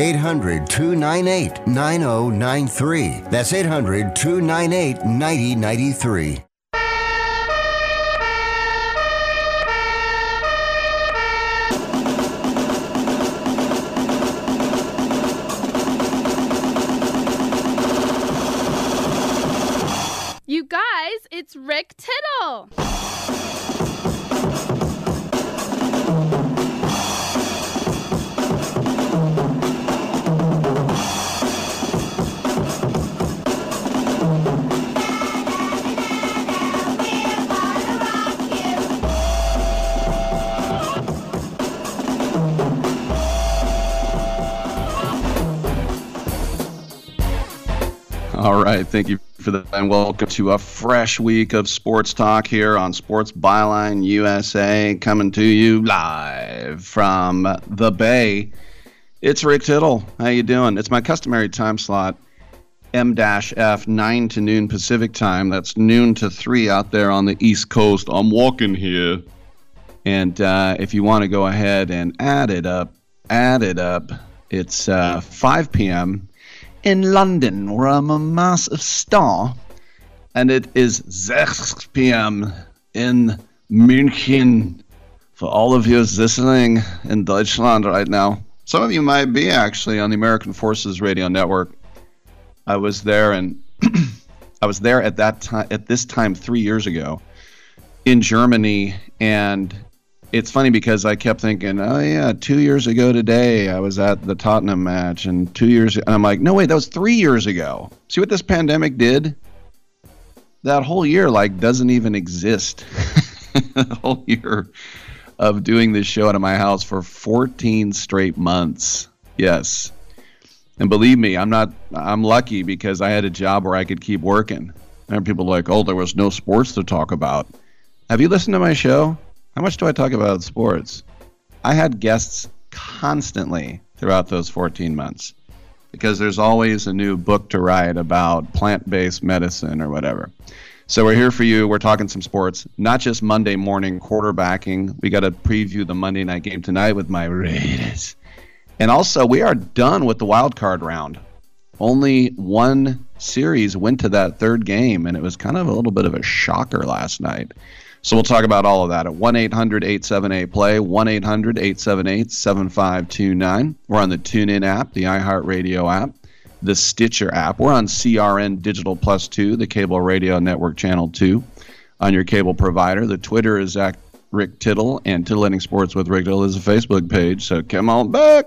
800 298 9093. That's 800 298 9093. You guys, it's Rick Tittle. All right, thank you for that, and welcome to a fresh week of sports talk here on Sports Byline USA, coming to you live from the Bay. It's Rick Tittle. How you doing? It's my customary time slot, M-F, nine to noon Pacific time. That's noon to three out there on the East Coast. I'm walking here, and uh, if you want to go ahead and add it up, add it up. It's uh, 5 p.m in London, where I'm a massive star, and it is 6 p.m. in München for all of you listening in Deutschland right now. Some of you might be actually on the American Forces Radio Network. I was there, and I was there at that time at this time three years ago in Germany, and it's funny because I kept thinking, oh yeah, two years ago today I was at the Tottenham match, and two years, and I'm like, no wait, that was three years ago. See what this pandemic did? That whole year like doesn't even exist. the whole year of doing this show out of my house for 14 straight months. Yes. And believe me, I'm not I'm lucky because I had a job where I could keep working. And people like, "Oh, there was no sports to talk about." Have you listened to my show? How much do I talk about sports? I had guests constantly throughout those 14 months because there's always a new book to write about plant based medicine or whatever. So we're here for you. We're talking some sports, not just Monday morning quarterbacking. We got to preview the Monday night game tonight with my Raiders. And also, we are done with the wild card round. Only one series went to that third game, and it was kind of a little bit of a shocker last night. So we'll talk about all of that at 1 800 878 play, 1 800 878 7529. We're on the TuneIn app, the iHeartRadio app, the Stitcher app. We're on CRN Digital Plus 2, the cable radio network channel 2 on your cable provider. The Twitter is at Rick Tittle, and Titillating Sports with Rick Tittle is a Facebook page. So come on back.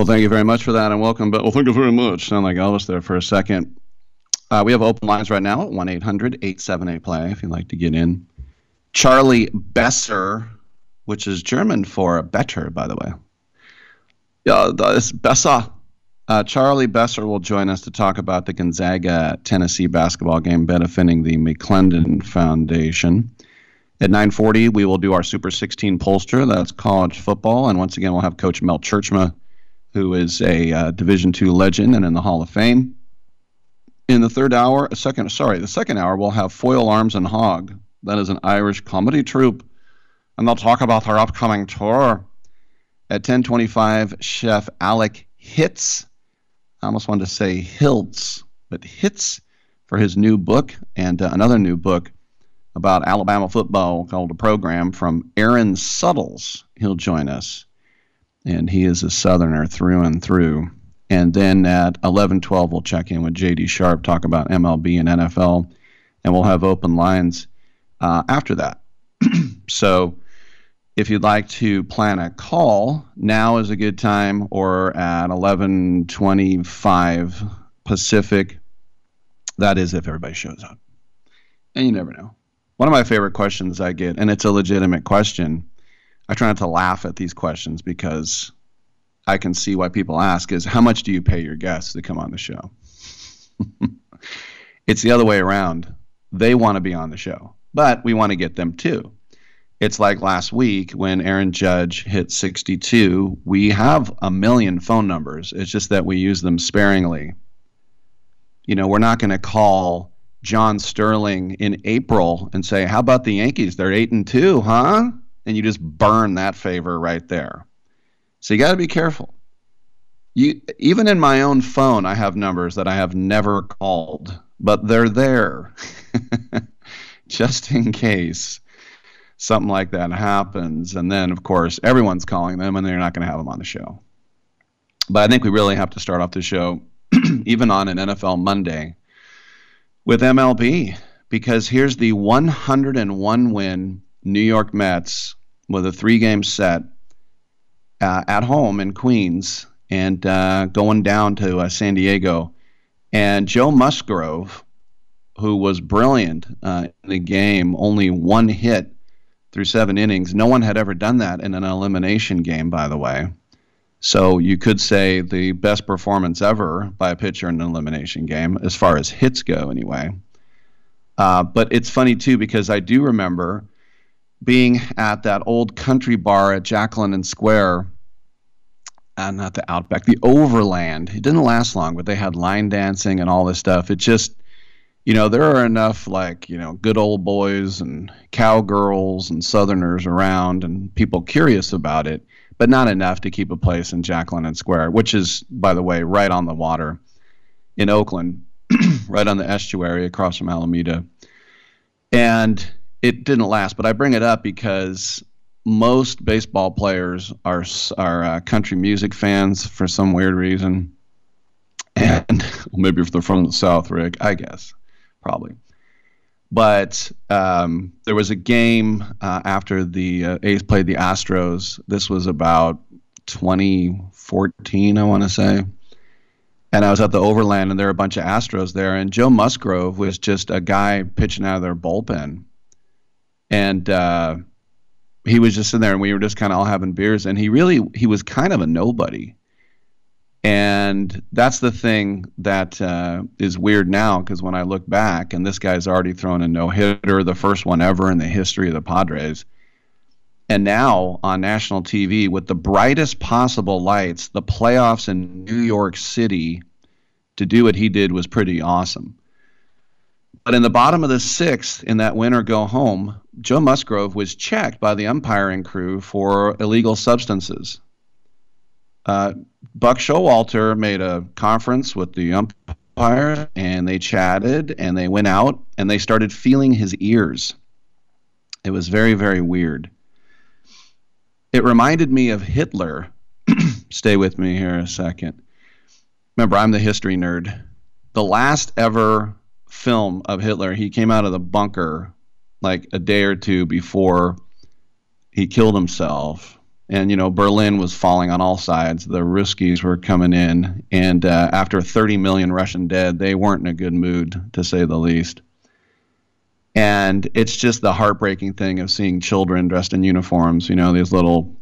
Well, thank you very much for that, and welcome. But well, thank you very much. Sound like Elvis there for a second. Uh, we have open lines right now at 1 800 878 play if you'd like to get in. Charlie Besser, which is German for better, by the way. Yeah, that's Besser. Uh, Charlie Besser will join us to talk about the Gonzaga Tennessee basketball game benefiting the McClendon Foundation. At 9:40, we will do our Super 16 pollster. That's college football, and once again, we'll have Coach Mel Tjeerdsma, who is a uh, Division II legend and in the Hall of Fame. In the third hour, a second sorry, the second hour, we'll have Foil Arms and Hog. That is an Irish comedy troupe, and they'll talk about their upcoming tour. At 10:25, Chef Alec Hits. I almost wanted to say Hiltz, but Hits for his new book and uh, another new book about Alabama football called a program from Aaron Suttles. He'll join us, and he is a Southerner through and through. And then at 11:12, we'll check in with J.D. Sharp, talk about MLB and NFL, and we'll have open lines uh, after that. so if you'd like to plan a call, now is a good time, or at 11:25 Pacific. That is if everybody shows up, and you never know. One of my favorite questions I get, and it's a legitimate question. I try not to laugh at these questions because I can see why people ask is how much do you pay your guests to come on the show? it's the other way around. They want to be on the show, but we want to get them too. It's like last week when Aaron Judge hit 62. We have a million phone numbers. It's just that we use them sparingly. You know, we're not going to call John Sterling in April and say, "How about the Yankees? They're 8 and 2, huh?" And you just burn that favor right there. So you got to be careful. You even in my own phone I have numbers that I have never called, but they're there. just in case something like that happens. And then, of course, everyone's calling them, and they're not going to have them on the show. But I think we really have to start off the show, even on an NFL Monday, with MLB, because here's the 101 win New York Mets with a three game set uh, at home in Queens and uh, going down to uh, San Diego. And Joe Musgrove, who was brilliant uh, in the game, only one hit through seven innings. No one had ever done that in an elimination game, by the way. So you could say the best performance ever by a pitcher in an elimination game, as far as hits go, anyway. Uh, but it's funny too because I do remember being at that old country bar at Jack London Square, uh, not the Outback, the Overland. It didn't last long, but they had line dancing and all this stuff. It just, you know, there are enough like you know good old boys and cowgirls and Southerners around and people curious about it but not enough to keep a place in Jack London Square, which is, by the way, right on the water in Oakland, right on the estuary across from Alameda. And it didn't last, but I bring it up because most baseball players are are uh, country music fans for some weird reason, and maybe if they're from the South, Rick, I guess, probably. But um, there was a game uh, after the uh, A's played the Astros. This was about 2014, I want to say. And I was at the Overland, and there were a bunch of Astros there. And Joe Musgrove was just a guy pitching out of their bullpen. And uh, he was just in there, and we were just kind of all having beers. And he really, he was kind of a nobody. And that's the thing that uh, is weird now because when I look back, and this guy's already thrown a no hitter, the first one ever in the history of the Padres. And now on national TV with the brightest possible lights, the playoffs in New York City to do what he did was pretty awesome. But in the bottom of the sixth, in that win or go home, Joe Musgrove was checked by the umpiring crew for illegal substances. Uh, Buck Showalter made a conference with the umpire, and they chatted, and they went out, and they started feeling his ears. It was very, very weird. It reminded me of Hitler. Stay with me here a second. Remember, I'm the history nerd. The last ever film of Hitler, he came out of the bunker like a day or two before he killed himself and you know Berlin was falling on all sides. The Ruskies were coming in, and uh, after 30 million Russian dead, they weren't in a good mood to say the least. And it's just the heartbreaking thing of seeing children dressed in uniforms. You know these little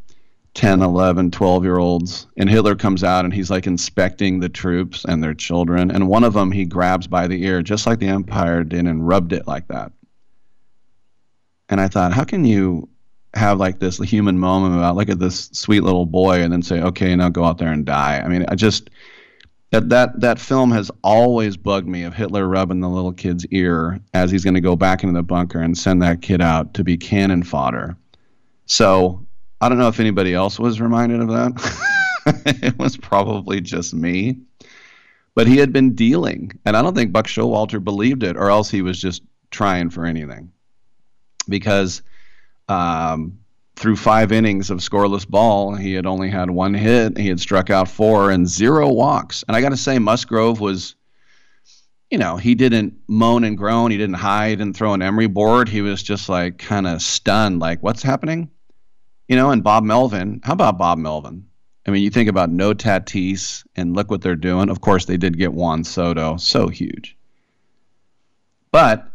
10, 11, 12 year olds, and Hitler comes out and he's like inspecting the troops and their children, and one of them he grabs by the ear just like the Empire did and rubbed it like that. And I thought, how can you have like this human moment about look at this sweet little boy and then say okay now go out there and die? I mean i just that that that film has always bugged me of hitler rubbing the little kid's ear as he's going to go back into the bunker and send that kid out to be cannon fodder. So i don't know if anybody else was reminded of that. It was probably just me. But he had been dealing and i don't think buck showalter believed it or else he was just trying for anything because um, through five innings of scoreless ball, he had only had one hit. He had struck out four and zero walks. And I got to say, Musgrove was, you know, he didn't moan and groan. He didn't hide and throw an emery board. He was just like kind of stunned, like, what's happening? You know, and Bob Melvin, how about Bob Melvin? I mean, you think about no Tatis and look what they're doing. Of course, they did get Juan Soto, so huge. But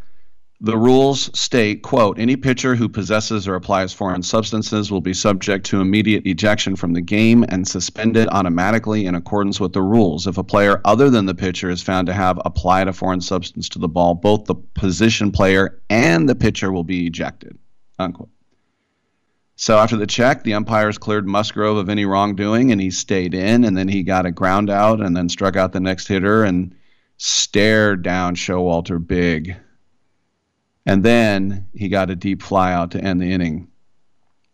the rules state, quote, any pitcher who possesses or applies foreign substances will be subject to immediate ejection from the game and suspended automatically in accordance with the rules. If a player other than the pitcher is found to have applied a foreign substance to the ball, both the position player and the pitcher will be ejected. Unquote. So after the check, the umpires cleared Musgrove of any wrongdoing and he stayed in and then he got a ground out and then struck out the next hitter and stared down Showalter big and then he got a deep flyout to end the inning.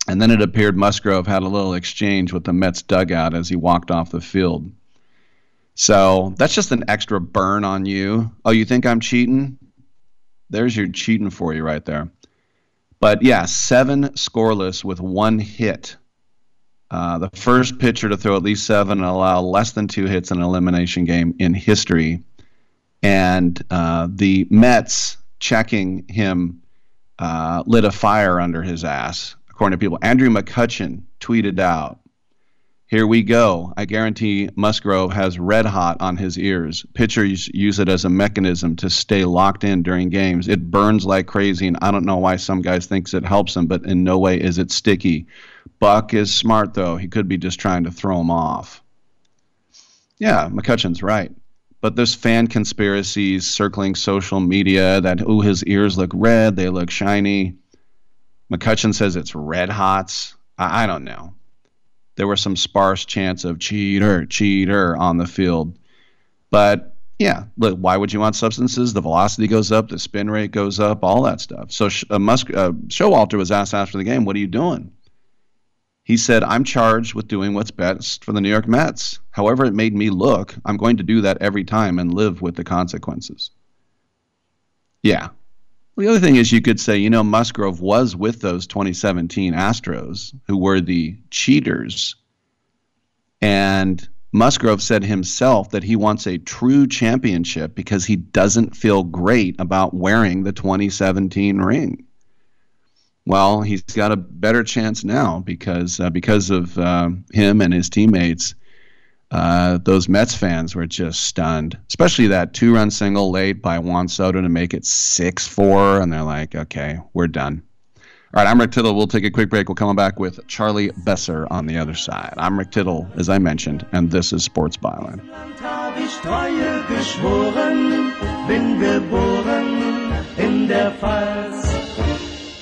And then it appeared Musgrove had a little exchange with the Mets dugout as he walked off the field. So that's just an extra burn on you. Oh, you think I'm cheating? There's your cheating for you right there. But yeah, seven scoreless with one hit. Uh, the first pitcher to throw at least seven and allow less than two hits in an elimination game in history. And uh, the Mets checking him uh, lit a fire under his ass, according to people. Andrew McCutchen tweeted out Here we go. I guarantee Musgrove has red hot on his ears. Pitchers use it as a mechanism to stay locked in during games. It burns like crazy, and I don't know why some guys thinks it helps them, but in no way is it sticky. Buck is smart though. He could be just trying to throw him off. Yeah, McCutchen's right. But there's fan conspiracies circling social media that oh his ears look red, they look shiny. McCutchen says it's red hots. I, I don't know there was some sparse chants of cheater, cheater on the field. But yeah, look, why would you want substances? The velocity goes up, the spin rate goes up, all that stuff. So uh, Musk, uh, Showalter was asked after the game, "What are you doing?" He said, "I'm charged with doing what's best for the New York Mets. However, it made me look, I'm going to do that every time and live with the consequences." Yeah, the other thing is you could say, you know, Musgrove was with those 2017 Astros who were the cheaters. And Musgrove said himself that he wants a true championship because he doesn't feel great about wearing the 2017 ring. Well, he's got a better chance now because uh, because of uh, him and his teammates uh, those Mets fans were just stunned, especially that two run single late by Juan Soto to make it 6 4. And they're like, okay, we're done. All right, I'm Rick Tittle. We'll take a quick break. We'll come back with Charlie Besser on the other side. I'm Rick Tittle, as I mentioned, and this is Sports Byline.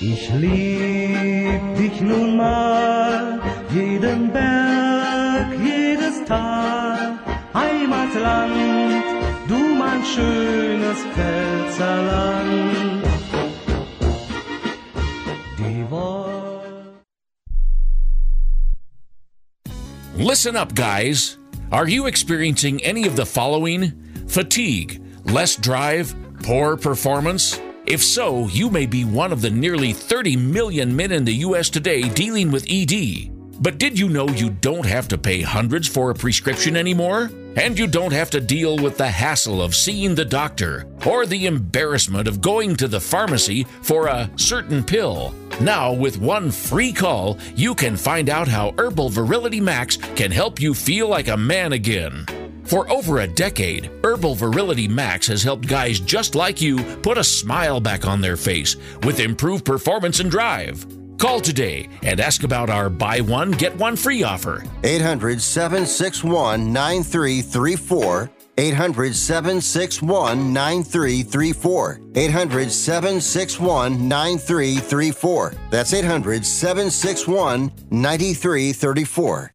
Ich lieb dich nun mal, jeden Berg, jedes Tal, Heimatland, du mein schönes Pfälzerland. Listen up, guys. Are you experiencing any of the following? Fatigue, less drive, poor performance? If so, you may be one of the nearly 30 million men in the U.S. today dealing with ED. But did you know you don't have to pay hundreds for a prescription anymore? And you don't have to deal with the hassle of seeing the doctor or the embarrassment of going to the pharmacy for a certain pill. Now, with one free call, you can find out how Herbal Virility Max can help you feel like a man again. For over a decade, Herbal Virility Max has helped guys just like you put a smile back on their face with improved performance and drive. Call today and ask about our buy one, get one free offer. 800 761 9334. 800 761 9334. 800 761 9334. That's 800 761 9334.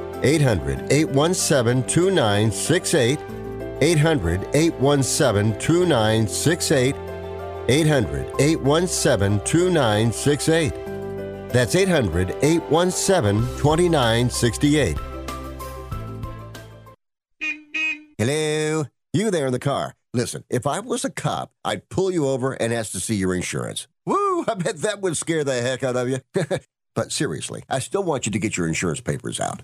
800 817 2968. 800 817 2968. 800 817 2968. That's 800 817 2968. Hello? You there in the car. Listen, if I was a cop, I'd pull you over and ask to see your insurance. Woo! I bet that would scare the heck out of you. but seriously, I still want you to get your insurance papers out.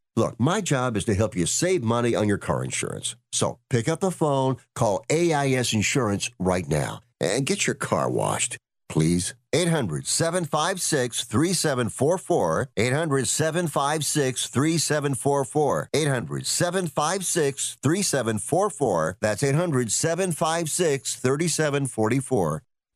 Look, my job is to help you save money on your car insurance. So pick up the phone, call AIS Insurance right now, and get your car washed, please. 800 756 3744. 800 756 3744. 800 756 3744. That's 800 756 3744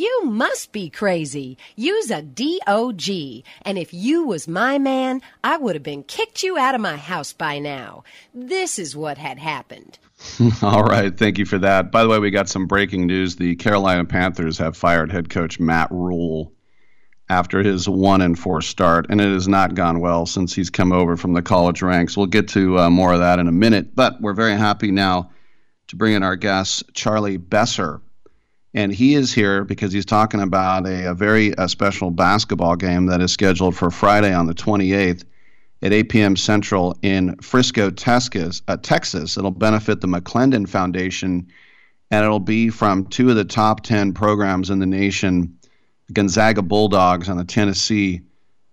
You must be crazy. Use a DOG. And if you was my man, I would have been kicked you out of my house by now. This is what had happened. All right, thank you for that. By the way, we got some breaking news. The Carolina Panthers have fired head coach Matt Rhule after his one and four start, and it has not gone well since he's come over from the college ranks. We'll get to uh, more of that in a minute, but we're very happy now to bring in our guest, Charlie Besser. And he is here because he's talking about a, a very uh special basketball game that is scheduled for Friday on the 28th at 8 p.m. Central in Frisco, Texas. Uh, Texas. It'll benefit the McClendon Foundation, and it'll be from two of the top 10 programs in the nation Gonzaga Bulldogs and the Tennessee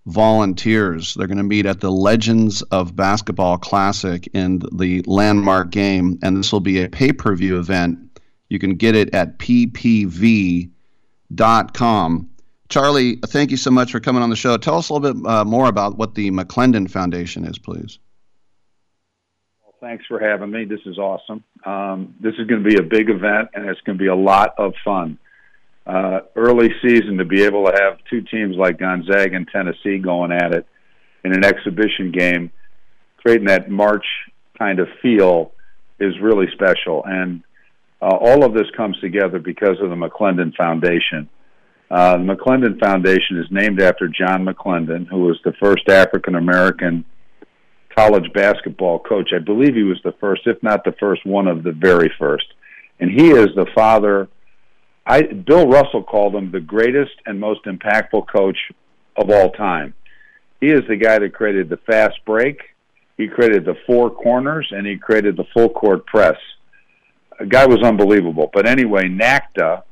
Volunteers. They're going to meet at the Legends of Basketball Classic in the landmark game, and this will be a pay per view event. You can get it at ppv.com. Charlie, thank you so much for coming on the show. Tell us a little bit uh, more about what the McClendon Foundation is, please. Thanks for having me. This is awesome. Um, this is going to be a big event, and it's going to be a lot of fun. Uh, early season to be able to have two teams like Gonzaga and Tennessee going at it in an exhibition game, creating that March kind of feel is really special. And uh, all of this comes together because of the McClendon Foundation. Uh, the McClendon Foundation is named after John McClendon, who was the first African American college basketball coach. I believe he was the first, if not the first, one of the very first. And he is the father. I Bill Russell called him the greatest and most impactful coach of all time. He is the guy that created the fast break. He created the four corners, and he created the full court press. A guy was unbelievable. But anyway, NACDA,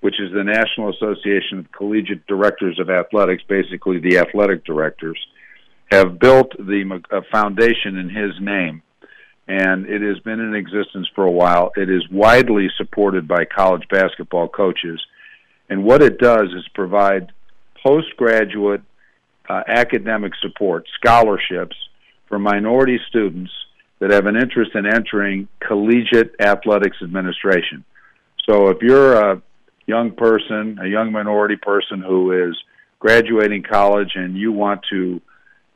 which is the National Association of Collegiate Directors of Athletics, basically the athletic directors, have built the uh, foundation in his name, and it has been in existence for a while. It is widely supported by college basketball coaches, and what it does is provide postgraduate uh, academic support, scholarships for minority students that have an interest in entering collegiate athletics administration. So if you're a young person, a young minority person who is graduating college and you want to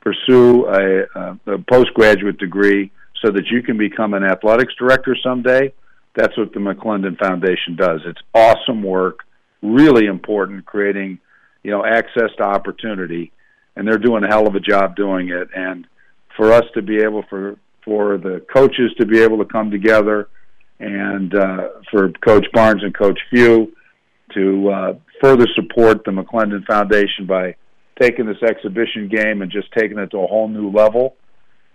pursue a, a, a postgraduate degree so that you can become an athletics director someday, that's what the McClendon Foundation does. It's awesome work, really important, creating you know access to opportunity, and they're doing a hell of a job doing it. And for us to be able for for the coaches to be able to come together, and uh, for Coach Barnes and Coach Few to uh, further support the McClendon Foundation by taking this exhibition game and just taking it to a whole new level.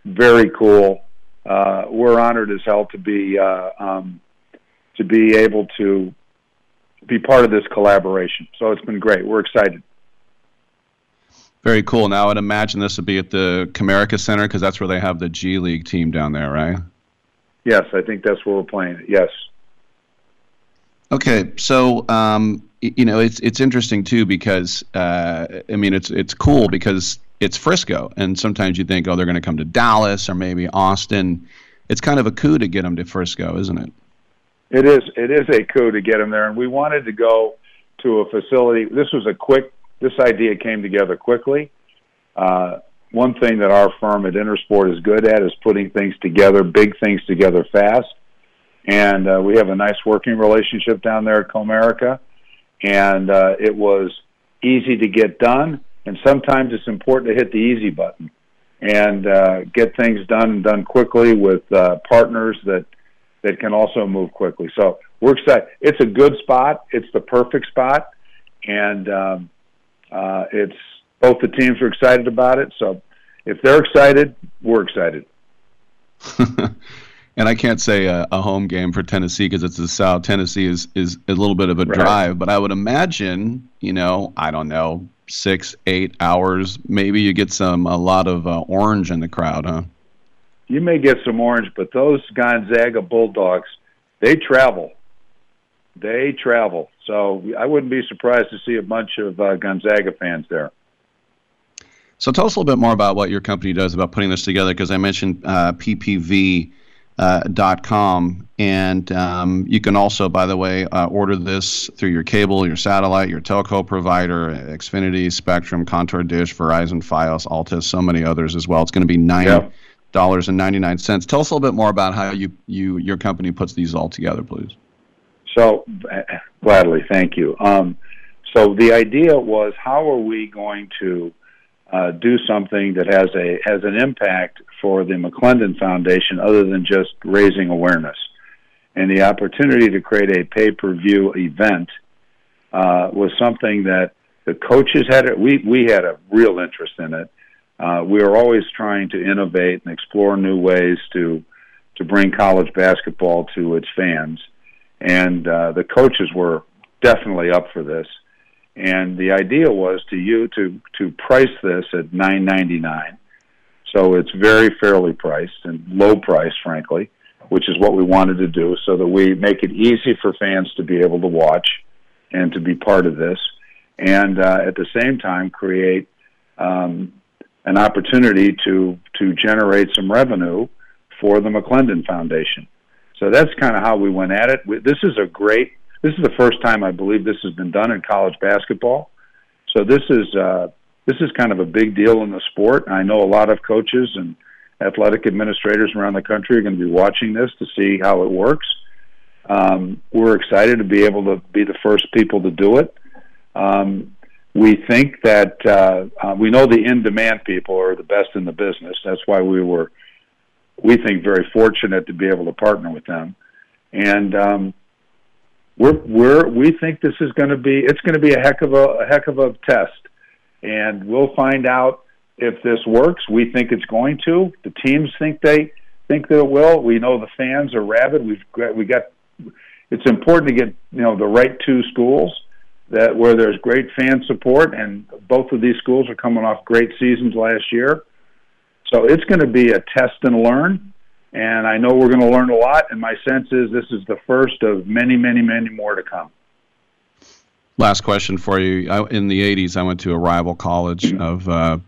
Very cool. Uh, we're honored as hell to be uh, um, to be able to be part of this collaboration. So it's been great. We're excited. Very cool. Now, I'd imagine this would be at the Comerica Center because that's where they have the G League team down there, right? Yes, I think that's where we're playing. Yes. Okay, so um, you know it's it's interesting too because uh, I mean it's it's cool because it's Frisco, and sometimes you think oh they're going to come to Dallas or maybe Austin. It's kind of a coup to get them to Frisco, isn't it? It is. It is a coup to get them there, and we wanted to go to a facility. This was a quick. This idea came together quickly. Uh, one thing that our firm at Intersport is good at is putting things together, big things together fast. And uh, we have a nice working relationship down there at Comerica, and uh, it was easy to get done. And sometimes it's important to hit the easy button and uh, get things done and done quickly with uh, partners that that can also move quickly. So we're excited. It's a good spot. It's the perfect spot, and um, uh, it's both the teams are excited about it. So if they're excited, we're excited. and I can't say a, a home game for Tennessee because it's the South. Tennessee is is a little bit of a Right. drive, but I would imagine, you know, I don't know, six, eight hours. Maybe you get some a lot of uh, orange in the crowd, huh? You may get some orange, but those Gonzaga Bulldogs, they travel. They travel. So I wouldn't be surprised to see a bunch of uh, Gonzaga fans there. So tell us a little bit more about what your company does about putting this together, because I mentioned uh, PPV. Uh, dot com and um, you can also by the way uh, order this through your cable your satellite your telco provider xfinity spectrum contour dish verizon fios altice so many others as well it's going to be nine Yeah. dollars and 99 cents tell us a little bit more about how you you your company puts these all together please So uh, gladly, thank you. Um, so the idea was, how are we going to uh, do something that has a has an impact for the McClendon Foundation, other than just raising awareness? And the opportunity to create a pay per view event uh, was something that the coaches had. We we had a real interest in it. Uh, we are always trying to innovate and explore new ways to to bring college basketball to its fans and uh, the coaches were definitely up for this. And the idea was to you to to price this at nine ninety nine, so it's very fairly priced and low price, frankly, which is what we wanted to do, so that we make it easy for fans to be able to watch and to be part of this, and uh, at the same time create um, an opportunity to to generate some revenue for the McClendon Foundation. So that's kind of how we went at it. This is a great. This is the first time I believe this has been done in college basketball. So this is uh, this is kind of a big deal in the sport. I know a lot of coaches and athletic administrators around the country are going to be watching this to see how it works. Um, we're excited to be able to be the first people to do it. Um, we think that uh, uh, we know the iN DEMAND people are the best in the business. That's why we were we think very fortunate to be able to partner with them, and um, we're we're we think this is going to be it's going to be a heck of a, a heck of a test, and we'll find out if this works. We think it's going to. The teams think they think that it will. We know the fans are rabid. We've got, we got. It's important to get you know the right two schools that where there's great fan support, and both of these schools are coming off great seasons last year. So it's going to be a test and learn, and I know we're going to learn a lot. And my sense is this is the first of many, many, many more to come. Last question for you. I, in the 80s, I went to a rival college of uh,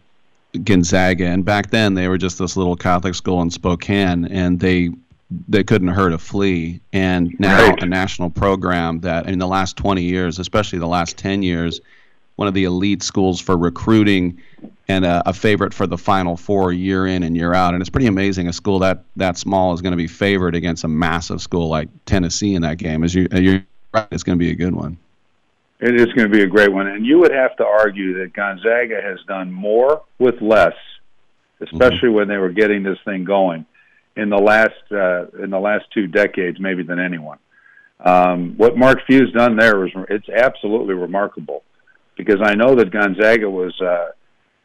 Gonzaga, and back then they were just this little Catholic school in Spokane, and they they couldn't hurt a flea. And now Right. a national program that in the last 20 years, especially the last 10 years, one of the elite schools for recruiting and a, a favorite for the Final Four year in and year out. And it's pretty amazing a school that that small is going to be favored against a massive school like Tennessee in that game. As you, you're right, it's going to be a good one. It is going to be a great one, and you would have to argue that Gonzaga has done more with less, especially when they were getting this thing going in the last uh, in the last two decades, maybe than anyone. Um, what Mark Few's done there was it's absolutely remarkable, because I know that Gonzaga was uh,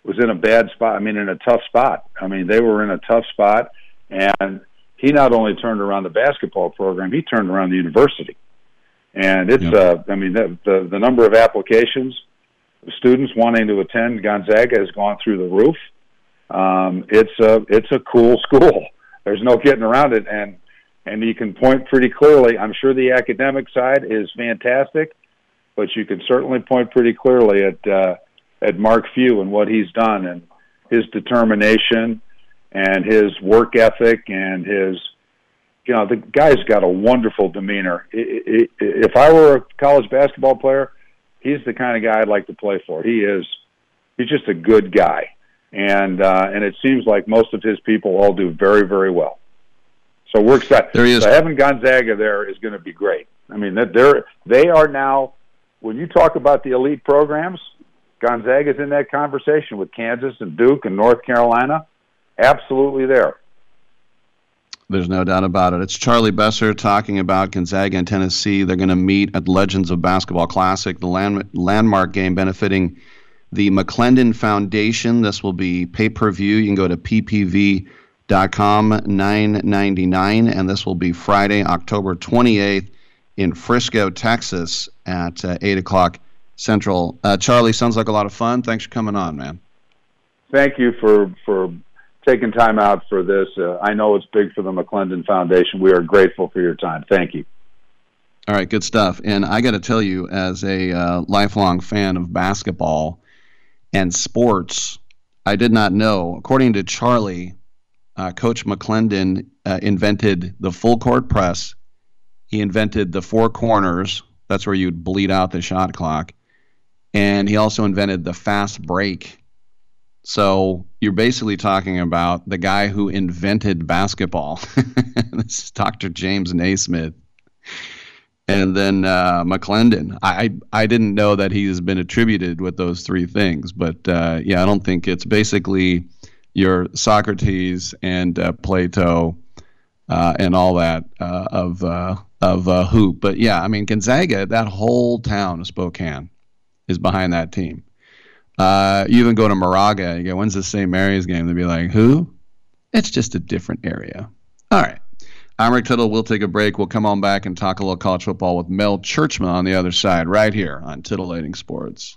was in a bad spot. I mean, in a tough spot. I mean, they were in a tough spot, and he not only turned around the basketball program, he turned around the university. And it's, uh, I mean, the, the the number of applications, of students wanting to attend Gonzaga has gone through the roof. Um, it's a it's a cool school. There's no getting around it, and and you can point pretty clearly. I'm sure the academic side is fantastic, but you can certainly point pretty clearly at uh, at Mark Few and what he's done and his determination and his work ethic and his you know the guy's got a wonderful demeanor. If I were a college basketball player, he's the kind of guy I'd like to play for. He is he's just a good guy, and uh, and it seems like most of his people all do very very well. So we're excited. There he is. So having Gonzaga there is going to be great. I mean that they're they are now when you talk about the elite programs, Gonzaga's in that conversation with Kansas and Duke and North Carolina. Absolutely there. There's no doubt about it. It's Charlie Besser talking about Gonzaga and Tennessee. They're going to meet at Legends of Basketball Classic, the land, landmark game benefiting the McClendon Foundation. This will be pay per view. You can go to ppv.com, 9.99, and this will be Friday, October 28th in Frisco, Texas, at uh, 8 o'clock Central. Uh, Charlie, sounds like a lot of fun. Thanks for coming on, man. Thank you for for taking time out for this. Uh, I know it's big for the McClendon Foundation. We are grateful for your time. Thank you. All right, good stuff. And I got to tell you, as a uh, lifelong fan of basketball and sports, I did not know. According to Charlie, uh, Coach McClendon uh, invented the full court press. He invented the four corners. That's where you'd bleed out the shot clock. And he also invented the fast break so you're basically talking about the guy who invented basketball. this is Dr. James Naismith. And then uh, McClendon. I, I didn't know that he's been attributed with those three things, but uh, yeah, I don't think it's basically your Socrates and uh, Plato uh, and all that uh, of uh, hoop. But yeah, I mean Gonzaga, that whole town of Spokane is behind that team. Uh, you even go to Moraga, you go, when's the St. Mary's game? They'd be like, who? It's just a different area. All right. I'm Rick Tittle. We'll take a break. We'll come on back and talk a little college football with Mel Tjeerdsma on the other side, right here on Titillating Sports.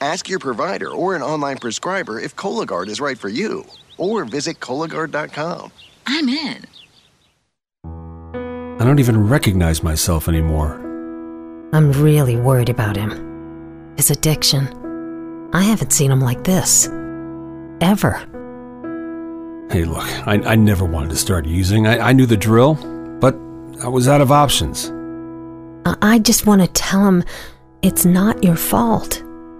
Ask your provider or an online prescriber if Cologuard is right for you, or visit Cologuard.com. I'm in. I don't even recognize myself anymore. I'm really worried about him. His addiction. I haven't seen him like this. Ever. Hey, look, I, I never wanted to start using. I, I knew the drill, but I was out of options. I just want to tell him it's not your fault.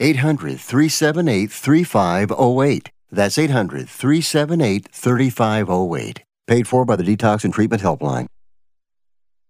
800 378 3508. That's 800 378 3508. Paid for by the Detox and Treatment Helpline.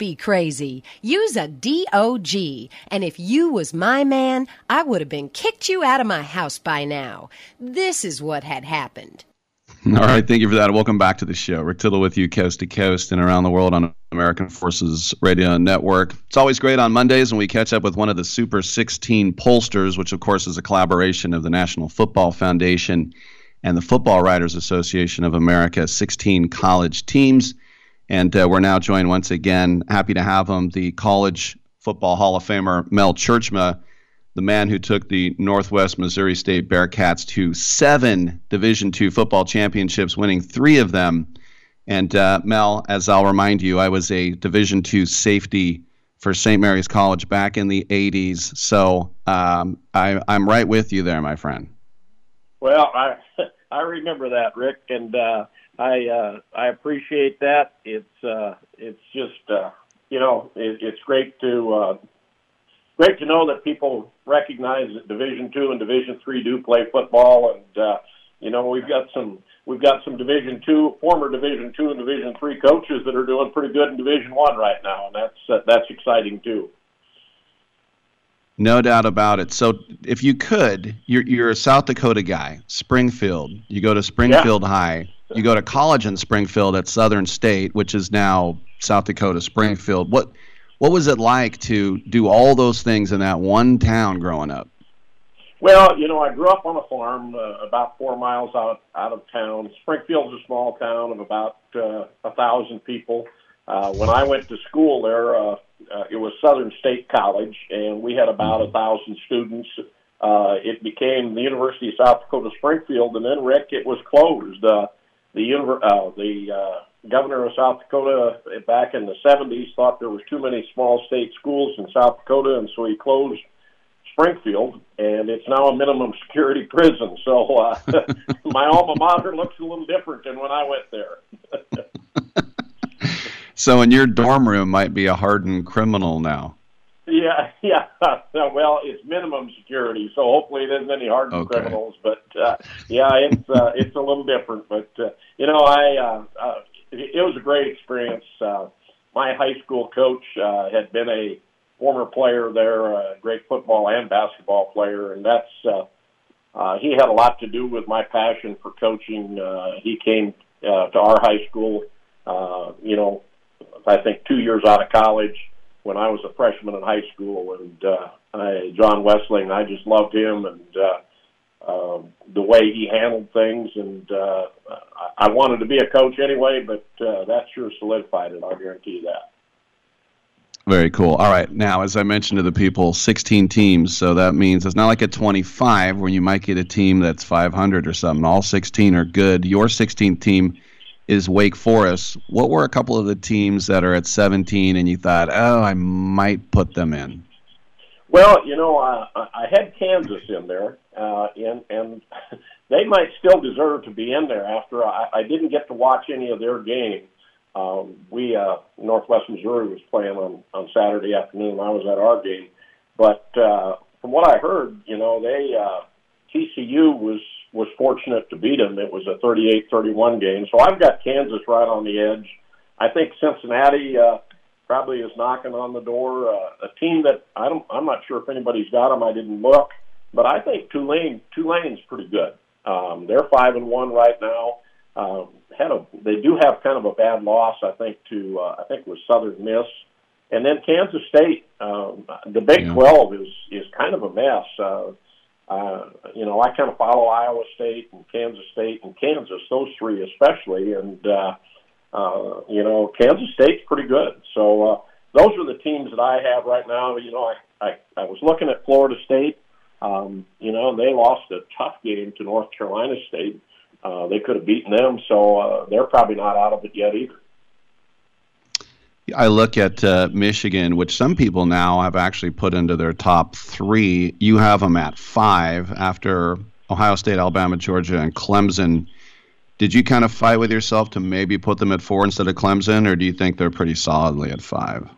Be crazy. Use a DOG. And if you was my man, I would have been kicked you out of my house by now. This is what had happened. All right, thank you for that. Welcome back to the show. Rick Tittle with you, coast to coast and around the world on American Forces Radio Network. It's always great on Mondays when we catch up with one of the Super 16 pollsters, which of course is a collaboration of the National Football Foundation and the Football Writers Association of America, 16 college teams. And uh, we're now joined once again, happy to have him, the College Football Hall of Famer Mel Tjeerdsma, the man who took the Northwest Missouri State Bearcats to seven Division II football championships, winning three of them. And uh, Mel, as I'll remind you, I was a Division II safety for St. Mary's College back in the 80s. So um, I, I'm right with you there, my friend. Well, I I remember that, Rick, and uh, I uh, I appreciate that. It's uh, it's just uh, you know it, it's great to uh, great to know that people recognize that Division two and Division three do play football, and uh, you know we've got some we've got some Division two former Division two and Division three coaches that are doing pretty good in Division one right now, and that's uh, that's exciting too. No doubt about it. So, if you could, you're you're a South Dakota guy, Springfield. You go to Springfield yeah. High. You go to college in Springfield at Southern State, which is now South Dakota Springfield. What what was it like to do all those things in that one town growing up? Well, you know, I grew up on a farm uh, about four miles out out of town. Springfield's a small town of about uh, a thousand people. Uh, when I went to school there, uh, uh, it was Southern State College, and we had about a thousand students. Uh, it became the University of South Dakota Springfield, and then Rick, it was closed. Uh, the uh, the uh, governor of South Dakota back in the 70s thought there was too many small state schools in South Dakota, and so he closed Springfield, and it's now a minimum security prison. So uh, my alma mater looks a little different than when I went there. So in your dorm room might be a hardened criminal now. Yeah, yeah. well, it's minimum security, so hopefully it isn't any hardened okay. criminals. But uh, yeah, it's uh, it's a little different. But uh, you know, I uh, uh, it, it was a great experience. Uh, my high school coach uh, had been a former player there, a great football and basketball player, and that's uh, uh, he had a lot to do with my passion for coaching. Uh, he came uh, to our high school. Uh, you know, I think two years out of college when I was a freshman in high school, and uh, I, John Wessling, I just loved him and uh, uh, the way he handled things, and uh, I wanted to be a coach anyway, but uh, that sure solidified it. I'll guarantee that. Very cool. All right. Now, as I mentioned to the people, 16 teams. So that means it's not like a 25 where you might get a team that's 500 or something. All 16 are good. Your 16th team is Wake Forest. What were a couple of the teams that are at 17 and you thought, oh, I might put them in? Well, you know, uh, I had Kansas in there, uh, and and they might still deserve to be in there. After I, I didn't get to watch any of their game. Um, we uh, Northwest Missouri was playing on on Saturday afternoon. I was at our game, but uh, from what I heard, you know, they uh, TCU was was fortunate to beat them. It was a 38-31 game. So I've got Kansas right on the edge. I think Cincinnati uh, probably is knocking on the door. Uh, a team that I don't, I'm not sure if anybody's got them. I didn't look, but I think Tulane Tulane's pretty good. Um, they're five and one right now. Um, had a they do have kind of a bad loss, I think, to uh, I think it was Southern Miss, and then Kansas State. Um, the Big yeah. Twelve is is kind of a mess. Uh, uh, you know, I kind of follow Iowa State and Kansas State and Kansas, those three especially, and uh, uh, you know, Kansas State's pretty good. So uh, those are the teams that I have right now. You know, I I, I was looking at Florida State. Um, you know, they lost a tough game to North Carolina State. Uh, they could have beaten them, so uh, they're probably not out of it yet either. I look at uh, Michigan, which some people now have actually put into their top three. You have them at five after Ohio State, Alabama, Georgia, and Clemson. Did you kind of fight with yourself to maybe put them at four instead of Clemson, or do you think they're pretty solidly at five?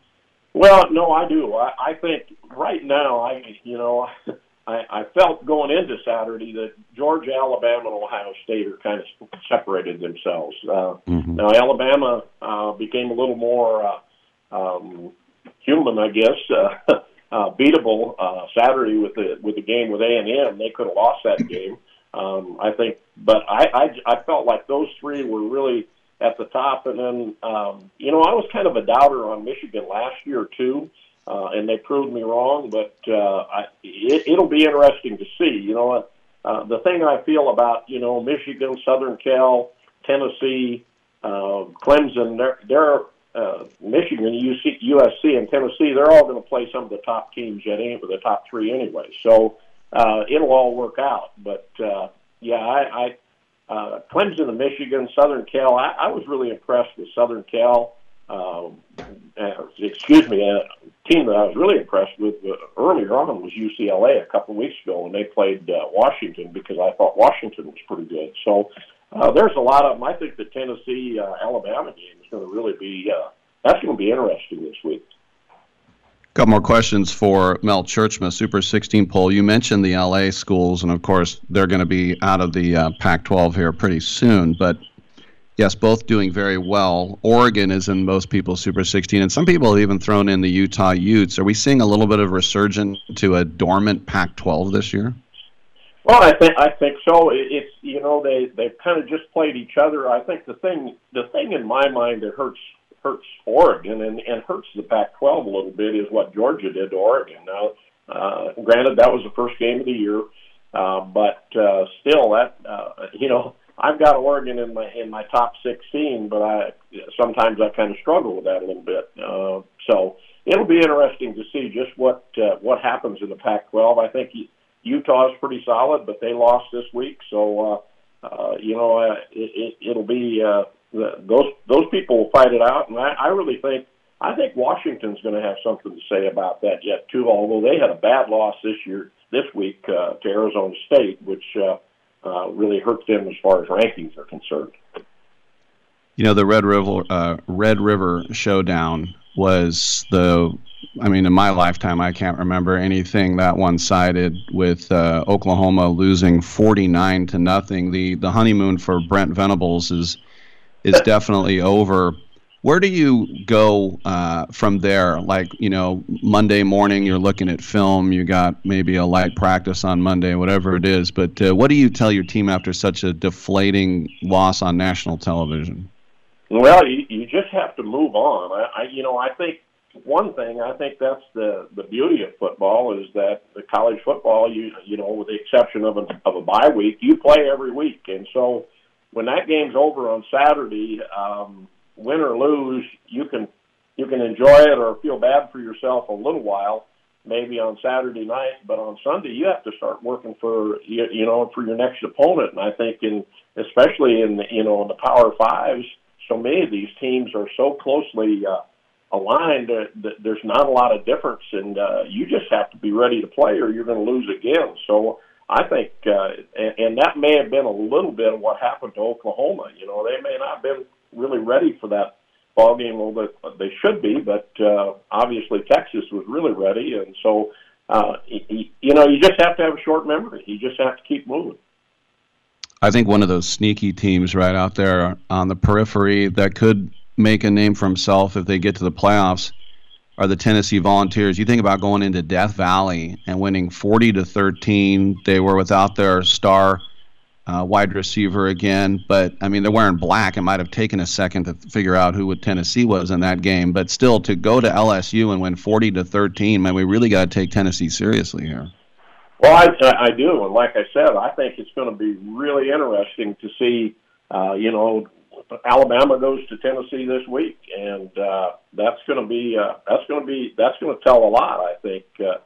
Well, no, I do. I, I think right now, I you know, I, I felt going into Saturday that Georgia, Alabama, and Ohio State are kind of separated themselves. Uh, mm-hmm. Now, Alabama uh, became a little more uh, um, human, I guess, uh, uh, beatable uh, Saturday with the with the game with A and M. They could have lost that game, um, I think. But I, I I felt like those three were really at the top, and then um, you know I was kind of a doubter on Michigan last year too uh, and they proved me wrong. But uh, I, it, it'll be interesting to see. You know, uh, the thing I feel about you know Michigan, Southern Cal, Tennessee, uh, Clemson, they're, they're uh, Michigan, UC, USC, and Tennessee. They're all going to play some of the top teams yet, with the top three anyway. So uh, it'll all work out. But uh, yeah, I. I uh, Clemson and Michigan, Southern Cal. I, I was really impressed with Southern Cal. Um, uh, excuse me, a team that I was really impressed with uh, earlier on was UCLA a couple of weeks ago when they played uh, Washington because I thought Washington was pretty good. So uh, there's a lot of them. I think the Tennessee uh, Alabama game is going to really be uh, that's going to be interesting this week. A couple more questions for Mel Tjeerdsma, Super 16 poll. You mentioned the LA schools, and of course, they're going to be out of the uh, Pac 12 here pretty soon. But yes, both doing very well. Oregon is in most people's Super 16, and some people have even thrown in the Utah Utes. Are we seeing a little bit of resurgence to a dormant Pac-12 this year? Well, I think I think so. It's you know they they've kind of just played each other. I think the thing the thing in my mind that hurts hurts Oregon and and hurts the Pac-12 a little bit is what Georgia did to Oregon. Now, uh, granted, that was the first game of the year, uh, but uh, still, that uh, you know I've got Oregon in my in my top 16, but I sometimes I kind of struggle with that a little bit. Uh, so it'll be interesting to see just what uh, what happens in the Pac-12. I think Utah is pretty solid, but they lost this week, so uh, uh, you know uh, it, it, it'll be uh, those those people will fight it out, and I, I really think I think Washington's going to have something to say about that yet too. Although they had a bad loss this year this week uh, to Arizona State, which uh, uh, really hurts them as far as rankings are concerned. You know, the Red River uh, Red River Showdown was the. I mean, in my lifetime, I can't remember anything that one-sided with uh, Oklahoma losing 49 to nothing. The the honeymoon for Brent Venables is is definitely over where do you go uh, from there? Like, you know, Monday morning, you're looking at film, you got maybe a light practice on Monday, whatever it is. But uh, what do you tell your team after such a deflating loss on national television? Well, you, you just have to move on. I, I, you know, I think one thing I think that's the the beauty of football is that the college football, you you know, with the exception of a of a bye week, you play every week, and so when that game's over on Saturday. Um, win or lose, you can you can enjoy it or feel bad for yourself a little while, maybe on Saturday night, but on Sunday you have to start working for you, know for your next opponent. And I think in especially in the, you know in the Power Fives, so many of these teams are so closely uh, aligned that, that there's not a lot of difference, and uh, you just have to be ready to play or you're going to lose again. So. I think, uh, and, and that may have been a little bit of what happened to Oklahoma. You know, they may not have been really ready for that ball game. Well, they, they should be, but uh, obviously Texas was really ready, and so uh, he, you know you just have to have a short memory. You just have to keep moving. I think one of those sneaky teams right out there on the periphery that could make a name for himself if they get to the playoffs are the Tennessee Volunteers. You think about going into Death Valley and winning 40 to 13. They were without their star uh, wide receiver again. But I mean, they're wearing black. It might have taken a second to figure out who Tennessee was in that game. But still, to go to LSU and win 40 to 13, man, we really got to take Tennessee seriously here. Well, I, I do, and like I said, I think it's going to be really interesting to see. Uh, you know, Alabama goes to Tennessee this week, and uh, that's going to be uh, that's going to be that's going to tell a lot. I think. Uh,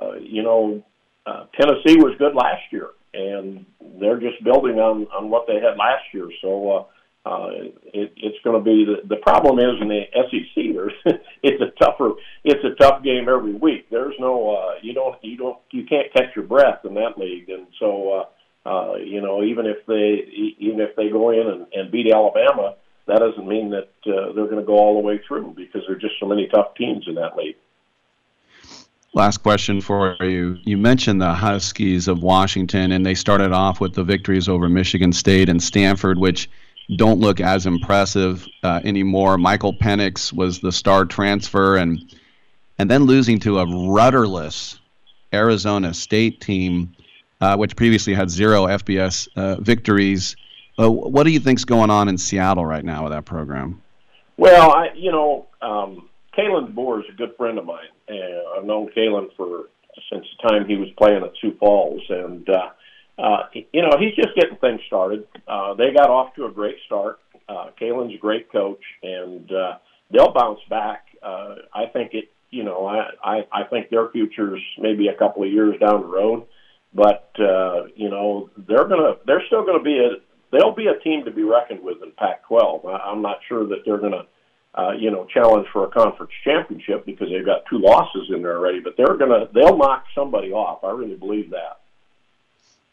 uh, you know, uh, Tennessee was good last year, and they're just building on on what they had last year. So. Uh, uh, it, it's going to be the, the problem is in the SEC. There's it's a tougher it's a tough game every week. There's no uh, you don't you don't you can't catch your breath in that league, and so uh, uh, you know, even if they even if they go in and, and beat Alabama, that doesn't mean that uh, they're going to go all the way through because there are just so many tough teams in that league. Last question for you. You mentioned the Huskies of Washington, and they started off with the victories over Michigan State and Stanford, which don't look as impressive uh, anymore. Michael Penix was the star transfer, and and then losing to a rudderless Arizona State team uh, which previously had zero FBS uh, victories. Uh, what do you think's going on in Seattle right now with that program? Well, I, you know, um, Kalen DeBoer is a good friend of mine. Uh, I've known Kalen for since the time he was playing at Sioux Falls, and uh, uh, you know, he's just getting things started. Uh, they got off to a great start. Uh, Kalen's a great coach, and uh, they'll bounce back. Uh, I think it. You know, I, I I think their future's maybe a couple of years down the road but uh, you know they're gonna they're still gonna be a they'll be a team to be reckoned with in Pac-12. I, I'm not sure that they're gonna uh, you know challenge for a conference championship because they've got two losses in there already. But they're gonna they'll knock somebody off. I really believe that.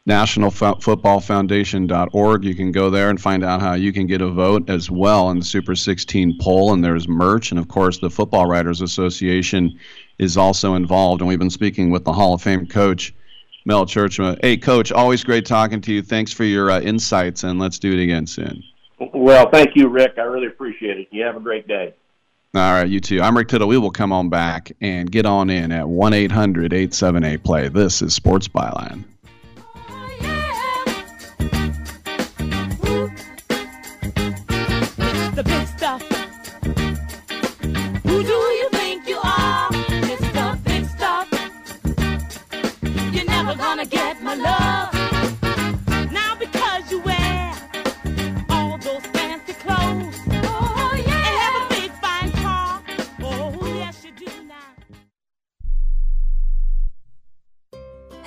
NationalFootballFoundation.org. You can go there and find out how you can get a vote as well in the Super 16 poll. And there's merch. And of course, the Football Writers Association is also involved. And we've been speaking with the Hall of Fame coach, Mel Tjeerdsma. Hey, Coach, always great talking to you. Thanks for your uh, insights, and let's do it again soon. Well, thank you, Rick. I really appreciate it. You have a great day. All right, you too. I'm Rick Tittle. We will come on back and get on in at 1 800 878 play. This is Sports Byline.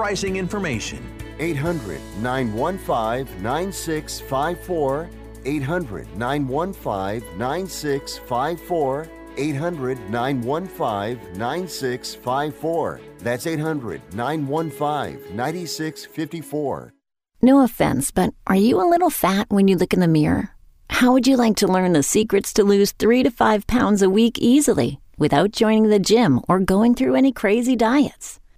pricing information. 800 915 9654. 800 915 9654. 800 915 9654. That's 800 915 9654. No offense, but are you a little fat when you look in the mirror? How would you like to learn the secrets to lose three to five pounds a week easily without joining the gym or going through any crazy diets?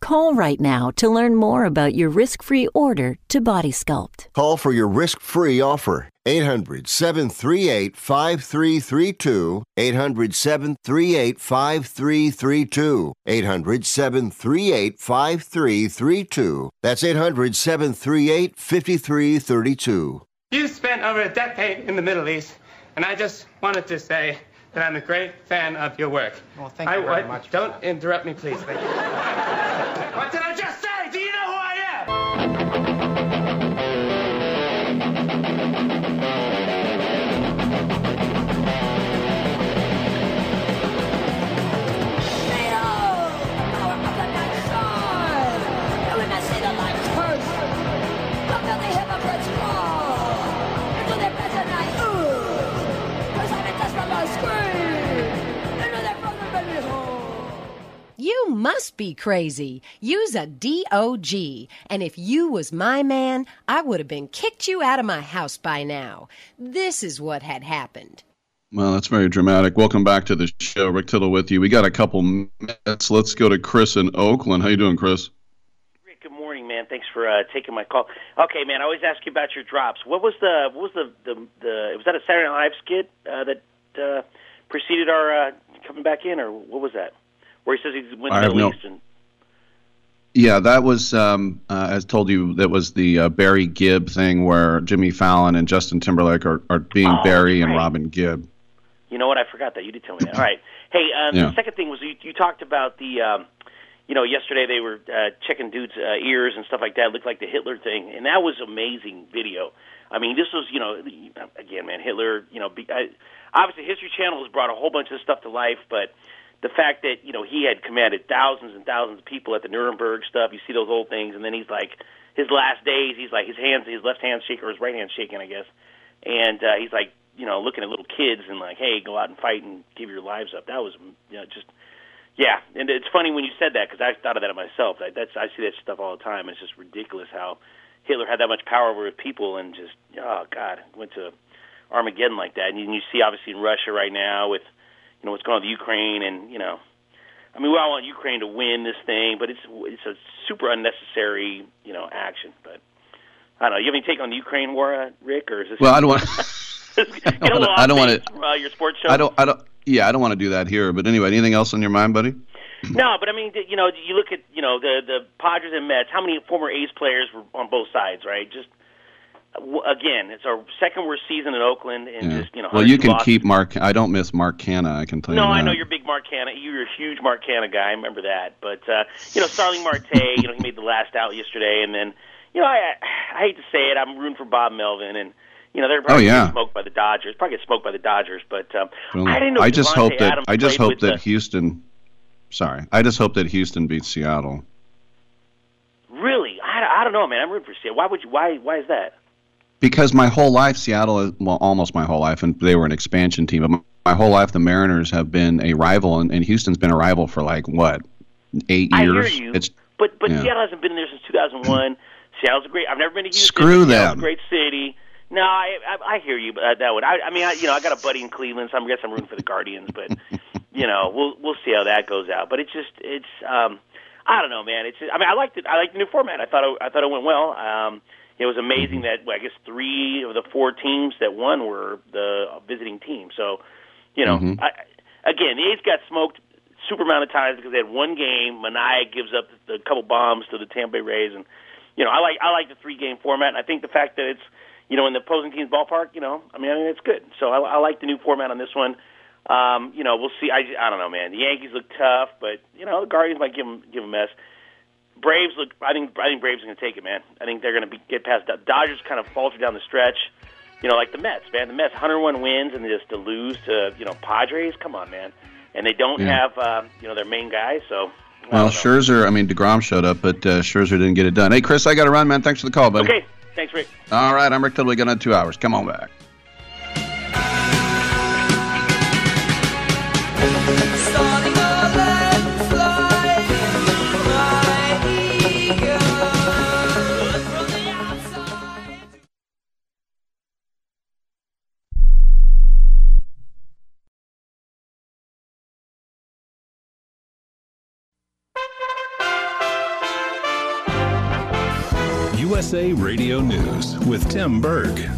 call right now to learn more about your risk free order to Body Sculpt. Call for your risk free offer. 800 738 5332. 800 738 5332. 800 738 5332. That's 800 738 5332. You spent over a decade in the Middle East, and I just wanted to say that I'm a great fan of your work. Well, thank you I, very I- much. Don't interrupt me, please. Thank you. what did I just say? You must be crazy. Use a DOG. And if you was my man, I would have been kicked you out of my house by now. This is what had happened. Well, that's very dramatic. Welcome back to the show. Rick Tittle with you. We got a couple minutes. Let's go to Chris in Oakland. How you doing, Chris? Rick, good morning, man. Thanks for uh, taking my call. Okay, man. I always ask you about your drops. What was the what was the the, the was that a Saturday Night Live skit uh, that uh, preceded our uh, coming back in, or what was that? Where he says he's went to the Middle no- East and Yeah, that was, um, uh, as told you, that was the uh, Barry Gibb thing where Jimmy Fallon and Justin Timberlake are, are being Oh, Barry and. Robin Gibb. You know what? I forgot that. You did tell me that. All right. Hey, um, Yeah. the second thing was you, you talked about the, um, you know, yesterday they were uh, checking dudes' uh, ears and stuff like that. It looked like the Hitler thing, and that was amazing video. I mean, this was, you know, again, man, Hitler. You know, be, I, obviously History Channel has brought a whole bunch of stuff to life, but the fact that you know he had commanded thousands and thousands of people at the Nuremberg stuff. You see those old things, and then he's like, his last days, he's like his hands, his left hand shaking or his right hand shaking, I guess, and uh, he's like, you know, looking at little kids and like, hey, go out and fight and give your lives up. That was, you know, just. Yeah, and it's funny when you said that because I thought of that myself. I, that's I see that stuff all the time. It's just ridiculous how Hitler had that much power over people and just oh god went to Armageddon like that. And you, you see obviously in Russia right now with you know what's going on with Ukraine and you know I mean we all want Ukraine to win this thing, but it's it's a super unnecessary you know action. But I don't know. You have any take on the Ukraine war, uh, Rick, or is this? Well, I don't want. I don't want to. uh, your sports show. I don't. I don't. Yeah, I don't want to do that here. But anyway, anything else on your mind, buddy? No, but I mean, you know, you look at you know the the Padres and Mets. How many former A's players were on both sides, right? Just again, it's our second worst season in Oakland, and Yeah. just you know. well, you can losses. keep Mark. I don't miss Mark Canha. I can tell No, you that. I know you're a big Mark Canha. You're a huge Mark Canha guy. I remember that. But uh, you know, Starling Marte. you know, he made the last out yesterday, and then you know, I I hate to say it, I'm rooting for Bob Melvin, and you know, they're probably Oh, yeah. get smoked by the Dodgers. Probably get smoked by the Dodgers, but um, Well, I didn't know. I just Devontae hope that Adams I just hope that the- Houston. Sorry, I just hope that Houston beats Seattle. Really, I, I don't know, man. I'm rooting for Seattle. Why would you? Why why is that? Because my whole life, Seattle, well, almost my whole life, and they were an expansion team. But my, my whole life, the Mariners have been a rival, and, and Houston's been a rival for like what, eight I years? hear you, It's but but yeah. Seattle hasn't been there since 2001. Seattle's a great. I've never been to Houston. Screw Seattle's them. a great city. No, I I, I hear you, but uh, that would. I, I mean, I, you know, I got a buddy in Cleveland, so I guess I'm rooting for the Guardians, but you know, we'll we'll see how that goes out. But it's just it's um, I don't know, man. It's I mean, I liked it. I liked the new format. I thought it, I thought it went well. Um, it was amazing that well, I guess three of the four teams that won were the visiting team. So, you know, Mhm. I, again, the A's got smoked super amount of times because they had one game. Manaea gives up the couple bombs to the Tampa Bay Rays, and you know, I like I like the three game format. And I think the fact that it's you know in the opposing team's ballpark, you know, I mean, I mean it's good. So I, I like the new format on this one. Um, you know, we'll see. I, I don't know, man. The Yankees look tough, but you know, the Guardians might give them give 'em a mess. Braves look. I think I think Braves are going to take it, man. I think they're going to be, get past. Dodgers kind of falter down the stretch. You know, like the Mets, man. The Mets 101 wins and just to lose to you know Padres. Come on, man. And they don't Yeah. have uh, you know their main guy, so well, Scherzer. I mean, Degrom showed up, but uh, Scherzer didn't get it done. Hey, Chris, I got to run, man. Thanks for the call, buddy. okay. Thanks, Rick. All right, I'm Rick Tittle. We got another two hours. Come on back. USA Radio News with Tim Berg.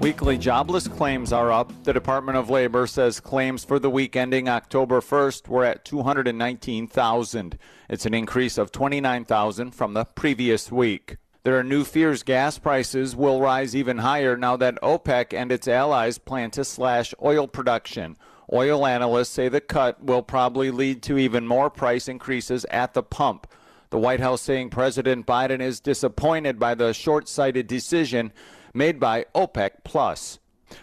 Weekly jobless claims are up. The Department of Labor says claims for the week ending October 1st were at 219,000. It's an increase of 29,000 from the previous week. There are new fears gas prices will rise even higher now that OPEC and its allies plan to slash oil production. Oil analysts say the cut will probably lead to even more price increases at the pump. The White House saying President Biden is disappointed by the short sighted decision made by OPEC. Plus.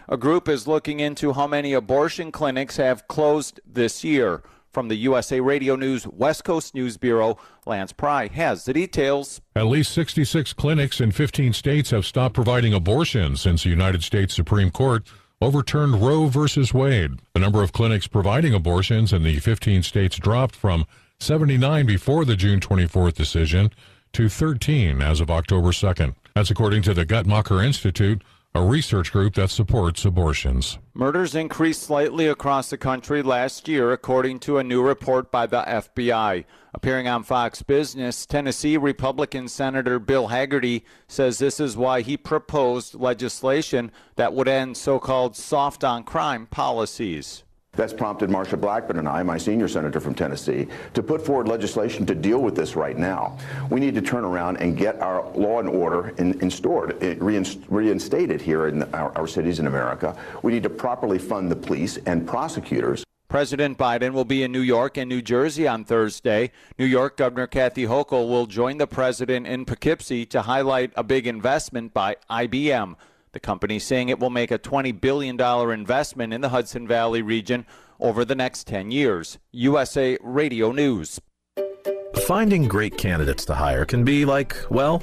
A group is looking into how many abortion clinics have closed this year. From the USA Radio News West Coast News Bureau, Lance Pry has the details. At least 66 clinics in 15 states have stopped providing abortions since the United States Supreme Court overturned Roe v. Wade. The number of clinics providing abortions in the 15 states dropped from 79 before the June 24th decision to 13 as of October 2nd. That's according to the Guttmacher Institute, a research group that supports abortions. Murders increased slightly across the country last year, according to a new report by the FBI. Appearing on Fox Business, Tennessee Republican Senator Bill Hagerty says this is why he proposed legislation that would end so called soft on crime policies. That's prompted Marsha Blackburn and I, my senior senator from Tennessee, to put forward legislation to deal with this right now. We need to turn around and get our law and order in, instaured, eh, reinstated here in our, our cities in America. We need to properly fund the police and prosecutors. President Biden will be in New York and New Jersey on Thursday. New York Governor Kathy Hochul will join the president in Poughkeepsie to highlight a big investment by IBM. The company saying it will make a $20 billion investment in the Hudson Valley region over the next 10 years. USA Radio News. Finding great candidates to hire can be like, well,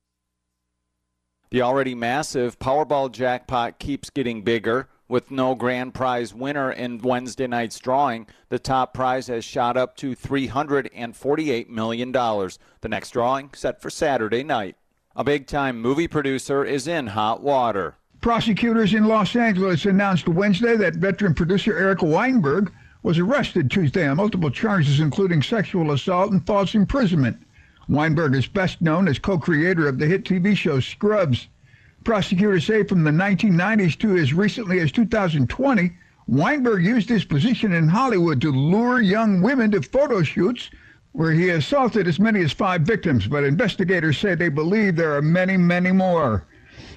The already massive Powerball jackpot keeps getting bigger. With no grand prize winner in Wednesday night's drawing, the top prize has shot up to $348 million. The next drawing set for Saturday night. A big time movie producer is in hot water. Prosecutors in Los Angeles announced Wednesday that veteran producer Eric Weinberg was arrested Tuesday on multiple charges, including sexual assault and false imprisonment. Weinberg is best known as co creator of the hit TV show Scrubs. Prosecutors say from the 1990s to as recently as 2020, Weinberg used his position in Hollywood to lure young women to photo shoots where he assaulted as many as five victims, but investigators say they believe there are many, many more.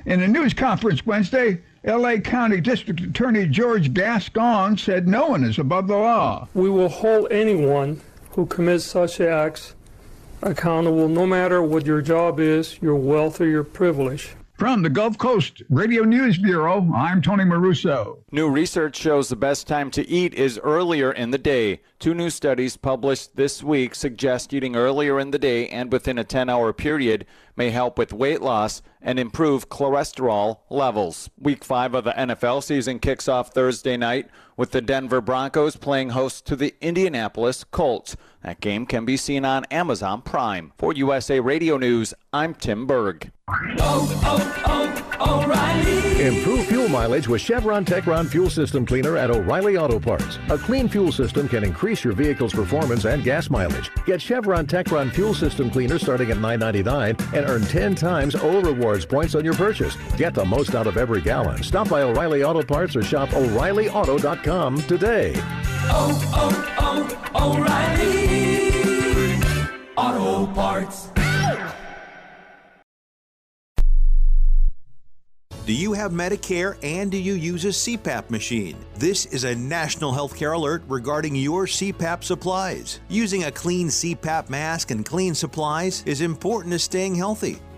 In a news conference Wednesday, L.A. County District Attorney George Gascon said no one is above the law. We will hold anyone who commits such acts accountable no matter what your job is, your wealth, or your privilege. From the Gulf Coast Radio News Bureau, I'm Tony Maruso. New research shows the best time to eat is earlier in the day. Two new studies published this week suggest eating earlier in the day and within a 10 hour period may help with weight loss and improve cholesterol levels. Week five of the NFL season kicks off Thursday night with the Denver Broncos playing host to the Indianapolis Colts. That game can be seen on Amazon Prime. For USA Radio News, I'm Tim Berg. Oh, oh, oh, O'Reilly! Improve fuel mileage with Chevron Techron Fuel System Cleaner at O'Reilly Auto Parts. A clean fuel system can increase your vehicle's performance and gas mileage. Get Chevron Techron Fuel System Cleaner starting at $9.99 and earn 10 times O Rewards points on your purchase. Get the most out of every gallon. Stop by O'Reilly Auto Parts or shop O'ReillyAuto.com today. Oh, oh, oh, O'Reilly Auto Parts. Do you have Medicare and do you use a CPAP machine? This is a national healthcare alert regarding your CPAP supplies. Using a clean CPAP mask and clean supplies is important to staying healthy.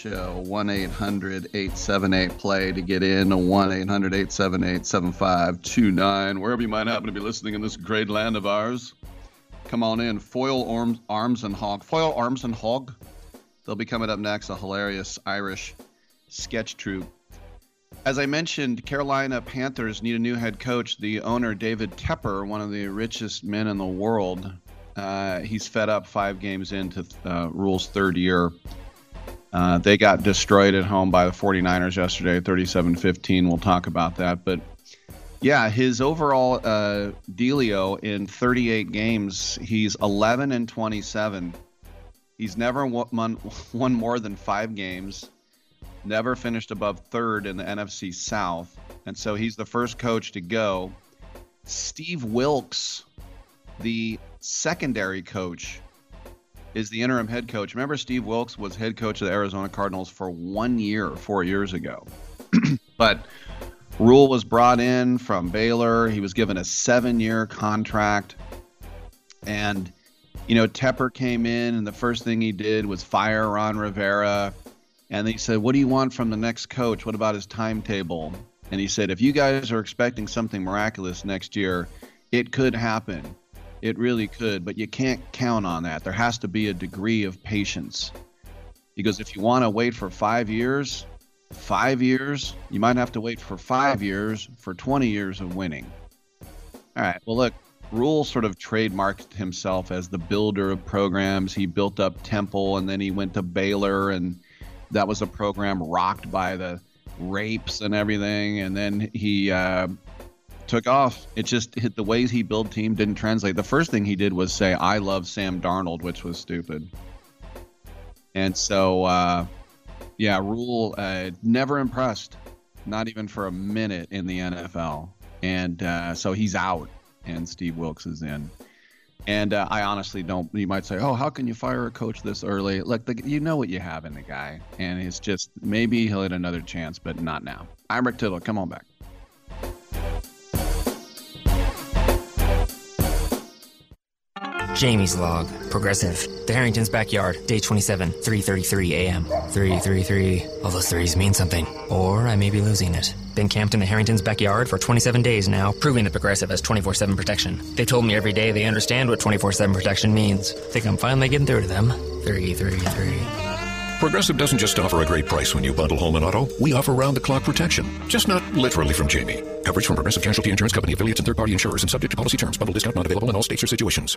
Show 1-800-878-play to get in 1-800-878-7529 wherever you might happen to be listening in this great land of ours come on in. Foil arms, arms and hog. Foil arms and hog. They'll be coming up next a hilarious irish sketch troupe. As i mentioned carolina panthers need a new head coach. The owner david tepper one of the richest men in the world uh, he's fed up five games into uh, Rhule's third year uh, they got destroyed at home by the 49ers yesterday, 37 15. We'll talk about that. But yeah, his overall uh, dealio in 38 games, he's 11 and 27. He's never won, won more than five games, never finished above third in the NFC South. And so he's the first coach to go. Steve Wilks, the secondary coach is the interim head coach. Remember, Steve Wilks was head coach of the Arizona Cardinals for one year, four years ago. but Rhule was brought in from Baylor. He was given a seven year contract. And, you know, Tepper came in, and the first thing he did was fire Ron Rivera. And he said, What do you want from the next coach? What about his timetable? And he said, If you guys are expecting something miraculous next year, it could happen. It really could, but you can't count on that. There has to be a degree of patience. Because if you want to wait for five years, five years, you might have to wait for five years for 20 years of winning. All right, well, look, Rhule sort of trademarked himself as the builder of programs. He built up Temple and then he went to Baylor, and that was a program rocked by the rapes and everything. And then he uh, took off. It just hit the ways he built team didn't translate. The first thing he did was say, "I love Sam Darnold," which was stupid. And so, uh, yeah, Rhule uh, never impressed, not even for a minute in the NFL. And uh, so he's out, and Steve Wilks is in. And uh, I honestly don't. You might say, "Oh, how can you fire a coach this early?" Look, the, you know what you have in the guy, and it's just maybe he'll get another chance, but not now. I'm Rick Tittle. Come on back. Jamie's log. Progressive. The Harrington's backyard. Day 27, 3:33 a.m. 333. All those threes mean something. Or I may be losing it. Been camped in the Harrington's backyard for 27 days now, proving that Progressive has 24/7 protection. They told me every day they understand what 24/7 protection means. Think I'm finally getting through to them. 333. Progressive doesn't just offer a great price when you bundle home and auto. We offer round the clock protection. Just not literally from Jamie. Coverage from Progressive Casualty Insurance Company affiliates and third party insurers and subject to policy terms. Bundle discount not available in all states or situations.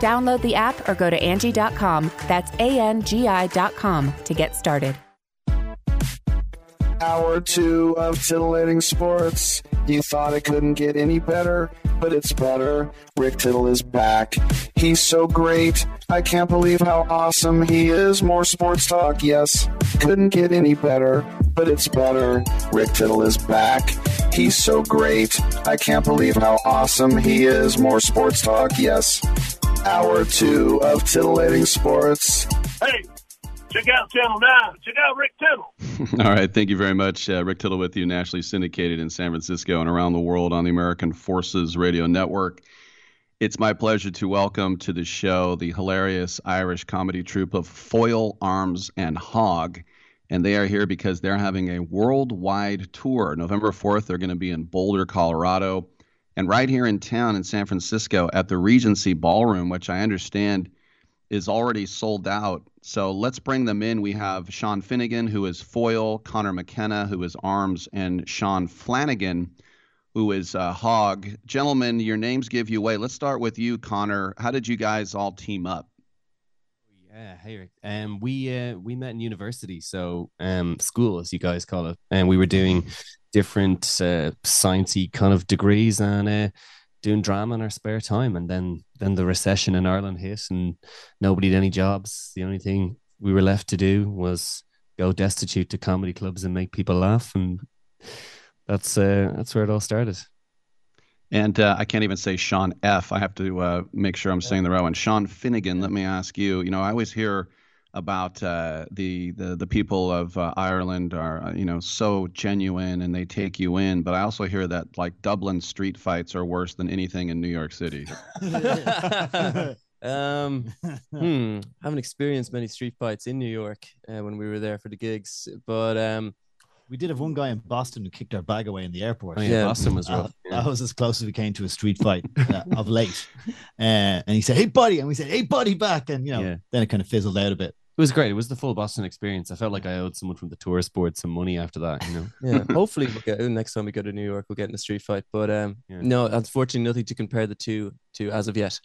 Download the app or go to Angie.com. That's A N G I.com to get started. Hour two of titillating sports. You thought it couldn't get any better, but it's better. Rick Tittle is back. He's so great. I can't believe how awesome he is. More sports talk, yes. Couldn't get any better, but it's better. Rick Tittle is back. He's so great. I can't believe how awesome he is. More sports talk, yes. Hour two of titillating sports. Hey, check out Channel 9. Check out Rick Tittle. All right. Thank you very much. Uh, Rick Tittle with you, nationally syndicated in San Francisco and around the world on the American Forces Radio Network. It's my pleasure to welcome to the show the hilarious Irish comedy troupe of Foil, Arms, and Hog. And they are here because they're having a worldwide tour. November 4th, they're going to be in Boulder, Colorado. And right here in town in San Francisco at the Regency Ballroom, which I understand is already sold out. So let's bring them in. We have Sean Finnegan, who is Foil, Conor McKenna, who is Arms, and Sean Flanagan, who is uh, Hog. Gentlemen, your names give you away. Let's start with you, Conor. How did you guys all team up? Yeah, hey Rick. Um, we uh, we met in university, so um, school as you guys call it, and we were doing different uh, sciencey kind of degrees and uh, doing drama in our spare time. And then then the recession in Ireland hit, and nobody had any jobs. The only thing we were left to do was go destitute to comedy clubs and make people laugh, and that's uh, that's where it all started. And uh, I can't even say Sean F. I have to uh, make sure I'm saying the right one. Sean Finnegan. Let me ask you. You know, I always hear about uh, the, the the people of uh, Ireland are uh, you know so genuine and they take you in, but I also hear that like Dublin street fights are worse than anything in New York City. Um, hmm, haven't experienced many street fights in New York uh, when we were there for the gigs, but um, we did have one guy in Boston who kicked our bag away in the airport. Oh, yeah, Yeah. Boston was Uh, rough, yeah. That was as close as we came to a street fight uh, of late. Uh, and he said, "Hey, buddy," and we said, "Hey, buddy, back." And you know, Yeah. then it kind of fizzled out a bit. It was great. It was the full Boston experience. I felt like I owed someone from the tourist board some money after that. You know. yeah, hopefully we'll get next time we go to New York, we'll get in a street fight. But um, Yeah. no, unfortunately, nothing to compare the two to as of yet.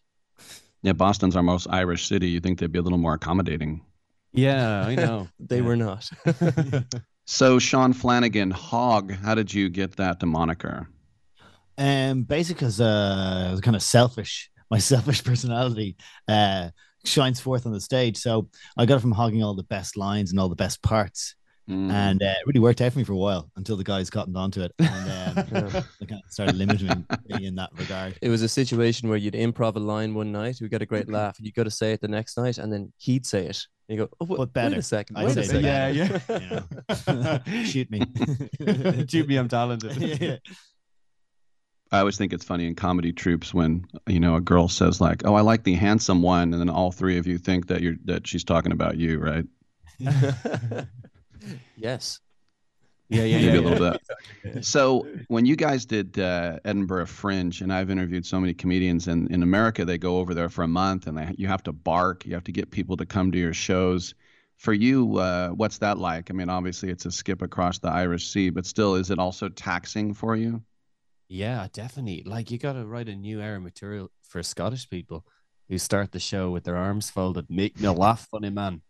Yeah, Boston's our most Irish city. You think they'd be a little more accommodating? Yeah, I know. they were not. So, Sean Flanagan, Hog, how did you get that to moniker? Um, basically, because uh, I was kind of selfish. My selfish personality uh, shines forth on the stage. So I got it from hogging all the best lines and all the best parts. Mm. And uh, it really worked out for me for a while until the guys cottoned onto it. And um, they kind of started limiting me in that regard. It was a situation where you'd improv a line one night, we got a great laugh, and you'd got to say it the next night, and then he'd say it. And you go, oh, wait, better. wait a second, I'd wait a second. better. Yeah, Shoot me. Shoot me, I'm talented. Yeah. I always think it's funny in comedy troupes when you know a girl says like, "Oh, I like the handsome one," and then all three of you think that you're that she's talking about you, right? yes. Yeah, yeah, Maybe yeah, a little yeah. bit. So when you guys did uh, Edinburgh Fringe, and I've interviewed so many comedians, and in America they go over there for a month, and they, you have to bark, you have to get people to come to your shows. For you, uh, what's that like? I mean, obviously it's a skip across the Irish Sea, but still, is it also taxing for you? Yeah, definitely. Like you got to write a new era material for Scottish people who start the show with their arms folded, make me laugh, funny man.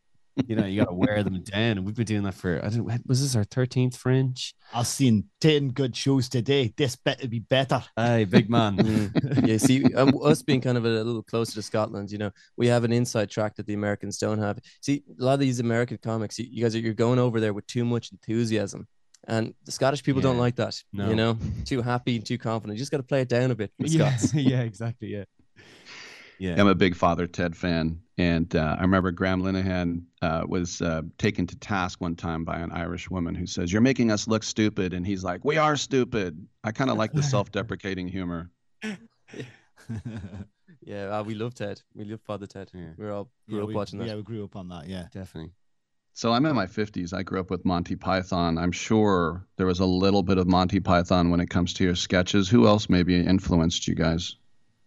You know, you got to wear them down, and we've been doing that for I don't. Was this our thirteenth Fringe? I've seen ten good shows today. This better be better. Hey, big man. Mm. yeah, see, um, us being kind of a, little closer to Scotland, you know, we have an inside track that the Americans don't have. See, a lot of these American comics, you, you guys are you're going over there with too much enthusiasm, and the Scottish people don't like that. No. You know, too happy and too confident. You just got to play it down a bit. for Yeah, Scots. yeah, exactly. Yeah, yeah. I'm a big Father Ted fan, and uh, I remember Graham Linehan uh, was uh, taken to task one time by an Irish woman who says, "You're making us look stupid," and he's like, "We are stupid." I kind of like the self-deprecating humor. yeah, uh, we love Ted. We love Father Ted. We're all grew Yeah, up we- watching that. Yeah, we grew up on that. Yeah, definitely. So I'm in my 50s. I grew up with Monty Python. I'm sure there was a little bit of Monty Python when it comes to your sketches. Who else maybe influenced you guys?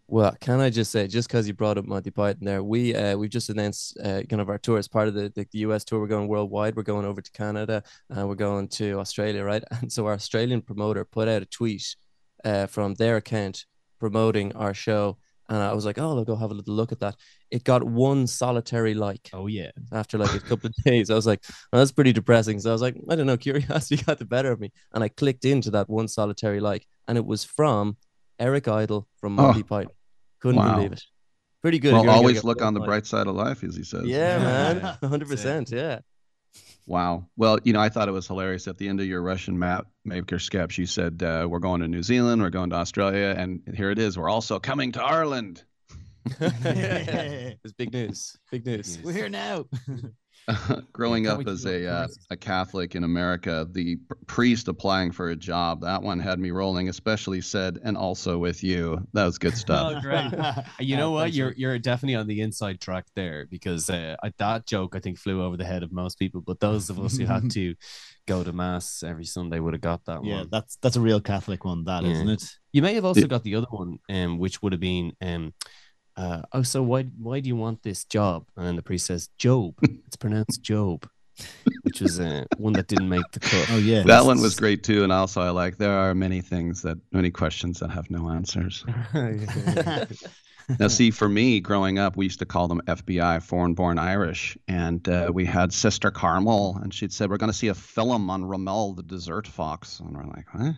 Well, can I just say, just because you brought up Monty Python there, we uh, we've just announced uh, kind of our tour as part of the, the, the US tour. We're going worldwide. We're going over to Canada and we're going to Australia, right? And so our Australian promoter put out a tweet uh, from their account promoting our show. And I was like, oh, I'll go have a little look at that. It got one solitary like. Oh, yeah. After like a couple of days, I was like, well, that's pretty depressing. So I was like, I don't know, curiosity got the better of me. And I clicked into that one solitary like, and it was from Eric Idle from oh. Monty Oh. Python. Couldn't Wow. believe it. Pretty good. if Well, always look on the bright side of life, as he says. Yeah, man. 100%. Yeah. Wow. Well, you know, I thought it was hilarious. At the end of your Russian map maker sketch, you said, uh, We're going to New Zealand, we're going to Australia, and here it is. We're also coming to Ireland. it's big news. Big news. We're here now. Growing up as a uh, a Catholic in America, the priest applying for a job, that one had me rolling, especially said, and also with you. That was good stuff. Oh, great. you know what? You're you're definitely on the inside track there because uh, that joke I think flew over the head of most people. But those of us who had to go to mass every Sunday would have got that Yeah, one. Yeah, that's that's a real Catholic one, That Yeah. not it? You may have also Yeah. got the other one, um, which would have been, um, uh, oh, so why why do you want this job? And the priest says, Job. It's pronounced Job, which was uh, one that didn't make the cut. Oh yeah, That one was great too. And also, I like there are many things that, many questions that have no answers. Now, see, for me, growing up, we used to call them FBI, foreign born Irish. And uh, we had Sister Carmel, and she'd said, We're going to see a film on Rommel, the desert fox. And we're like, What?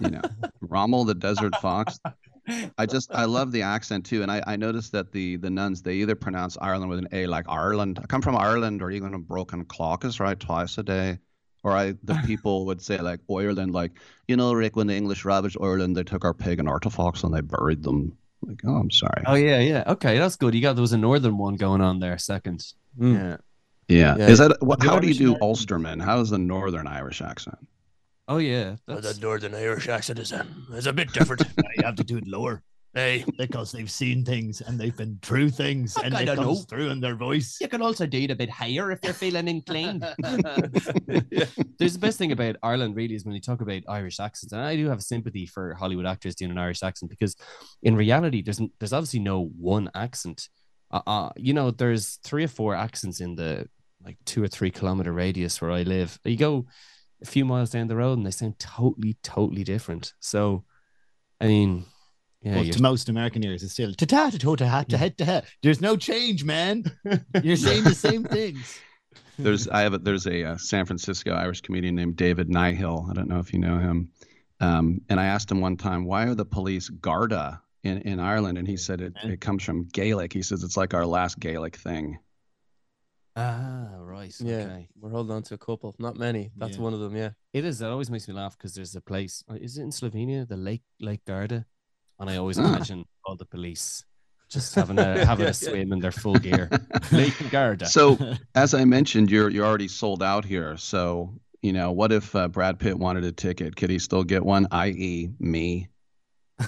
You know, Rommel, the desert fox. I just, I love the accent too. And I, I noticed that the the nuns, they either pronounce Ireland with an A, like Ireland. I come from Ireland, or even a broken clock is right twice a day. Or I, the people would say like Ireland, like, you know, Rick, when the English ravaged Ireland, they took our pagan artifacts and they buried them. Like, oh, I'm sorry. Oh yeah, yeah. Okay, that's good. You got there was a northern one going on there. Second. Yeah. Yeah. Yeah. Is that what, The how do you do and Ulsterman? How is the Northern Irish accent? Oh yeah. the Northern Irish accent is a, is a bit different. you have to do it lower. Hey, because they've seen things and they've been through things, and I it don't comes know. through in their voice. You can also do it a bit higher if you're feeling inclined. There's the best thing about Ireland really is when you talk about Irish accents, and I do have sympathy for Hollywood actors doing an Irish accent because in reality, there's there's obviously no one accent. Uh, uh, you know, there's three or four accents in the like two or three kilometer radius where I live. You go a few miles down the road and they sound totally, totally different. So, I mean, yeah, well, to most American ears, it's still ta ta ta ta ta ta ta. There's no change, man. You're saying the same things. There's I have a, there's a uh, San Francisco Irish comedian named David Nihill. I don't know if you know him. Um, and I asked him one time, why are the police Garda in, in Ireland? And he said it, it comes from Gaelic. He says it's like our last Gaelic thing. Ah, right. Yeah, Okay. we're holding on to a couple, not many. That's Yeah. one of them. Yeah. It is. That always makes me laugh because there's a place. uh, Is it in Slovenia? The Lake Lake Garda, and I always Ah. imagine all the police just having a having Yeah. a swim in their full gear. Lake Garda. So as I mentioned, you're you're already sold out here. So you know, what if uh, Brad Pitt wanted a ticket? Could he still get one? I.e., me.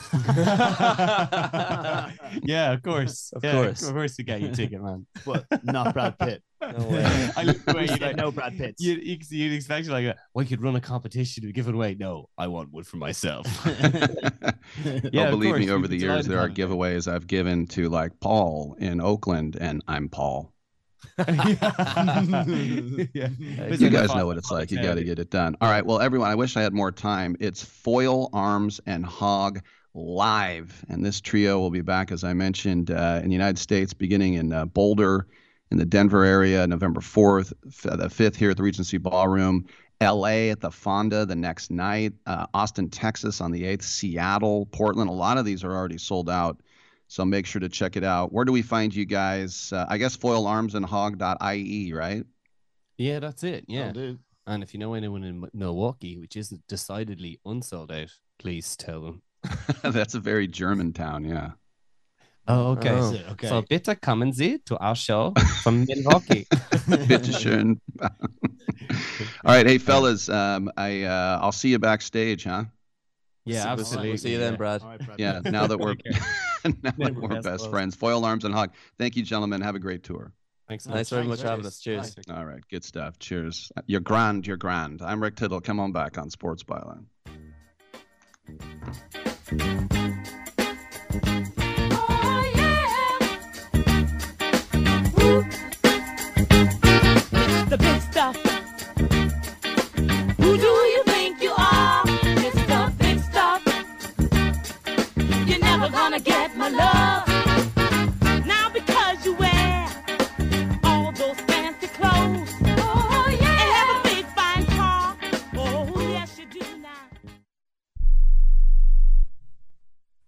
yeah, of course, Of Yeah, course. of course, you get your ticket, man. But not Brad Pitt. No way. I, We wait, said like, no Brad Pitts. You, you, you'd expect like, a, we could run a competition to give it away. No, I want one for myself. oh, of believe course, me, over the years, there are giveaways I've given to like Paul in Oakland, and I'm Paul. yeah. You guys know what it's like. You got to get it done. All right. Well, everyone, I wish I had more time. It's Foil Arms and Hog live, and this trio will be back, as I mentioned, uh, in the United States, beginning in uh, Boulder, in the Denver area, November fourth, f- the fifth here at the Regency Ballroom. LA at the Fonda the next night, uh, Austin, Texas on the 8th, Seattle, Portland. A lot of these are already sold out. So make sure to check it out. Where do we find you guys? Uh, I guess foilarmsandhog.ie, right? Yeah, that's it. Yeah. do. And if you know anyone in Milwaukee, which is decidedly unsold out, please tell them. That's a very German town, yeah. Oh, okay. Oh. Is it? Okay. So bitte kommen Sie to our show from Milwaukee. Bitteschön. All right, hey fellas, um, I uh, I'll see you backstage, huh? Yeah, We'll see- absolutely. We'll see you then. Brad. All right, Brad. Yeah, now that we're now that we're best best friends. Foil arms and Hog. Thank you, gentlemen. Have a great tour. Thanks. Thanks very much for having us. Cheers. All right, good stuff. Cheers. You're grand. You're grand. I'm Rick Tittle. Come on back on Sports Byline. Who do you think you are? You're never gonna get my love.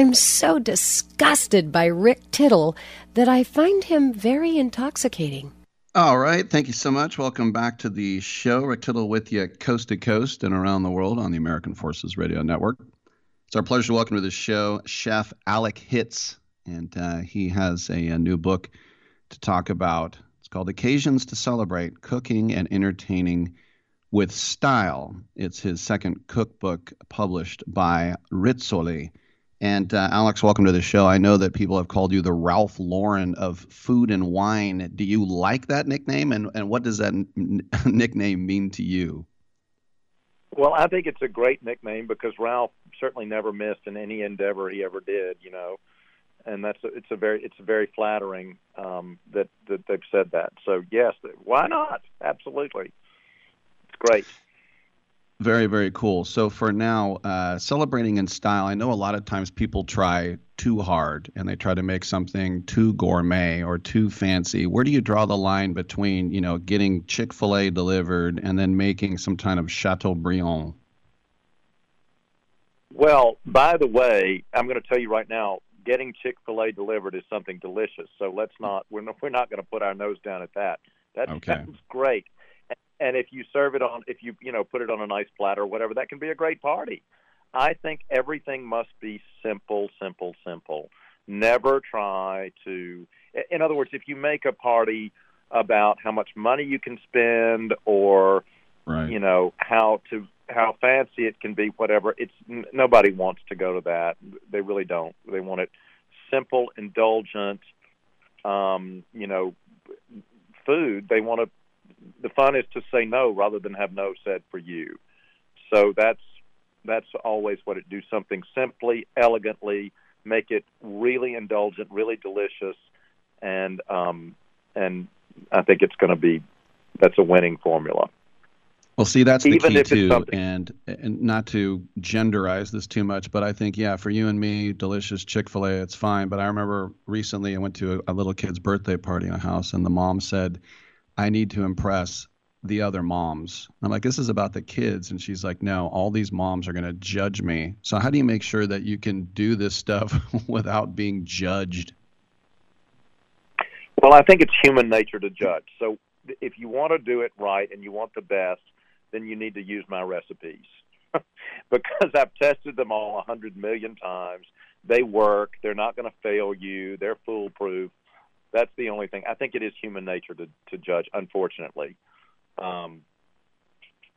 I'm so disgusted by Rick Tittle that I find him very intoxicating. All right. Thank you so much. Welcome back to the show. Rick Tittle with you coast to coast and around the world on the American Forces Radio Network. It's our pleasure to welcome to the show Chef Alex Hitz. And uh, he has a, a new book to talk about. It's called Occasions to Celebrate Cooking and Entertaining with Style. It's his second cookbook published by Rizzoli. And uh, Alex, welcome to the show. I know that people have called you the Ralph Lauren of food and wine. Do you like that nickname, and, and what does that n- nickname mean to you? Well, I think it's a great nickname because Ralph certainly never missed in any endeavor he ever did. You know, and that's a, it's a very it's very flattering um, that that they've said that. So yes, why not? Absolutely, it's great. Very, very cool. So for now, uh, celebrating in style. I know a lot of times people try too hard and they try to make something too gourmet or too fancy. Where do you draw the line between, you know, getting Chick Fil A delivered and then making some kind of Chateaubriand? Well, by the way, I'm going to tell you right now, getting Chick Fil A delivered is something delicious. So let's not we're not, we're not going to put our nose down at that. That Okay. sounds great. And if you serve it on, if you you know put it on a nice platter or whatever, that can be a great party. I think everything must be simple, simple, simple. Never try to. In other words, if you make a party about how much money you can spend or right. you know how to how fancy it can be whatever it's n- nobody wants to go to that they really don't they want it simple indulgent um you know food they want to the fun is to say no rather than have no said for you so that's that's always what it do something simply elegantly make it really indulgent really delicious and um and i think it's going to be that's a winning formula Well, see, that's the Even key too, and and not to genderize this too much, but I think yeah, for you and me, delicious Chick Fil A, it's fine. But I remember recently I went to a, a little kid's birthday party in a house, and the mom said, "I need to impress the other moms." I'm like, "This is about the kids," and she's like, "No, all these moms are going to judge me." So how do you make sure that you can do this stuff without being judged? Well, I think it's human nature to judge. So if you want to do it right and you want the best, then you need to use my recipes because I've tested them all a hundred million times. They work. They're not going to fail you. They're foolproof. That's the only thing. I think it is human nature to to judge, unfortunately. Um,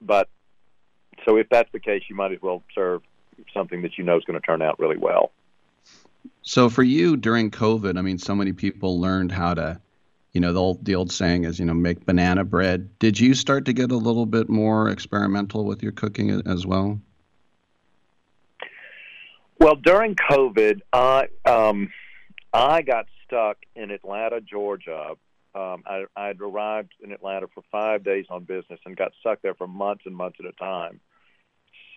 but so if that's the case, you might as well serve something that you know is going to turn out really well. So for you during COVID, I mean, so many people learned how to, you know, the old the old saying is, you know, make banana bread. Did you start to get a little bit more experimental with your cooking as well? Well, during COVID, I um, I got stuck in Atlanta, Georgia. Um, I I had arrived in Atlanta for five days on business and got stuck there for months and months at a time.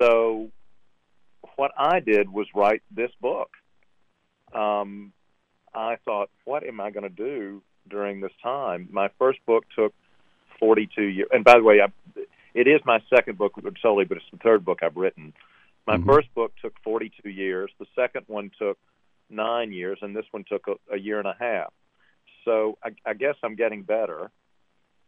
So, what I did was write this book. Um, I thought, what am I going to do during this time? My first book took 42 years. And by the way, I, it is my second book solely, but it's the third book I've written. My first book took 42 years. The second one took nine years, and this one took a, a year and a half. So I, I guess I'm getting better.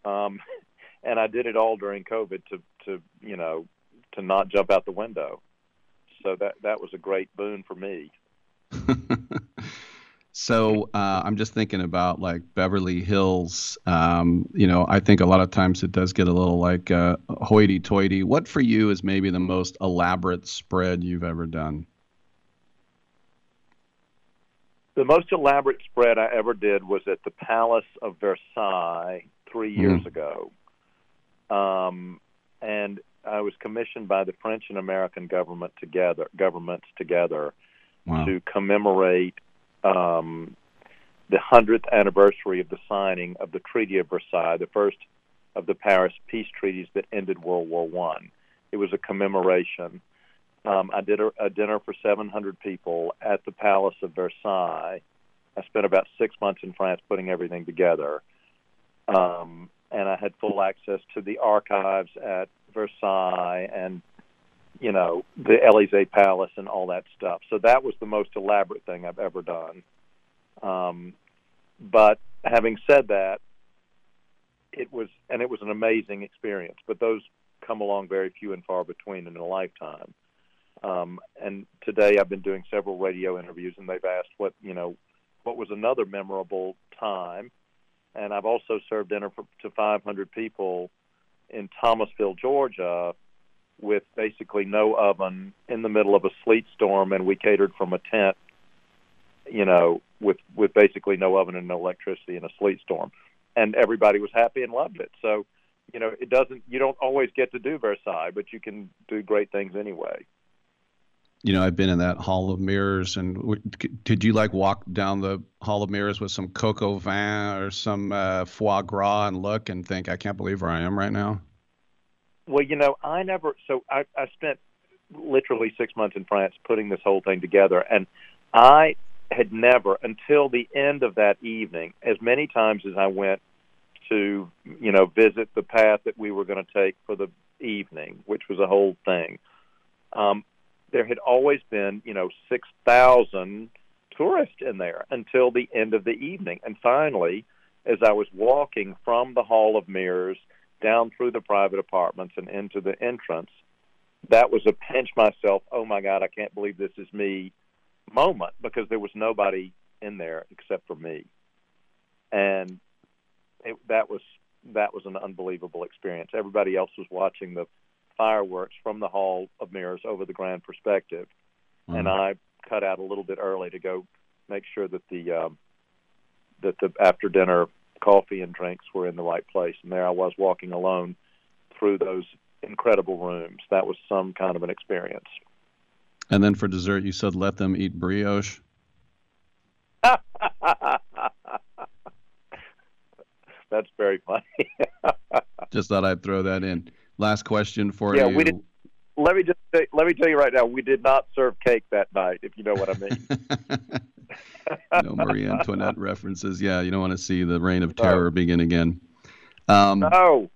Um, and I did it all during COVID to, to you know, to not jump out the window. So that that was a great boon for me. So uh, I'm just thinking about like Beverly Hills. Um, you know, I think a lot of times it does get a little like uh, hoity-toity. What for you is maybe the most elaborate spread you've ever done? The most elaborate spread I ever did was at the Palace of Versailles three years ago. Um, and I was commissioned by the French and American government together, governments together, Wow. to commemorate um, the hundredth anniversary of the signing of the Treaty of Versailles, the first of the Paris peace treaties that ended World War One. It was a commemoration. Um, I did a, a dinner for 700 people at the Palace of Versailles. I spent about six months in France putting everything together, um, and I had full access to the archives at Versailles and you know the Elysee Palace and all that stuff. So that was the most elaborate thing I've ever done. Um, but having said that, it was and it was an amazing experience. But those come along very few and far between in a lifetime. Um, and today I've been doing several radio interviews, and they've asked what you know what was another memorable time. And I've also served dinner for, to 500 people in Thomasville, Georgia, with basically no oven in the middle of a sleet storm, and we catered from a tent, you know, with with basically no oven and no electricity in a sleet storm, and everybody was happy and loved it. So, you know, it doesn't you don't always get to do Versailles, but you can do great things anyway. You know, I've been in that Hall of Mirrors, and w- could you like walk down the Hall of Mirrors with some coq au vin or some uh, foie gras and look and think, I can't believe where I am right now? Well, you know, I never. So I, I spent literally six months in France putting this whole thing together, and I had never, until the end of that evening, as many times as I went to, you know, visit the path that we were going to take for the evening, which was a whole thing. Um, there had always been, you know, six thousand tourists in there until the end of the evening, and finally, as I was walking from the Hall of Mirrors down through the private apartments and into the entrance, that was a pinch myself, oh my God, I can't believe this is me moment because there was nobody in there except for me. And it, that was that was an unbelievable experience. Everybody else was watching the fireworks from the Hall of Mirrors over the grand perspective, and I cut out a little bit early to go make sure that the um, that the after dinner coffee and drinks were in the right place. And there I was walking alone through those incredible rooms. That was some kind of an experience. And then for dessert, you said let them eat brioche. That's very funny. Just thought I'd throw that in. Last question for yeah, you. Yeah, we did. Let me just say, let me tell you right now, we did not serve cake that night. If you know what I mean. no Marie Antoinette references. Yeah, you don't want to see the reign of terror begin again. Um, no.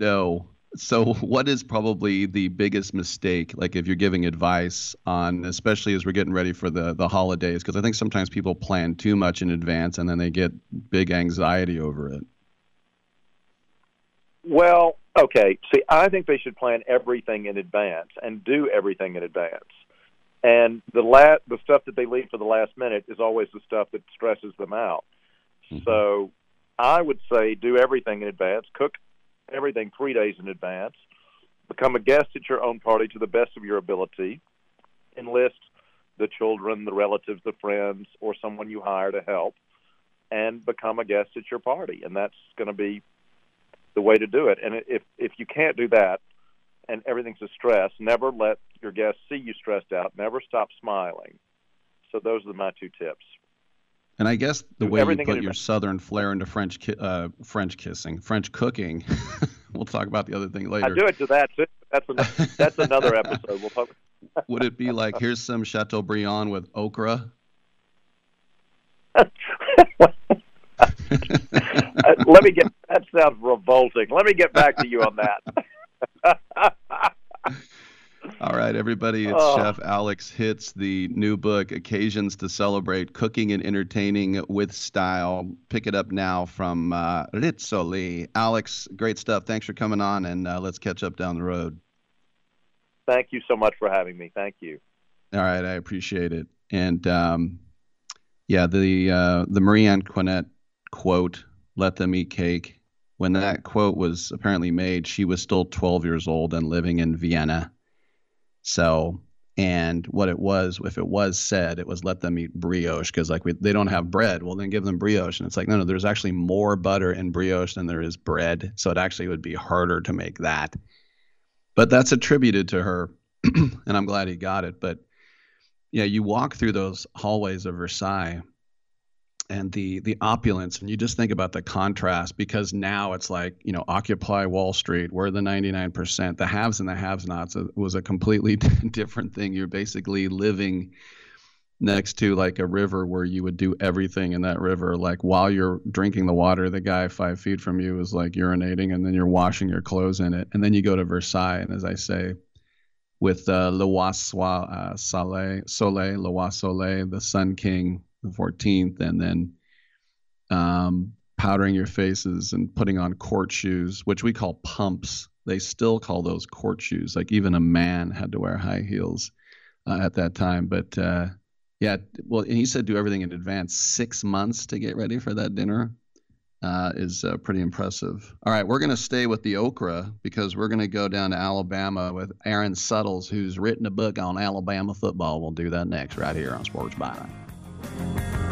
No. So, what is probably the biggest mistake? Like, if you're giving advice on, especially as we're getting ready for the the holidays, because I think sometimes people plan too much in advance and then they get big anxiety over it. Well, okay. See, I think they should plan everything in advance and do everything in advance. And the la- the stuff that they leave for the last minute is always the stuff that stresses them out. Mm-hmm. So I would say do everything in advance. Cook everything three days in advance. Become a guest at your own party to the best of your ability. Enlist the children, the relatives, the friends, or someone you hire to help, and become a guest at your party. And that's going to be the way to do it. And if if you can't do that, and everything's a stress, never let your guests see you stressed out. Never stop smiling. So those are my two tips. And I guess the way you everything put your advance. southern flair into French ki- uh, French kissing, French cooking. we'll talk about the other thing later. I do it to that too. That's another, that's another episode. We'll talk. Would it be like here's some Chateaubriand with okra? Uh, let me get. That sounds revolting. Let me get back to you on that. All right, everybody, it's Oh. Chef Alex Hitz, the new book, Occasions to Celebrate Cooking and Entertaining with Style. Pick it up now from uh, Rizzoli. Alex, great stuff. Thanks for coming on, and uh, let's catch up down the road. Thank you so much for having me. Thank you. All right, I appreciate it. And um, yeah, the uh, the Marie Antoinette quote, "Let them eat cake." When that quote was apparently made, she was still 12 years old and living in Vienna. So, and what it was, if it was said, it was let them eat brioche because like we, they don't have bread. Well, then give them brioche. And it's like, no, no, there's actually more butter in brioche than there is bread. So it actually would be harder to make that. But that's attributed to her, and I'm glad he got it. But yeah, you walk through those hallways of Versailles and the the opulence and you just think about the contrast because now it's like you know occupy wall street we're the 99% the haves and the have nots was a completely different thing. You're basically living next to like a river where you would do everything in that river. Like while you're drinking the water the guy five feet from you is like urinating and then you're washing your clothes in it. And then you go to versailles and as i say with uh, Soleil, uh, Soleil, Soleil, Soleil, the Sun King, the 14th, and then um, powdering your faces and putting on court shoes, which we call pumps. They still call those court shoes. Like even a man had to wear high heels uh, at that time. But uh, yeah, well, and he said do everything in advance. Six months to get ready for that dinner uh, is uh, pretty impressive. All right, we're going to stay with the okra because we're going to go down to Alabama with Aaron Suttles, who's written a book on Alabama football. We'll do that next right here on Sports Byline. Wendy's new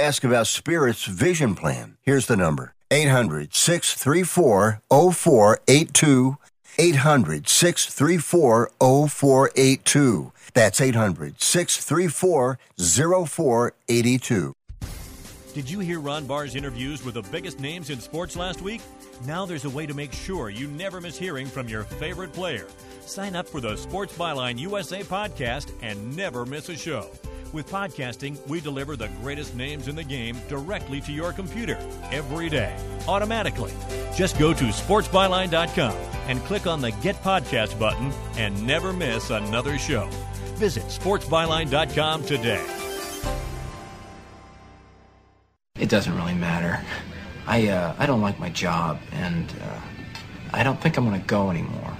ask about Spirit's vision plan. Here's the number 800 634 0482. 800 634 0482. That's 800 634 0482. Did you hear Ron Barr's interviews with the biggest names in sports last week? Now there's a way to make sure you never miss hearing from your favorite player. Sign up for the Sports Byline USA podcast and never miss a show. With podcasting, we deliver the greatest names in the game directly to your computer every day, automatically. Just go to sportsbyline.com and click on the Get Podcast button and never miss another show. Visit sportsbyline.com today. It doesn't really matter. I uh, I don't like my job, and uh, I don't think I'm gonna go anymore.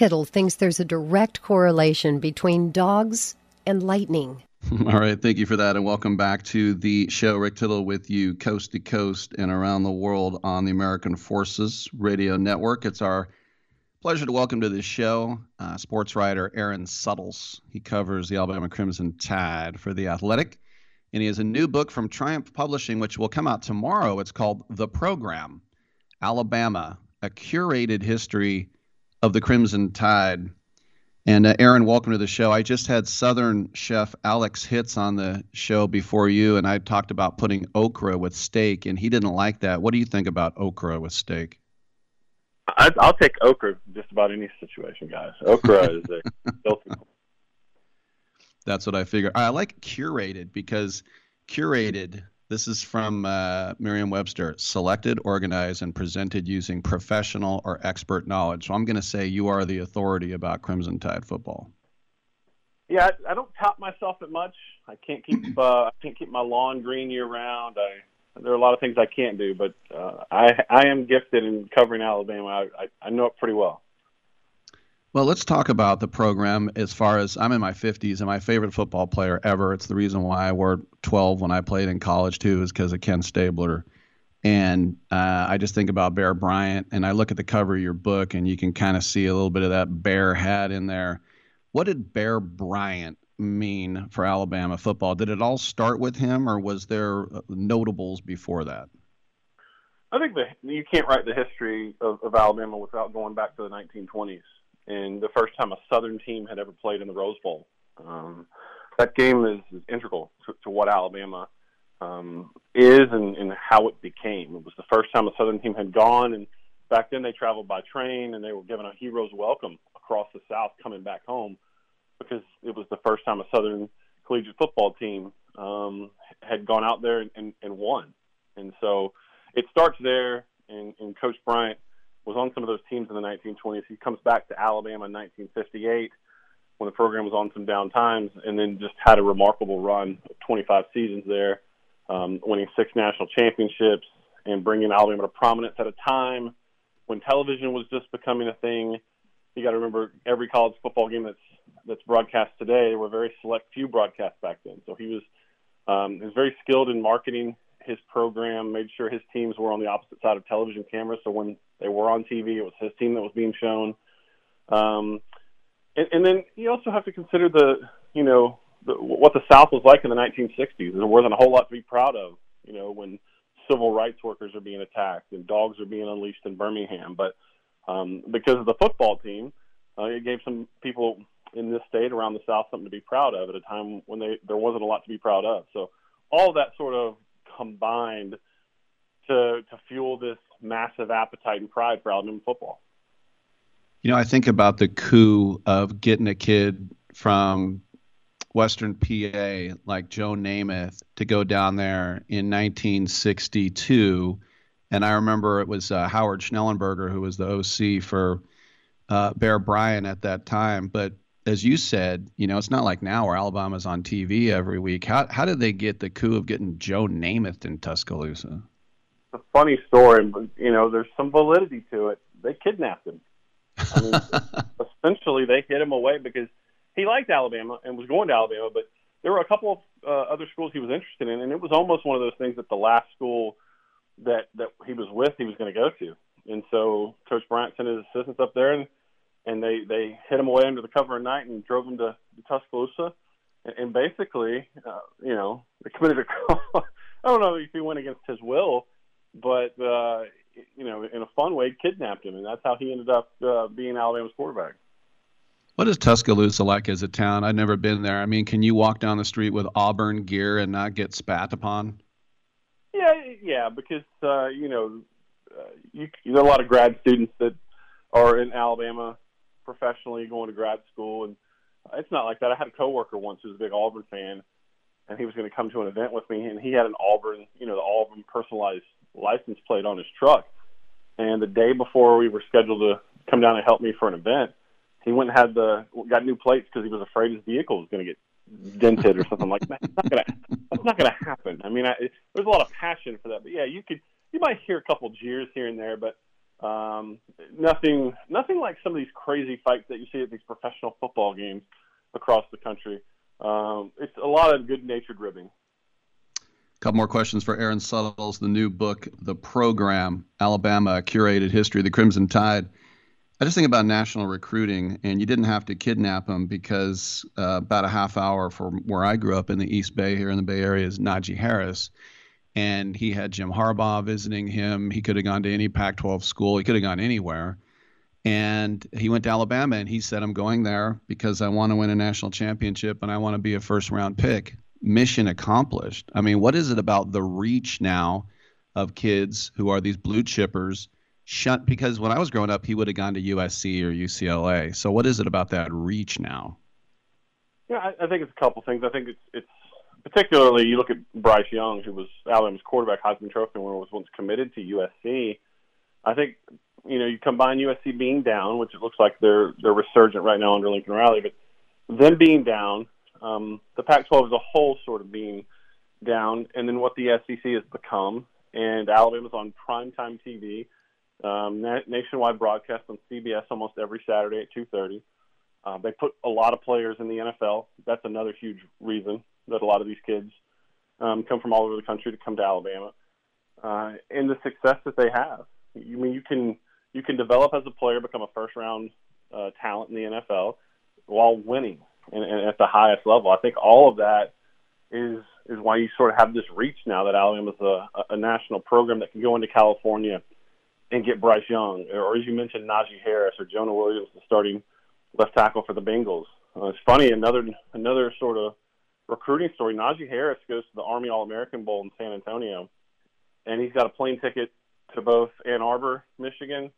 Tittle thinks there's a direct correlation between dogs and lightning. All right, thank you for that, and welcome back to the show. Rick Tittle with you, coast to coast and around the world on the American Forces Radio Network. It's our pleasure to welcome to this show uh, sports writer Aaron Suttles. He covers the Alabama Crimson Tide for the Athletic, and he has a new book from Triumph Publishing, which will come out tomorrow. It's called The Program: Alabama: A Curated History of the Crimson Tide. And uh, Aaron, welcome to the show. I just had Southern chef Alex Hitz on the show before you, and I talked about putting okra with steak, and he didn't like that. What do you think about okra with steak? I, I'll take okra just about any situation, guys. Okra is a filthy. That's what I figure. I like curated because curated. This is from uh, Merriam-Webster. Selected, organized, and presented using professional or expert knowledge. So I'm going to say you are the authority about Crimson Tide football. Yeah, I, I don't top myself at much. I can't keep uh, I can't keep my lawn green year round. I there are a lot of things I can't do, but uh, I I am gifted in covering Alabama. I, I I know it pretty well. Well, let's talk about the program as far as I'm in my 50s and my favorite football player ever. It's the reason why I wore 12 when I played in college, too, is because of Ken Stabler. And uh, I just think about Bear Bryant, and I look at the cover of your book, and you can kind of see a little bit of that bear hat in there. What did Bear Bryant mean for Alabama football? Did it all start with him, or was there uh, notables before that? I think you can't write the history of, of Alabama without going back to the 1920s and the first time a Southern team had ever played in the Rose Bowl. Um, that game is, is integral to, to what Alabama um, is and, and how it became. It was the first time a Southern team had gone, and back then they traveled by train and they were given a hero's welcome across the South coming back home because it was the first time a Southern collegiate football team um, had gone out there and, and, and won. And so it starts there, and, and Coach Bryant was on some of those teams in the 1920s. He comes back to Alabama in 1958 when the program was on some down times, and then just had a remarkable run of 25 seasons there, um, winning six national championships and bringing Alabama to prominence at a time when television was just becoming a thing. You got to remember every college football game that's that's broadcast today. There were very select few broadcasts back then. So he was um, he was very skilled in marketing his program, made sure his teams were on the opposite side of television cameras. So when they were on TV, it was his team that was being shown. Um, and, and then you also have to consider the, you know, the, what the South was like in the 1960s. There wasn't a whole lot to be proud of, you know, when civil rights workers are being attacked and dogs are being unleashed in Birmingham. But um, because of the football team, uh, it gave some people in this state around the South something to be proud of at a time when they there wasn't a lot to be proud of. So all that sort of combined to to fuel this massive appetite and pride for Alabama football. You know, I think about the coup of getting a kid from Western PA like Joe Namath to go down there in 1962. And I remember it was uh, Howard Schnellenberger who was the OC for uh, Bear Bryant at that time. But as you said, you know, it's not like now where Alabama's on TV every week. How, how did they get the coup of getting Joe Namath in Tuscaloosa? It's a funny story, but you know, there's some validity to it. They kidnapped him. I mean, essentially, they hid him away because he liked Alabama and was going to Alabama, but there were a couple of uh, other schools he was interested in, and it was almost one of those things that the last school that that he was with, he was going to go to. And so Coach Bryant sent his assistants up there, and and they they hid him away under the cover of night and drove him to, to Tuscaloosa, and, and basically, uh, you know, they committed a. I don't know if he went against his will, but uh, you know, in a fun way, kidnapped him, and that's how he ended up uh, being Alabama's quarterback. What is Tuscaloosa like as a town? I've never been there. I mean, can you walk down the street with Auburn gear and not get spat upon? Yeah, yeah, because uh, you know, uh, you, there are a lot of grad students that are in Alabama professionally going to grad school, and it's not like that. I had a coworker once who was a big Auburn fan, and he was going to come to an event with me, and he had an Auburn, you know, the Auburn personalized license plate on his truck. And the day before we were scheduled to come down and help me for an event, he went and had the got new plates because he was afraid his vehicle was going to get dented or something like that. Not gonna that's not gonna happen. I mean, I, there's a lot of passion for that, but yeah, you could you might hear a couple jeers here and there, but um, nothing nothing like some of these crazy fights that you see at these professional football games across the country. Um, it's a lot of good natured ribbing. Couple more questions for Aaron Suttles. The new book, The Program, Alabama Curated History, The Crimson Tide. I just think about national recruiting, and you didn't have to kidnap him because uh, about a half hour from where I grew up in the East Bay here in the Bay Area is Najee Harris. And he had Jim Harbaugh visiting him. He could have gone to any Pac 12 school, he could have gone anywhere. And he went to Alabama and he said, I'm going there because I want to win a national championship and I want to be a first round pick. Mission accomplished. I mean, what is it about the reach now of kids who are these blue chippers? Shut because when I was growing up, he would have gone to USC or UCLA. So what is it about that reach now? Yeah, I, I think it's a couple things. I think it's it's particularly you look at Bryce Young, who was Alabama's quarterback, Heisman Trophy winner, was once committed to USC. I think you know you combine USC being down, which it looks like they're they're resurgent right now under Lincoln Riley, but them being down, um, the Pac-12 as a whole sort of being down, and then what the SEC has become, and Alabama's on primetime TV um, na- nationwide broadcast on CBS almost every Saturday at 2:30. Uh, they put a lot of players in the NFL. That's another huge reason that a lot of these kids um, come from all over the country to come to Alabama, uh, and the success that they have. You I mean you can you can develop as a player, become a first round uh, talent in the NFL while winning and, and at the highest level. I think all of that is is why you sort of have this reach now that Alabama's a, a national program that can go into California and get Bryce Young, or as you mentioned, Najee Harris or Jonah Williams, the starting left tackle for the Bengals. Uh, it's funny, another another sort of recruiting story. Najee Harris goes to the Army All American Bowl in San Antonio, and he's got a plane ticket to both Ann Arbor, Michigan,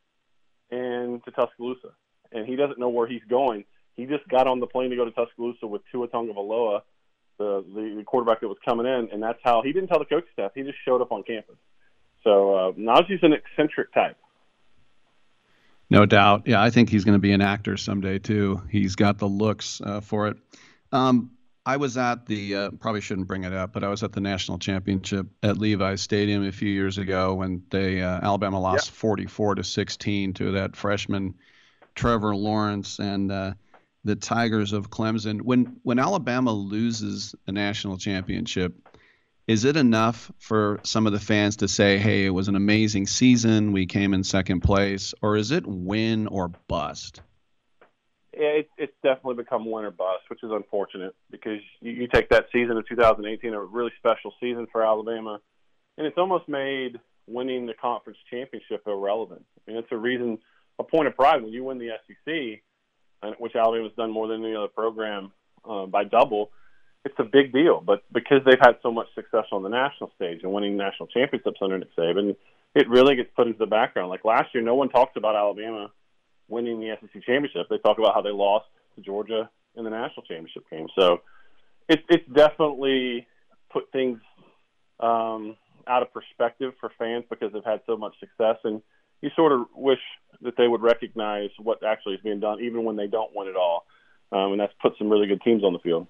and to Tuscaloosa. And he doesn't know where he's going. He just got on the plane to go to Tuscaloosa with Tua Tagovailoa, the, the the quarterback that was coming in, and that's how he didn't tell the coaching staff. He just showed up on campus. So uh, Najee's an eccentric type. No doubt. Yeah, I think he's going to be an actor someday too. He's got the looks uh, for it. Um, I was at the uh, probably shouldn't bring it up, but I was at the national championship at Levi's Stadium a few years ago when they uh, Alabama lost 44 to 16 to that freshman Trevor Lawrence and uh, the Tigers of Clemson. When when Alabama loses a national championship, is it enough for some of the fans to say, "Hey, it was an amazing season. We came in second place," or is it win or bust? Yeah, it, it's definitely become win or bust, which is unfortunate because you, you take that season of 2018, a really special season for Alabama. and it's almost made winning the conference championship irrelevant. I mean, it's a reason, a point of pride when you win the SEC, which Alabama's done more than any other program uh, by double. It's a big deal, but because they've had so much success on the national stage and winning national championships under Nick Saban, it really gets put into the background. Like last year, no one talks about Alabama winning the SEC championship. They talk about how they lost to Georgia in the national championship game. So it's it's definitely put things um, out of perspective for fans because they've had so much success, and you sort of wish that they would recognize what actually is being done, even when they don't win it all. Um, and that's put some really good teams on the field.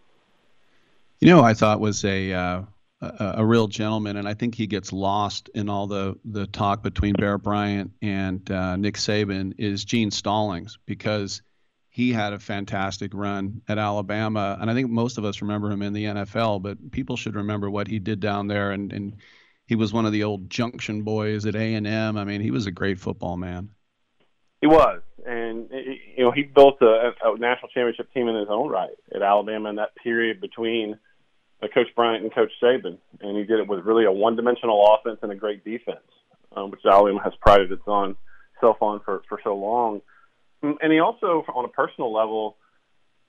You know, I thought was a uh, a, a real gentleman, and I think he gets lost in all the the talk between Bear Bryant and uh, Nick Saban is Gene Stallings because he had a fantastic run at Alabama, and I think most of us remember him in the NFL, but people should remember what he did down there, and and he was one of the old Junction boys at A and M. I mean, he was a great football man. He was, and you know, he built a, a national championship team in his own right at Alabama in that period between uh, Coach Bryant and Coach Saban, and he did it with really a one-dimensional offense and a great defense, um, which Alabama has prided itself on for for so long. And he also, on a personal level,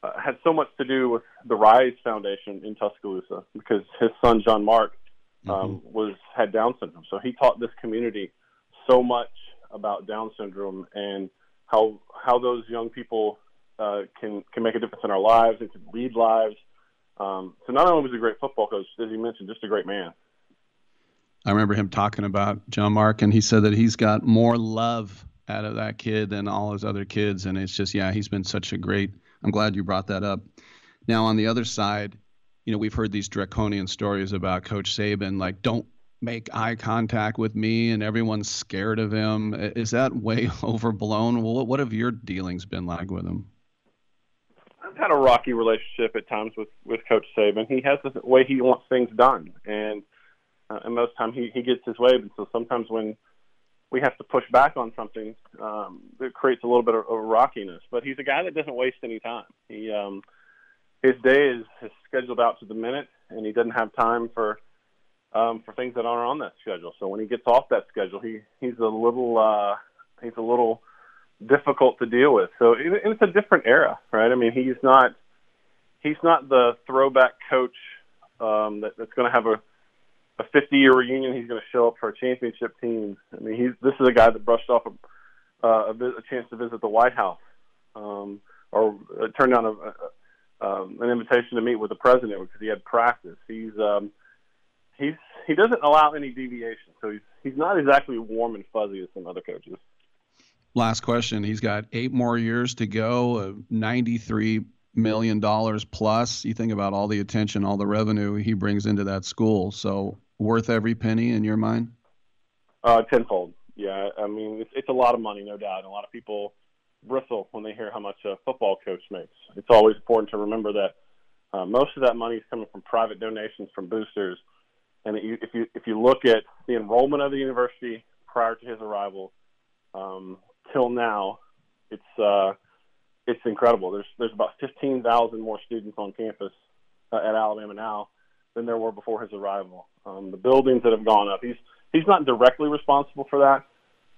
uh, had so much to do with the Rise Foundation in Tuscaloosa because his son John Mark um, was had Down syndrome, so he taught this community so much about Down syndrome and how how those young people uh, can can make a difference in our lives and can lead lives. Um, so not only was he a great football coach, as you mentioned, just a great man. I remember him talking about John Mark, and he said that he's got more love out of that kid than all his other kids, and it's just yeah, he's been such a great. I'm glad you brought that up. Now on the other side, you know, we've heard these draconian stories about Coach Saban, like don't make eye contact with me, and everyone's scared of him. Is that way overblown? What what have your dealings been like with him? I've had a rocky relationship at times with with Coach Saban. He has the way he wants things done, and uh, and most time he he gets his way. But so sometimes when we have to push back on something, um, it creates a little bit of, of rockiness. But he's a guy that doesn't waste any time. He um, his day is, is scheduled out to the minute, and he doesn't have time for um, for things that aren't on that schedule. So when he gets off that schedule, he he's a little uh, he's a little difficult to deal with. So it, it's a different era, right? I mean, he's not he's not the throwback coach um, that, that's going to have a a 50 year reunion. He's going to show up for a championship team. I mean, he's this is a guy that brushed off a uh, a, a chance to visit the White House um, or uh, turned down a, a, um, an invitation to meet with the president because he had practice. He's um, he's he doesn't allow any deviation, so he's he's not exactly warm and fuzzy as some other coaches. Last question. He's got eight more years to go. Uh, Ninety-three million dollars plus. You think about all the attention, all the revenue he brings into that school. So worth every penny in your mind. Uh, tenfold. Yeah, I mean it's, it's a lot of money, no doubt. And a lot of people bristle when they hear how much a football coach makes. It's always important to remember that uh, most of that money is coming from private donations from boosters. And it, if you if you look at the enrollment of the university prior to his arrival um, till now, it's uh, it's incredible. There's there's about 15,000 more students on campus uh, at Alabama now than there were before his arrival. Um, the buildings that have gone up. He's he's not directly responsible for that,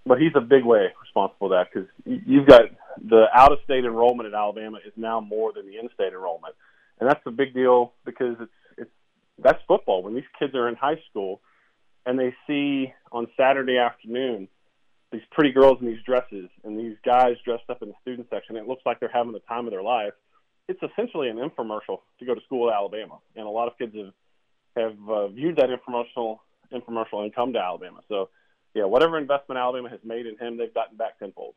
but he's a big way responsible for that because you've got the out-of-state enrollment at Alabama is now more than the in-state enrollment, and that's a big deal because it's it's that's football. When these kids are in high school and they see on Saturday afternoon these pretty girls in these dresses and these guys dressed up in the student section, it looks like they're having the time of their life. It's essentially an infomercial to go to school at Alabama, and a lot of kids have have uh, viewed that infomercial infomercial and come to Alabama. So, yeah, whatever investment Alabama has made in him, they've gotten back tenfold.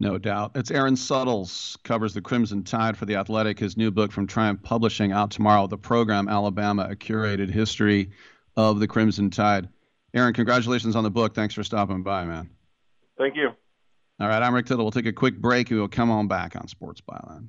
No doubt. It's Aaron Suttles covers the Crimson Tide for the Athletic. His new book from Triumph Publishing out tomorrow. The program Alabama: A Curated History of the Crimson Tide. Aaron, congratulations on the book. Thanks for stopping by, man. Thank you. All right, I'm Rick Tittle. We'll take a quick break. We will come on back on Sports Byline.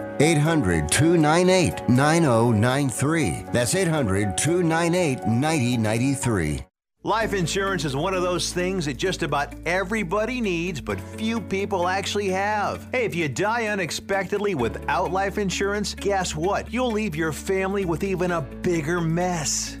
800 298 9093. That's 800 298 9093. Life insurance is one of those things that just about everybody needs, but few people actually have. Hey, if you die unexpectedly without life insurance, guess what? You'll leave your family with even a bigger mess.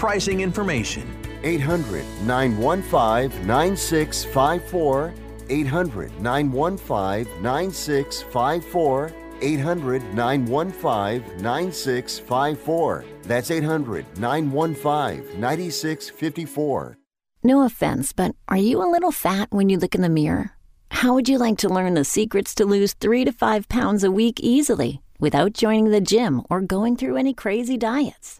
pricing information. 800 915 9654. 800 915 9654. 800 915 9654. That's 800 915 9654. No offense, but are you a little fat when you look in the mirror? How would you like to learn the secrets to lose three to five pounds a week easily without joining the gym or going through any crazy diets?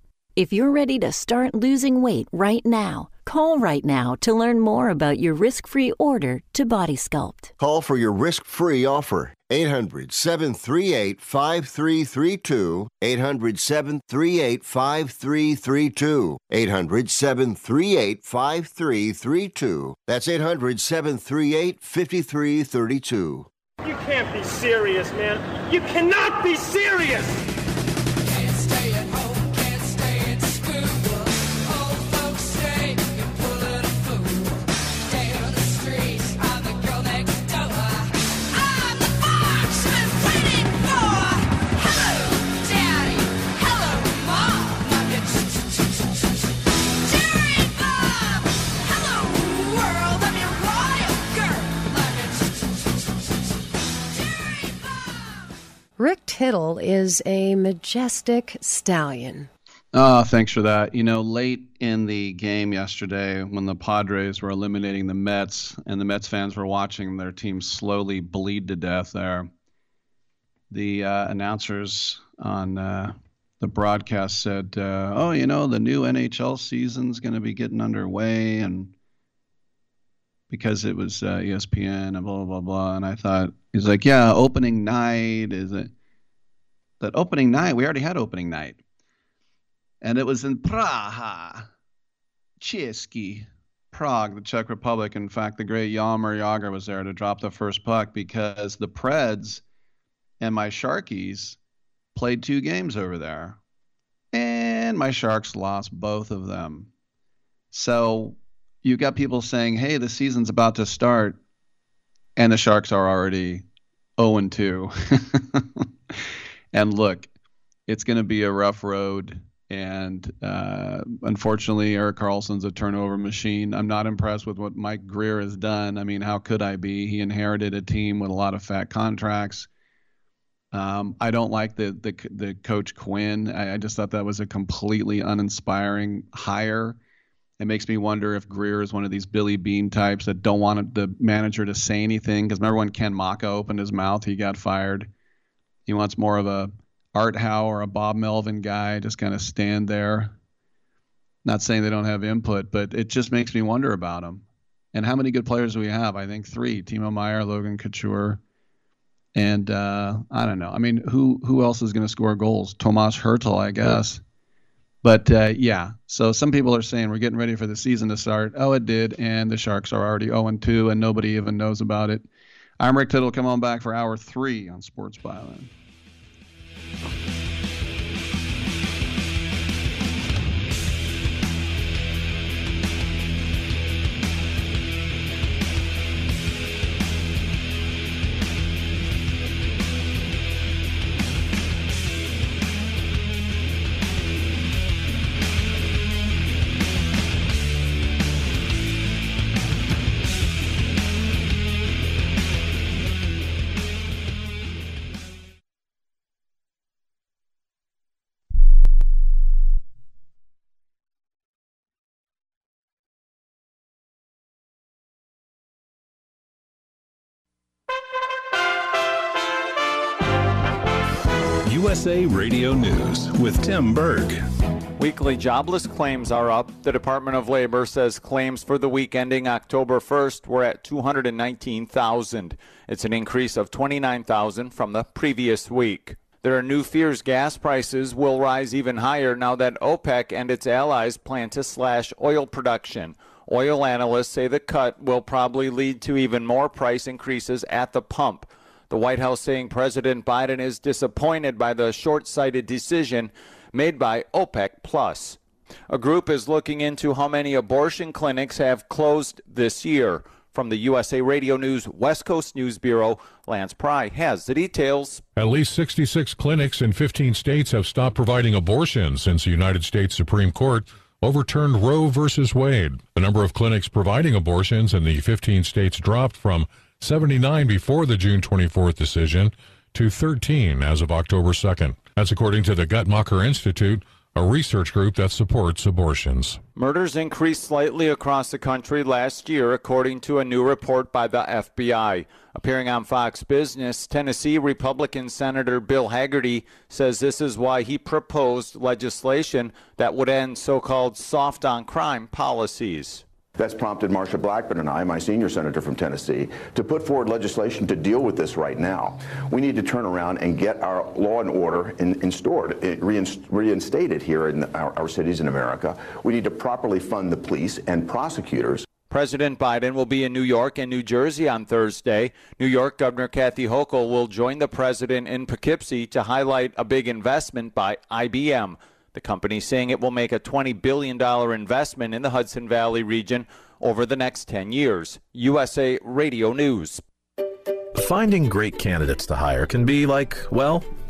If you're ready to start losing weight right now, call right now to learn more about your risk free order to Body Sculpt. Call for your risk free offer. 800 738 5332. 800 738 5332. 800 738 5332. That's 800 738 5332. You can't be serious, man. You cannot be serious! Rick Tittle is a majestic stallion. Oh, thanks for that. You know, late in the game yesterday, when the Padres were eliminating the Mets and the Mets fans were watching their team slowly bleed to death there, the uh, announcers on uh, the broadcast said, uh, Oh, you know, the new NHL season's going to be getting underway. And because it was uh, ESPN and blah, blah, blah. And I thought, he's like, Yeah, opening night. Is it that opening night? We already had opening night and it was in Praha, Český, Prague, the Czech Republic. In fact, the great Jaromír Jágr was there to drop the first puck because the Preds and my Sharkies played two games over there, and my Sharks lost both of them. So you got people saying, "Hey, the season's about to start," and the Sharks are already 0 and 2. and look, it's going to be a rough road and uh, unfortunately, Erik Karlsson's a turnover machine. I'm not impressed with what Mike Grier has done. I mean, how could I be? He inherited a team with a lot of fat contracts. Um, I don't like the the the coach Quinn. I, I, just thought that was a completely uninspiring hire. It makes me wonder if Grier is one of these Billy Beane types that don't want the manager to say anything. Because remember when Ken Macha opened his mouth, he got fired. He wants more of a Art Howe or a Bob Melvin guy, just kind of stand there. Not saying they don't have input, but it just makes me wonder about them. And how many good players do we have? I think three: Timo Meier, Logan Couture, and uh, I don't know. I mean, who who else is going to score goals? Tomas Hertl, I guess. But uh, yeah, so some people are saying we're getting ready for the season to start. Oh, it did, and the Sharks are already 0 2, and nobody even knows about it. I'm Rick Tittle. Come on back for hour three on Sports Byline. USA Radio News with Tim Berg. Weekly jobless claims are up. The Department of Labor says claims for the week ending October 1st were at 219,000. It's an increase of 29,000 from the previous week. There are new fears gas prices will rise even higher now that OPEC and its allies plan to slash oil production. Oil analysts say the cut will probably lead to even more price increases at the pump. The White House saying President Biden is disappointed by the short sighted decision made by OPEC. Plus. A group is looking into how many abortion clinics have closed this year. From the USA Radio News West Coast News Bureau, Lance Pry has the details. At least 66 clinics in 15 states have stopped providing abortions since the United States Supreme Court overturned Roe v. Wade. The number of clinics providing abortions in the 15 states dropped from 79 before the June 24th decision to 13 as of October 2nd. That's according to the Guttmacher Institute, a research group that supports abortions. Murders increased slightly across the country last year, according to a new report by the FBI. Appearing on Fox Business, Tennessee Republican Senator Bill Hagerty says this is why he proposed legislation that would end so called soft on crime policies. That's prompted Marsha Blackburn and I, my senior senator from Tennessee, to put forward legislation to deal with this right now. We need to turn around and get our law and order in, instaured, eh, reinstated here in our, our cities in America. We need to properly fund the police and prosecutors. President Biden will be in New York and New Jersey on Thursday. New York Governor Kathy Hochul will join the president in Poughkeepsie to highlight a big investment by IBM. The company saying it will make a $20 billion investment in the Hudson Valley region over the next 10 years. USA Radio News. Finding great candidates to hire can be like, well,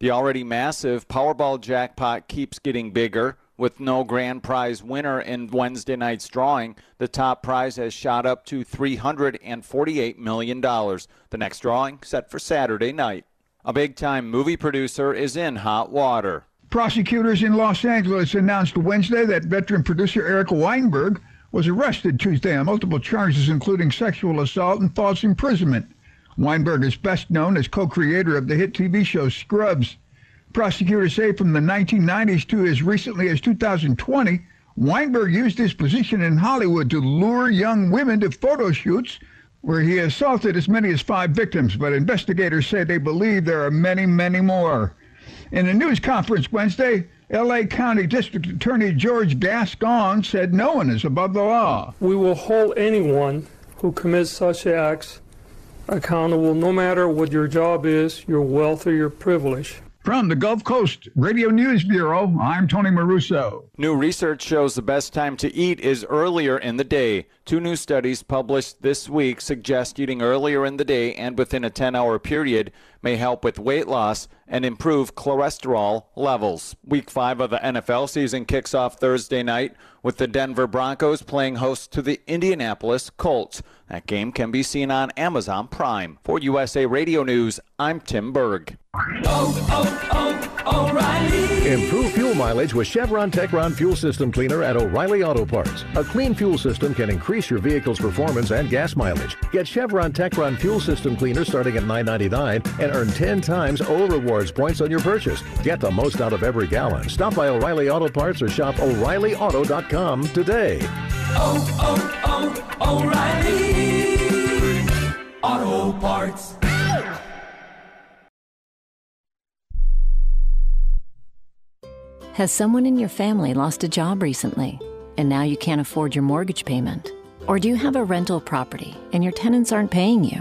The already massive Powerball jackpot keeps getting bigger. With no grand prize winner in Wednesday night's drawing, the top prize has shot up to $348 million. The next drawing set for Saturday night. A big time movie producer is in hot water. Prosecutors in Los Angeles announced Wednesday that veteran producer Eric Weinberg was arrested Tuesday on multiple charges, including sexual assault and false imprisonment. Weinberg is best known as co creator of the hit TV show Scrubs. Prosecutors say from the 1990s to as recently as 2020, Weinberg used his position in Hollywood to lure young women to photo shoots where he assaulted as many as five victims, but investigators say they believe there are many, many more. In a news conference Wednesday, L.A. County District Attorney George Gascon said no one is above the law. We will hold anyone who commits such acts accountable no matter what your job is, your wealth, or your privilege. From the Gulf Coast Radio News Bureau, I'm Tony Maruso. New research shows the best time to eat is earlier in the day. Two new studies published this week suggest eating earlier in the day and within a 10 hour period may help with weight loss and improve cholesterol levels. Week five of the NFL season kicks off Thursday night with the Denver Broncos playing host to the Indianapolis Colts. That game can be seen on Amazon Prime. For USA Radio News, I'm Tim Berg. Oh, oh, oh, O'Reilly! Improve fuel mileage with Chevron Techron Fuel System Cleaner at O'Reilly Auto Parts. A clean fuel system can increase your vehicle's performance and gas mileage. Get Chevron Techron Fuel System Cleaner starting at $9.99 and earn 10 times O rewards points on your purchase. Get the most out of every gallon. Stop by O'Reilly Auto Parts or shop O'ReillyAuto.com today. Oh, oh, oh, O'Reilly! Auto Parts. Has someone in your family lost a job recently and now you can't afford your mortgage payment? Or do you have a rental property and your tenants aren't paying you?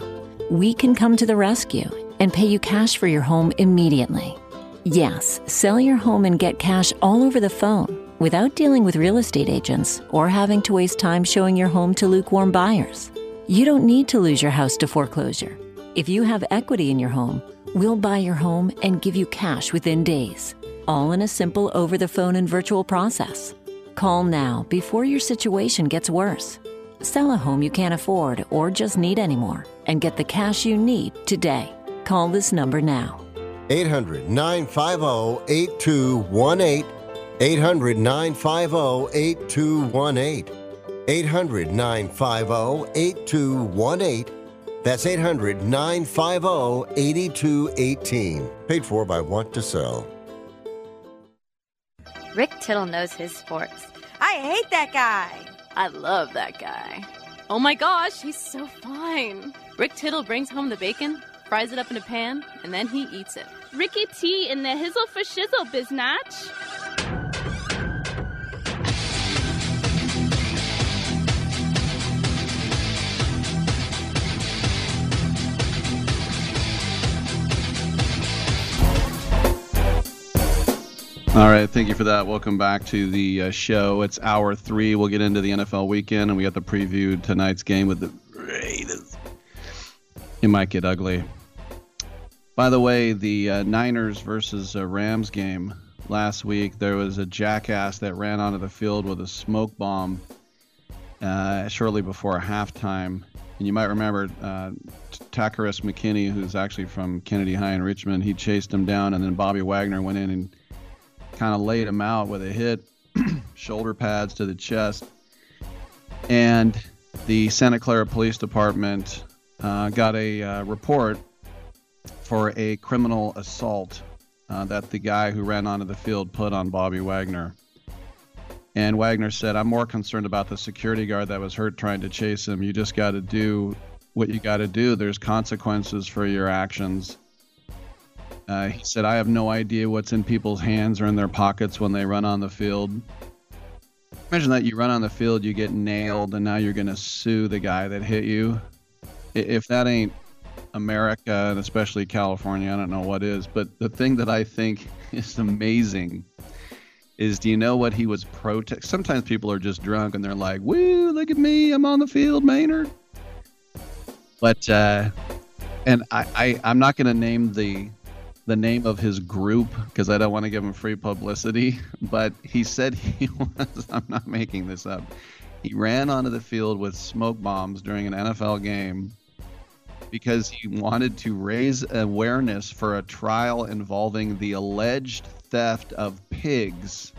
We can come to the rescue and pay you cash for your home immediately. Yes, sell your home and get cash all over the phone without dealing with real estate agents or having to waste time showing your home to lukewarm buyers. You don't need to lose your house to foreclosure. If you have equity in your home, we'll buy your home and give you cash within days, all in a simple over the phone and virtual process. Call now before your situation gets worse. Sell a home you can't afford or just need anymore and get the cash you need today. Call this number now. 800 950 8218. 800 950 8218. 800 950 8218. That's 800 950 8218. Paid for by Want to Sell. Rick Tittle knows his sports. I hate that guy. I love that guy. Oh my gosh, he's so fine. Rick Tittle brings home the bacon, fries it up in a pan, and then he eats it. Ricky T in the hizzle for shizzle, biznatch. All right, thank you for that. Welcome back to the uh, show. It's hour three. We'll get into the NFL weekend, and we got the preview tonight's game with the Raiders. It might get ugly. By the way, the uh, Niners versus uh, Rams game last week, there was a jackass that ran onto the field with a smoke bomb uh, shortly before halftime. And you might remember uh, Takkarist McKinley, who's actually from Kennedy High in Richmond, he chased him down, and then Bobby Wagner went in and kind of laid him out with a hit, shoulder pads to the chest. And the Santa Clara Police Department uh, got a uh, report for a criminal assault uh, that the guy who ran onto the field put on Bobby Wagner. And Wagner said, I'm more concerned about the security guard that was hurt trying to chase him. You just got to do what you got to do. There's consequences for your actions. Uh, he said, I have no idea what's in people's hands or in their pockets when they run on the field. Imagine that you run on the field, you get nailed, and now you're going to sue the guy that hit you. If that ain't America, and especially California, I don't know what is. But the thing that I think is amazing is do you know what he was protest? Sometimes people are just drunk and they're like, woo, look at me, I'm on the field, Maynard. But, uh, and I, I, I'm not going to name the the name of his group because I don't want to give him free publicity. But he said he was, I'm not making this up. He ran onto the field with smoke bombs during an NFL game because he wanted to raise awareness for a trial involving the alleged theft of pigs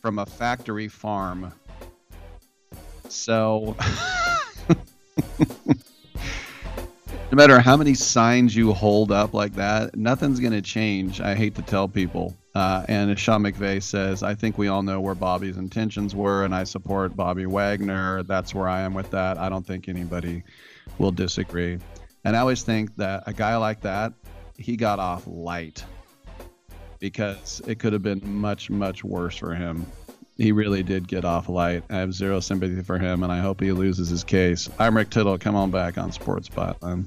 from a factory farm. So. no matter how many signs you hold up like that, nothing's going to change. I hate to tell people. Uh, and as Sean McVay says, I think we all know where Bobby's intentions were, and I support Bobby Wagner. That's where I am with that. I don't think anybody will disagree. And I always think that a guy like that, he got off light because it could have been much, much worse for him. He really did get off light. I have zero sympathy for him, and I hope he loses his case. I'm Rick Tittle. Come on back on Sports Byline.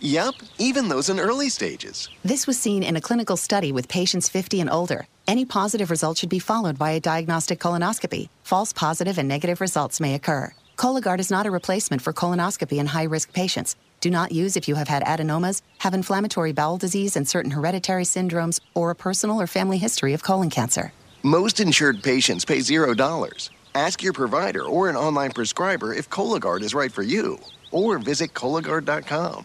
Yep, even those in early stages. This was seen in a clinical study with patients 50 and older. Any positive result should be followed by a diagnostic colonoscopy. False positive and negative results may occur. Cologuard is not a replacement for colonoscopy in high risk patients. Do not use if you have had adenomas, have inflammatory bowel disease and certain hereditary syndromes, or a personal or family history of colon cancer. Most insured patients pay $0. Ask your provider or an online prescriber if Cologuard is right for you, or visit Cologuard.com.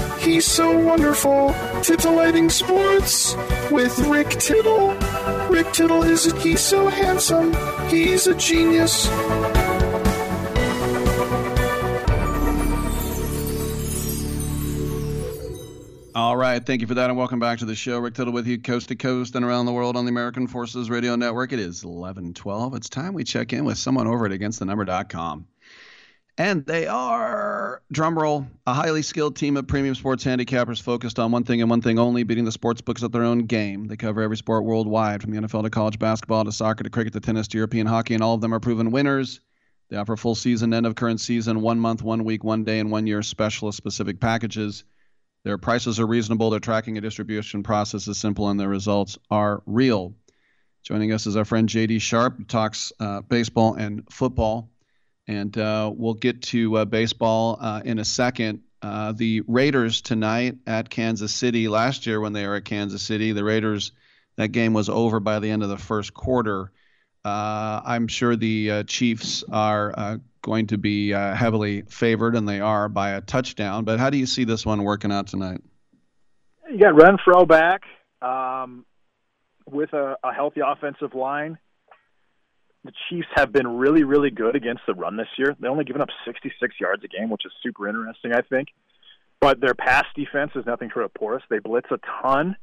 He's so wonderful. Titillating Sports with Rick Tittle. Rick Tittle is a, he's so handsome. He's a genius. All right. Thank you for that, and welcome back to the show. Rick Tittle with you, coast to coast and around the world on the American Forces Radio Network. It is 1112. It's time we check in with someone over at againstthenumber.com. And they are, drumroll, a highly skilled team of premium sports handicappers focused on one thing and one thing only beating the sports books at their own game. They cover every sport worldwide, from the NFL to college basketball to soccer to cricket to tennis to European hockey, and all of them are proven winners. They offer full season, end of current season, one month, one week, one day, and one year specialist specific packages. Their prices are reasonable, their tracking and distribution process is simple, and their results are real. Joining us is our friend JD Sharp, who talks uh, baseball and football. And uh, we'll get to uh, baseball uh, in a second. Uh, the Raiders tonight at Kansas City. Last year, when they were at Kansas City, the Raiders, that game was over by the end of the first quarter. Uh, I'm sure the uh, Chiefs are going to be heavily favored, and they are by a touchdown. But how do you see this one working out tonight? You got Renfrow back um, with a, a healthy offensive line. The Chiefs have been really, really good against the run this year. They've only given up 66 yards a game, which is super interesting, I think. But their pass defense is nothing short of porous. They blitz a ton.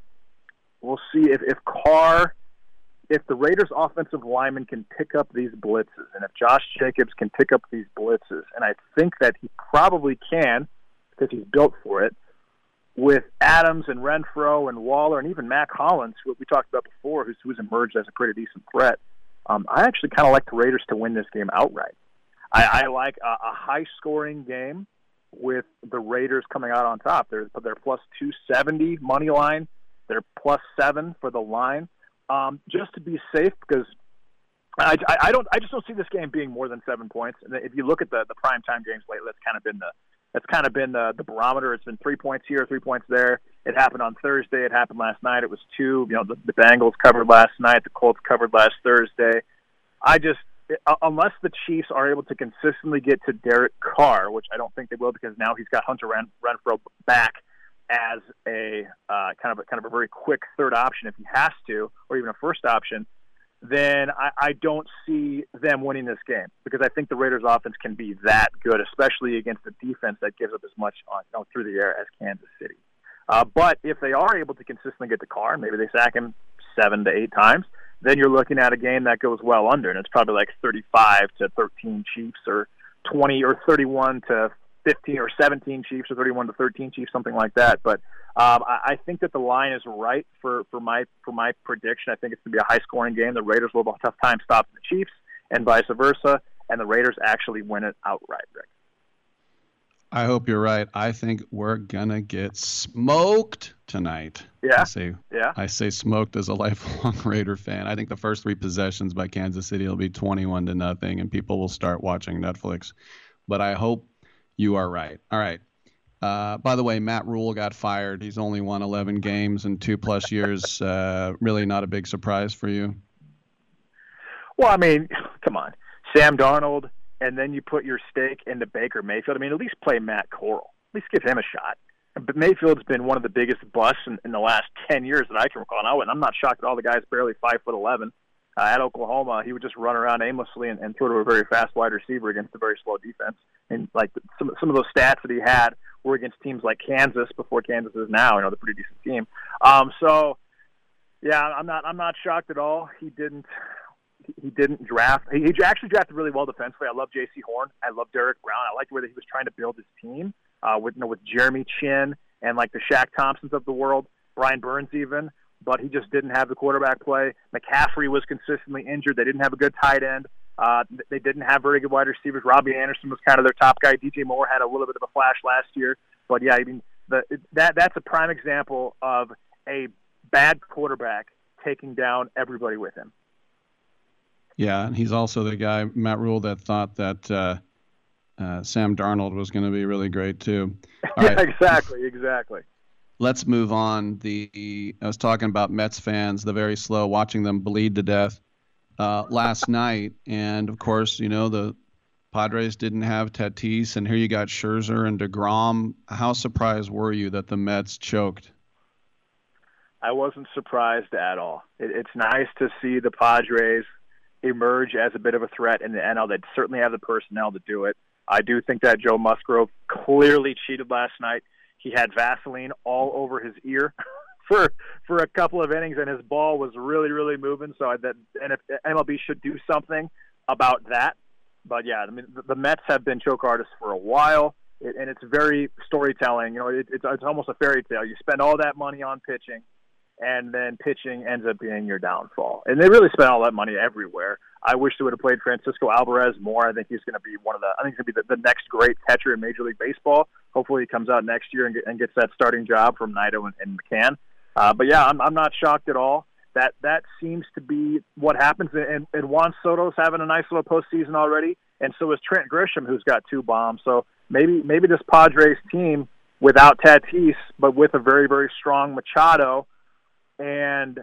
We'll see if, if Carr, if the Raiders' offensive lineman can pick up these blitzes, and if Josh Jacobs can pick up these blitzes, and I think that he probably can because he's built for it, with Adams and Renfrow and Waller and even Mack Hollins, who we talked about before, who's, who's emerged as a pretty decent threat. Um, I actually kind of like the Raiders to win this game outright. I, I like a, a high-scoring game with the Raiders coming out on top. They're they're plus two seventy money line. They're plus seven for the line. Um, just to be safe, because I, I, I don't I just don't see this game being more than seven points. And if you look at the the prime time games lately, that's kind of been the that's kind of been the, the barometer. It's been three points here, three points there. It happened on Thursday. It happened last night. It was two. You know, the, the Bengals covered last night. The Colts covered last Thursday. I just uh, unless the Chiefs are able to consistently get to Derek Carr, which I don't think they will because now he's got Hunter Ren- Renfrow back as a uh, kind of a kind of a very quick third option if he has to, or even a first option. Then I, I don't see them winning this game because I think the Raiders' offense can be that good, especially against a defense that gives up as much on, you know, through the air as Kansas City. Uh, but if they are able to consistently get the Carr, maybe they sack him seven to eight times then you're looking at a game that goes well under, and it's probably like 35 to 13 Chiefs, or 20 or 31 to 15 or 17 Chiefs, or 31 to 13 Chiefs, something like that. But um, I, I think that the line is right for for my for my prediction. I think it's going to be a high scoring game. The Raiders will have a tough time stopping the Chiefs, and vice versa, and the Raiders actually win it outright. Rick. I hope you're right. I think we're gonna get smoked tonight. Yeah. I say yeah. I say smoked as a lifelong Raider fan. I think the first three possessions by Kansas City will be 21 to nothing, and people will start watching Netflix. But I hope you are right. All right. Uh, by the way, Matt Rhule got fired. He's only won 11 games in two plus years. Uh, really not a big surprise for you. Well, I mean, come on, Sam Darnold and then you put your stake into Baker Mayfield. I mean, at least play Matt Corral. At least give him a shot. But Mayfield's been one of the biggest busts in, in the last ten years that I can recall. And I'm not shocked at all. The guy's barely five foot eleven. Uh, at Oklahoma, he would just run around aimlessly and, and throw to a very fast wide receiver against a very slow defense. And like some some of those stats that he had were against teams like Kansas before Kansas is now. You know, the pretty decent team. Um, so yeah, I'm not I'm not shocked at all. He didn't he didn't draft. He, he actually drafted really well defensively. I love Jaycee Horn. I love Derrick Brown. I like the way that he was trying to build his team uh, with you know, with Jeremy Chinn and like the Shaq Thompsons of the world, Brian Burns even. But he just didn't have the quarterback play. McCaffrey was consistently injured. They didn't have a good tight end. Uh, they didn't have very good wide receivers. Robbie Anderson was kind of their top guy. DJ Moore had a little bit of a flash last year, but yeah, I mean the, that that's a prime example of a bad quarterback taking down everybody with him. Yeah, and he's also the guy, Matt Rhule that thought that uh, uh, Sam Darnold was going to be really great too. yeah, exactly, exactly. Let's move on. The I was talking about Mets fans, the very slow, watching them bleed to death uh, last night, and of course, you know the Padres didn't have Tatis, and here you got Scherzer and Degrom. How surprised were you that the Mets choked? I wasn't surprised at all. It, it's nice to see the Padres emerge as a bit of a threat in the NL. They certainly have the personnel to do it. I do think that Joe Musgrove clearly cheated last night. He had Vaseline all over his ear for for a couple of innings, and his ball was really really moving. So that and if MLB should do something about that. But yeah, I mean the, the Mets have been choke artists for a while, it, and it's very storytelling. You know, it, it's it's almost a fairy tale. You spend all that money on pitching and then pitching ends up being your downfall. And they really spent all that money everywhere. I wish they would have played Francisco Alvarez more. I think he's going to be one of the. I think he's going to be the, the next great catcher in Major League Baseball. Hopefully, he comes out next year and, get, and gets that starting job from Nido and, and McCann. Uh, but yeah, I'm, I'm not shocked at all. That that seems to be what happens. And, and Juan Soto's having a nice little postseason already, and so is Trent Grisham, who's got two bombs. So maybe maybe this Padres team without Tatis, but with a very very strong Machado and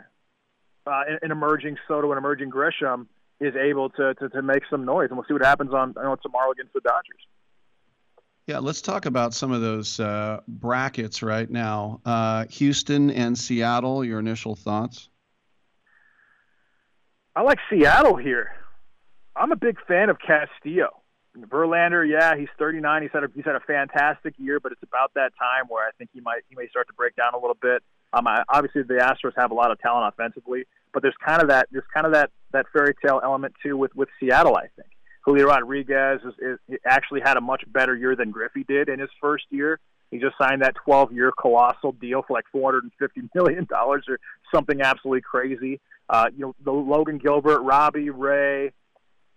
uh, an emerging Soto and emerging Grisham is able to, to, to make some noise, and we'll see what happens on you know, tomorrow against the Dodgers. Yeah, let's talk about some of those uh, brackets right now. Uh, Houston and Seattle. Your initial thoughts? I like Seattle here. I'm a big fan of Castillo. Verlander, yeah, he's 39. He's had a, he's had a fantastic year, but it's about that time where I think he might he may start to break down a little bit. Um, I, obviously the Astros have a lot of talent offensively, but there's kind of that there's kind of that that fairy tale element too with with Seattle. I think Julio Rodriguez is, is actually had a much better year than Griffey did in his first year. He just signed that 12-year colossal deal for like 450 million dollars or something absolutely crazy. Uh, you know, the Logan Gilbert, Robbie Ray,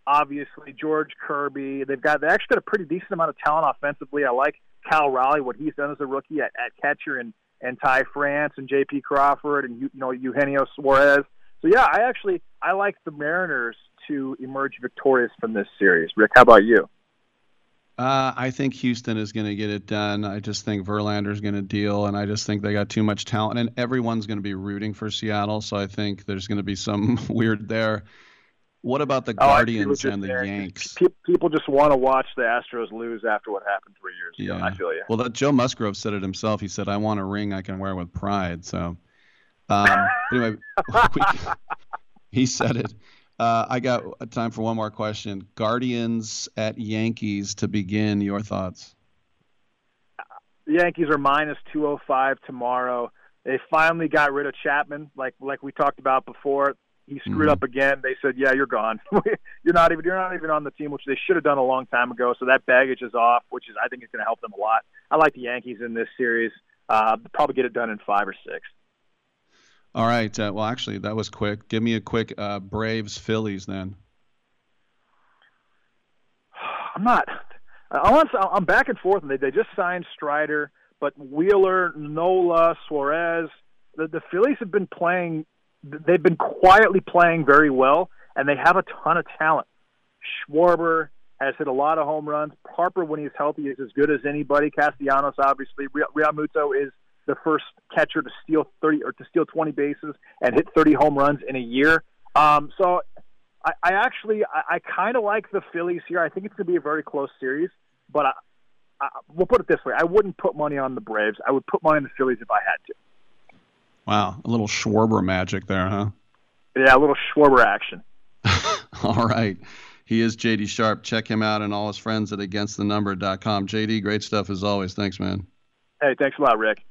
obviously George Kirby. They've got they actually got a pretty decent amount of talent offensively. I like Cal Raleigh, what he's done as a rookie at, at catcher, and and Ty France and J.P. Crawford and you know Eugenio Suarez. So yeah, I actually I like the Mariners to emerge victorious from this series. Rick, how about you? Uh, I think Houston is going to get it done. I just think Verlander is going to deal, and I just think they got too much talent, and everyone's going to be rooting for Seattle. So I think there's going to be some weird there. What about the Oh, Guardians and the you're. Yanks? People just want to watch the Astros lose after what happened three years ago. Yeah. I feel you. Well, that Joe Musgrove said it himself. He said, "I want a ring I can wear with pride." So, um, anyway, we- he said it. Uh, I got time for one more question. Guardians at Yankees to begin. Your thoughts? the Yankees are minus 205 tomorrow. They finally got rid of Chapman, like like we talked about before. He screwed Mhm. up again. They said, "Yeah, you're gone. you're not even you're not even on the team," which they should have done a long time ago. So that baggage is off, which is I think is going to help them a lot. I like the Yankees in this series. Uh, probably get it done in five or six. All right. Uh, well, actually, that was quick. Give me a quick uh, Braves Phillies then. I'm not. I want. I'm back and forth. And they they just signed Strider, but Wheeler, Nola, Suarez. The the Phillies have been playing. They've been quietly playing very well, and they have a ton of talent. Schwarber has hit a lot of home runs. Harper, when he's healthy, is as good as anybody. Castellanos, obviously. Realmuto is the first catcher to steal 30 or to steal 20 bases and hit 30 home runs in a year. Um, so I, I actually I, I kind of like the Phillies here. I think it's going to be a very close series, but I, I, we'll put it this way: I wouldn't put money on the Braves. I would put money on the Phillies if I had to. Wow, a little Schwarber magic there, huh? Yeah, a little Schwarber action. All right. He is JD Sharp. Check him out and all his friends at againstthenumber.com. JD, great stuff as always. Thanks, man. Hey, thanks a lot, Rick.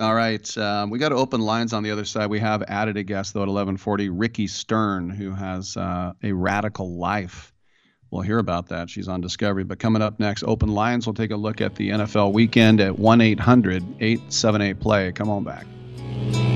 All right. Um, we got to open lines on the other side. We have added a guest, though, at 1140, Ricky Stern, who has uh, a radical life. We'll hear about that. She's on Discovery. But coming up next, open lines. We'll take a look at the NFL weekend at 1 800 878 play. Come on back. Yeah.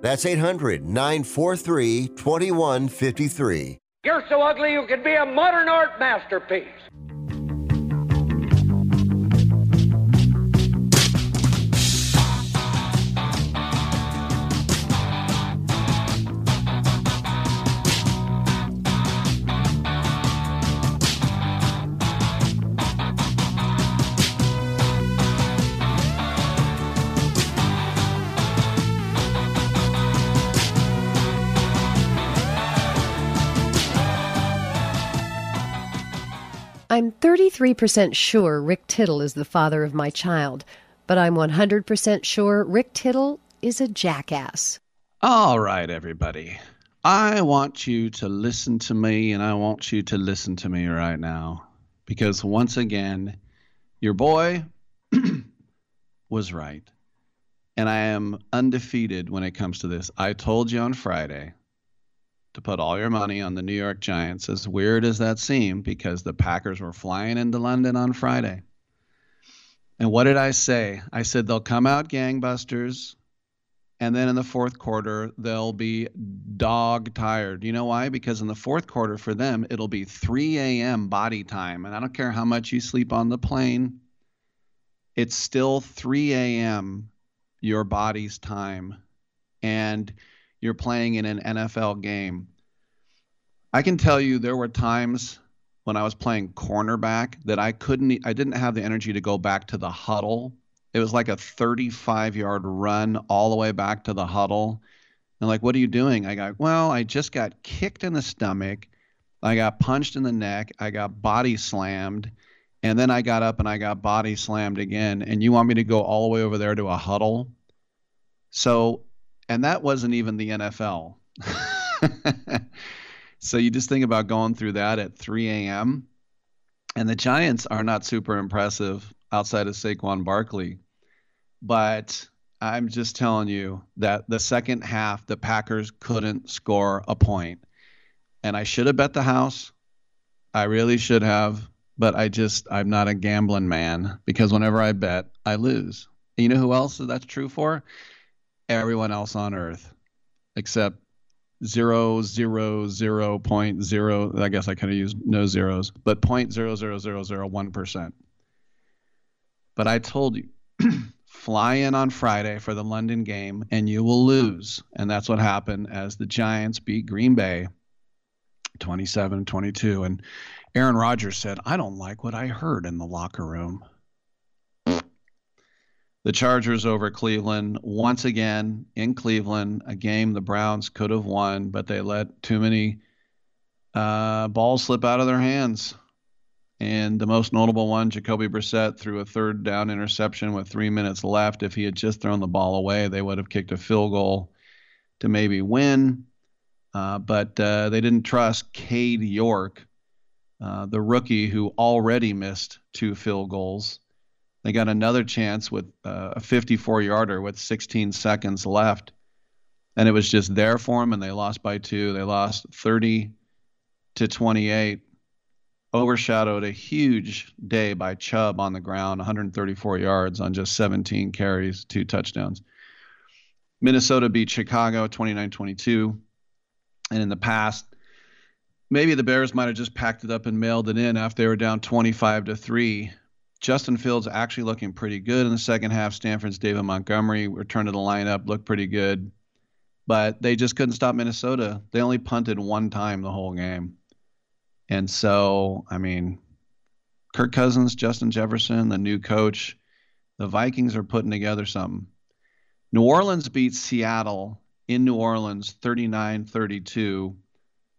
That's 800 943 2153. You're so ugly you could be a modern art masterpiece. I'm 33% sure Rick Tittle is the father of my child, but I'm 100% sure Rick Tittle is a jackass. All right, everybody. I want you to listen to me, and I want you to listen to me right now. Because once again, your boy was right. And I am undefeated when it comes to this. I told you on Friday to put all your money on the New York Giants, as weird as that seemed, because the Packers were flying into London on Friday. And what did I say? I said they'll come out gangbusters, and then in the fourth quarter, they'll be dog tired. You know why? Because in the fourth quarter for them, it'll be 3 a.m. body time. And I don't care how much you sleep on the plane, it's still 3 a.m. your body's time. And you're playing in an NFL game. I can tell you there were times when I was playing cornerback that I couldn't I didn't have the energy to go back to the huddle. It was like a 35 yard run all the way back to the huddle. And like, what are you doing? I got, well, I just got kicked in the stomach. I got punched in the neck. I got body slammed. And then I got up and I got body slammed again. And you want me to go all the way over there to a huddle? So and that wasn't even the NFL. so you just think about going through that at 3 a.m. And the Giants are not super impressive outside of Saquon Barkley. But I'm just telling you that the second half, the Packers couldn't score a point. And I should have bet the house. I really should have. But I just, I'm not a gambling man because whenever I bet, I lose. And you know who else that's true for? everyone else on Earth, except zero zero zero point zero. I guess I could have used no zeros, but point zero zero zero zero one percent. But I told you, fly in on Friday for the London game, and you will lose. And that's what happened as the Giants beat Green Bay 27 22. And Aaron Rodgers said, I don't like what I heard in the locker room the Chargers over Cleveland once again in Cleveland, a game the Browns could have won, but they let too many uh, balls slip out of their hands. And the most notable one, Jacoby Brissett threw a third down interception with three minutes left. If he had just thrown the ball away, they would have kicked a field goal to maybe win. Uh, but uh, they didn't trust Cade York, uh, the rookie who already missed two field goals. They got another chance with uh, a 54 yarder with 16 seconds left. And it was just there for them, and they lost by two. They lost 30 to 28 overshadowed a huge day by Chubb on the ground, 134 yards on just 17 carries, two touchdowns. Minnesota beat Chicago 29 22. And in the past, maybe the Bears might have just packed it up and mailed it in after they were down 25 to 3. Justin Fields actually looking pretty good in the second half. Stanford's David Montgomery returned to the lineup, looked pretty good. But they just couldn't stop Minnesota. They only punted one time the whole game. And so, I mean, Kirk Cousins, Justin Jefferson, the new coach, the Vikings are putting together something. New Orleans beats Seattle in New Orleans 39 32.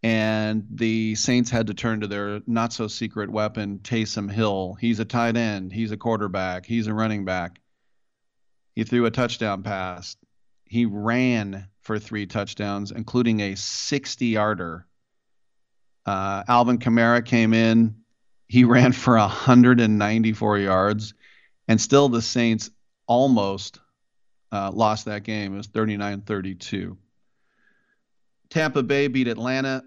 And the Saints had to turn to their not so secret weapon, Taysom Hill. He's a tight end, he's a quarterback, he's a running back. He threw a touchdown pass. He ran for three touchdowns, including a 60 yarder uh, Alvin Kamara came in. He ran for 194 yards, and still the Saints almost uh, lost that game. It was 39 32. Tampa Bay beat Atlanta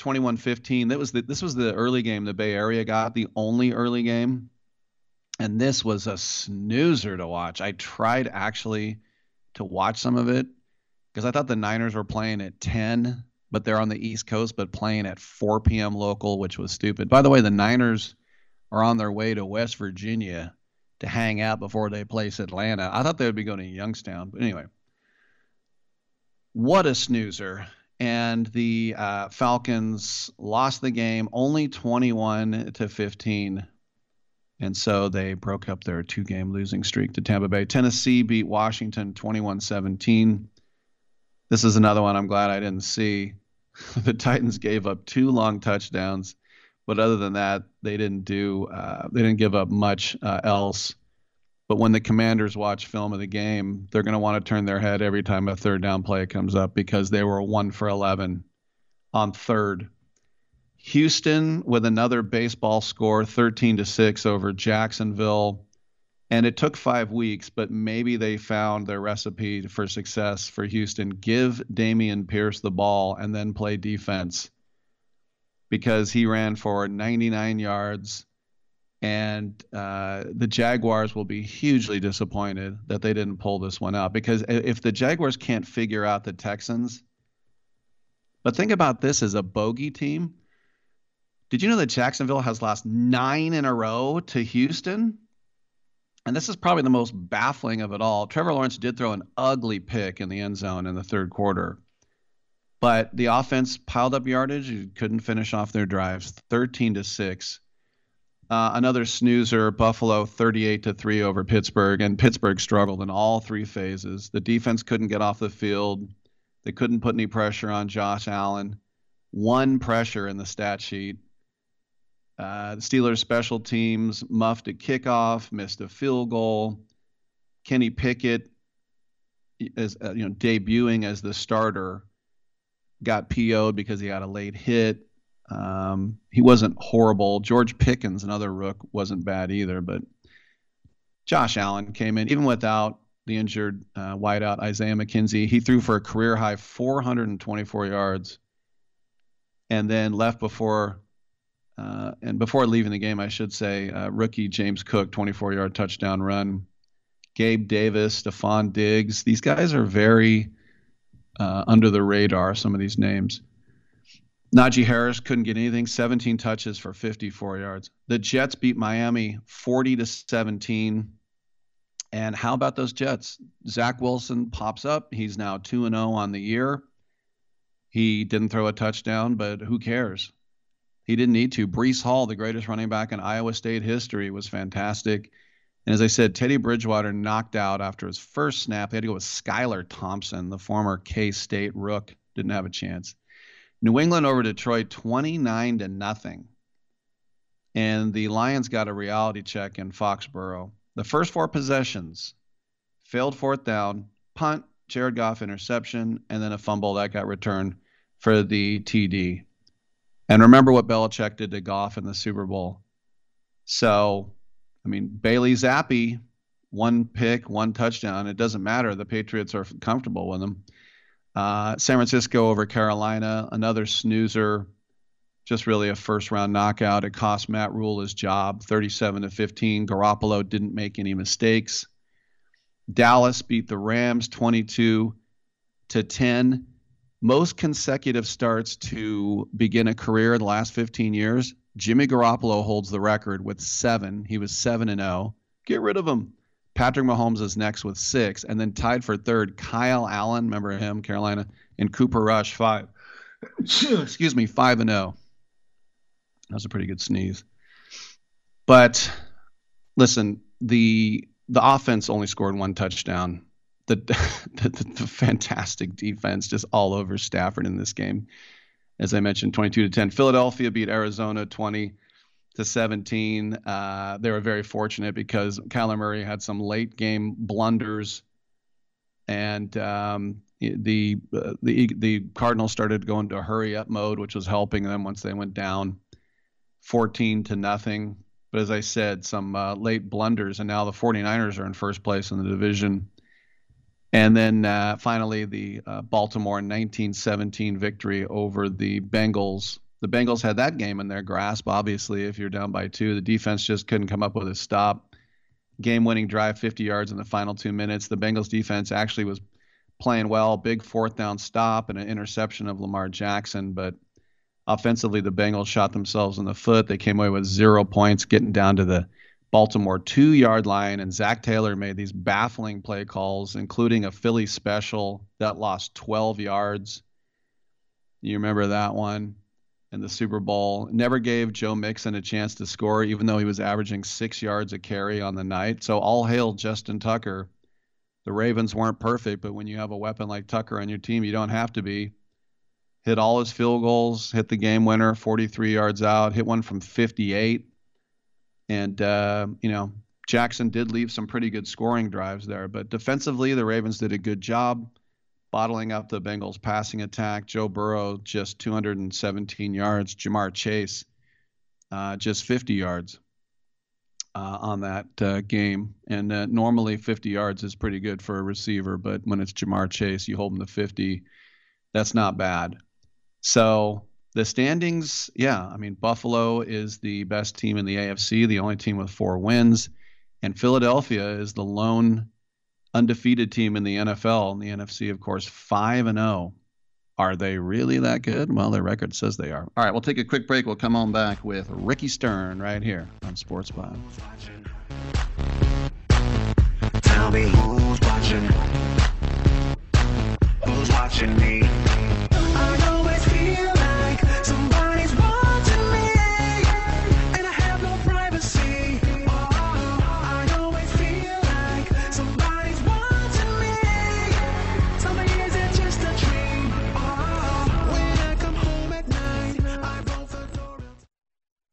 21 15. That was the, this was the early game the Bay Area got, the only early game. And this was a snoozer to watch. I tried actually to watch some of it because I thought the Niners were playing at 10 but they're on the East Coast, but playing at 4 p.m. local, which was stupid. By the way, the Niners are on their way to West Virginia to hang out before they place Atlanta. I thought they would be going to Youngstown, but anyway. What a snoozer. And the uh, Falcons lost the game only 21 to 15. And so they broke up their two game losing streak to Tampa Bay. Tennessee beat Washington 21 17. This is another one I'm glad I didn't see. the Titans gave up two long touchdowns, but other than that, they didn't do uh, they didn't give up much uh, else. But when the Commanders watch film of the game, they're going to want to turn their head every time a third down play comes up because they were one for 11 on third. Houston with another baseball score, 13 to six over Jacksonville. And it took five weeks, but maybe they found their recipe for success for Houston. Give Dameon Pierce the ball and then play defense because he ran for 99 yards. And uh, the Jaguars will be hugely disappointed that they didn't pull this one out because if the Jaguars can't figure out the Texans, but think about this as a bogey team. Did you know that Jacksonville has lost nine in a row to Houston? and this is probably the most baffling of it all. Trevor Lawrence did throw an ugly pick in the end zone in the third quarter, but the offense piled up yardage. You couldn't finish off their drives, 13 to six. Uh, another snoozer, Buffalo 38 to 3 over Pittsburgh, and Pittsburgh struggled in all three phases. The defense couldn't get off the field. They couldn't put any pressure on Josh Allen. One pressure in the stat sheet uh, Steelers special teams muffed a kickoff, missed a field goal. Kenny Pickett, as uh, you know, debuting as the starter, got PO'd because he got a late hit. Um, he wasn't horrible. George Pickens, another rook, wasn't bad either. But Josh Allen came in even without the injured uh, wideout Isaiah McKenzie. He threw for a career high 424 yards, and then left before uh, and before leaving the game, I should say, uh, rookie James Cook, 24 yard touchdown run. Gabe Davis, Stefon Diggs. These guys are very uh, under the radar, some of these names. Najee Harris couldn't get anything, 17 touches for 54 yards. The Jets beat Miami 40 to 17. And how about those Jets? Zach Wilson pops up. He's now 2 and 0 on the year. He didn't throw a touchdown, but who cares? He didn't need to. Breece Hall, the greatest running back in Iowa State history, was fantastic. And as I said, Teddy Bridgewater knocked out after his first snap. They had to go with Skylar Thompson, the former K State rook. Didn't have a chance. New England over Detroit 29 to nothing. And the Lions got a reality check in Foxborough. The first four possessions failed fourth down, punt, Jared Goff interception, and then a fumble that got returned for the TD. And remember what Belichick did to Goff in the Super Bowl. So, I mean, Bailey Zappe, one pick, one touchdown. It doesn't matter. The Patriots are comfortable with them. Uh, San Francisco over Carolina, another snoozer. Just really a first round knockout. It cost Matt Rhule his job, 37 to 15. Garoppolo didn't make any mistakes. Dallas beat the Rams 22 to 10. Most consecutive starts to begin a career in the last 15 years. Jimmy Garoppolo holds the record with seven. He was 7 and 0. Get rid of him. Patrick Mahomes is next with six, and then tied for third, Kyle Allen, remember him, Carolina, and Cooper Rush, five. Excuse me, five and zero. That was a pretty good sneeze. But listen, the the offense only scored one touchdown. The, the, the fantastic defense just all over Stafford in this game. As I mentioned, 22 to 10. Philadelphia beat Arizona 20 to 17. Uh, they were very fortunate because Kyler Murray had some late game blunders, and um, the uh, the the Cardinals started going to hurry up mode, which was helping them once they went down 14 to nothing. But as I said, some uh, late blunders, and now the 49ers are in first place in the division. And then uh, finally, the uh, Baltimore 1917 victory over the Bengals the Bengals had that game in their grasp. Obviously, if you're down by two, the defense just couldn't come up with a stop. Game winning drive, 50 yards in the final two minutes. The Bengals defense actually was playing well. Big fourth down stop and an interception of Lamar Jackson. But offensively, the Bengals shot themselves in the foot. They came away with zero points, getting down to the Baltimore two yard line. And Zac Taylor made these baffling play calls, including a Philly special that lost 12 yards. You remember that one? In the Super Bowl. Never gave Joe Mixon a chance to score, even though he was averaging six yards a carry on the night. So all hail Justin Tucker. The Ravens weren't perfect, but when you have a weapon like Tucker on your team, you don't have to be. Hit all his field goals, hit the game winner, 43 yards out, hit one from 58. And, uh, you know, Jackson did leave some pretty good scoring drives there, but defensively, the Ravens did a good job bottling up the Bengals passing attack. Joe Burrow just 217 yards. Ja'Marr Chase uh, just 50 yards uh, on that uh, game. And uh, normally 50 yards is pretty good for a receiver, but when it's Ja'Marr Chase, you hold him to 50. That's not bad. So the standings, yeah, I mean, Buffalo is the best team in the AFC, the only team with four wins. And Philadelphia is the lone undefeated team in the NFL and the NFC, of course, 5 and 0. Are they really that good? Well, their record says they are. All right, we'll take a quick break. We'll come on back with Ricky Stern right here on Sports Byline. Tell me who's watching. Who's watching me?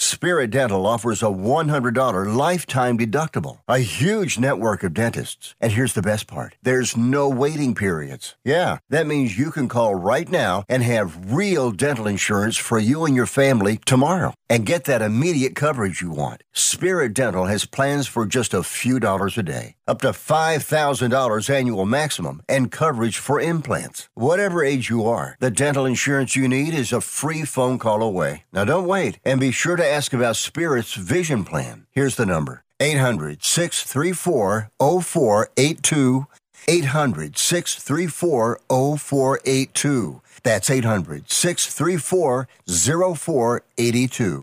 Spirit Dental offers a $100 lifetime deductible, a huge network of dentists. And here's the best part there's no waiting periods. Yeah, that means you can call right now and have real dental insurance for you and your family tomorrow and get that immediate coverage you want. Spirit Dental has plans for just a few dollars a day, up to $5,000 annual maximum, and coverage for implants. Whatever age you are, the dental insurance you need is a free phone call away. Now don't wait and be sure to ask about Spirit's vision plan. Here's the number 800 634 0482. 800 634 0482. That's 800 634 0482.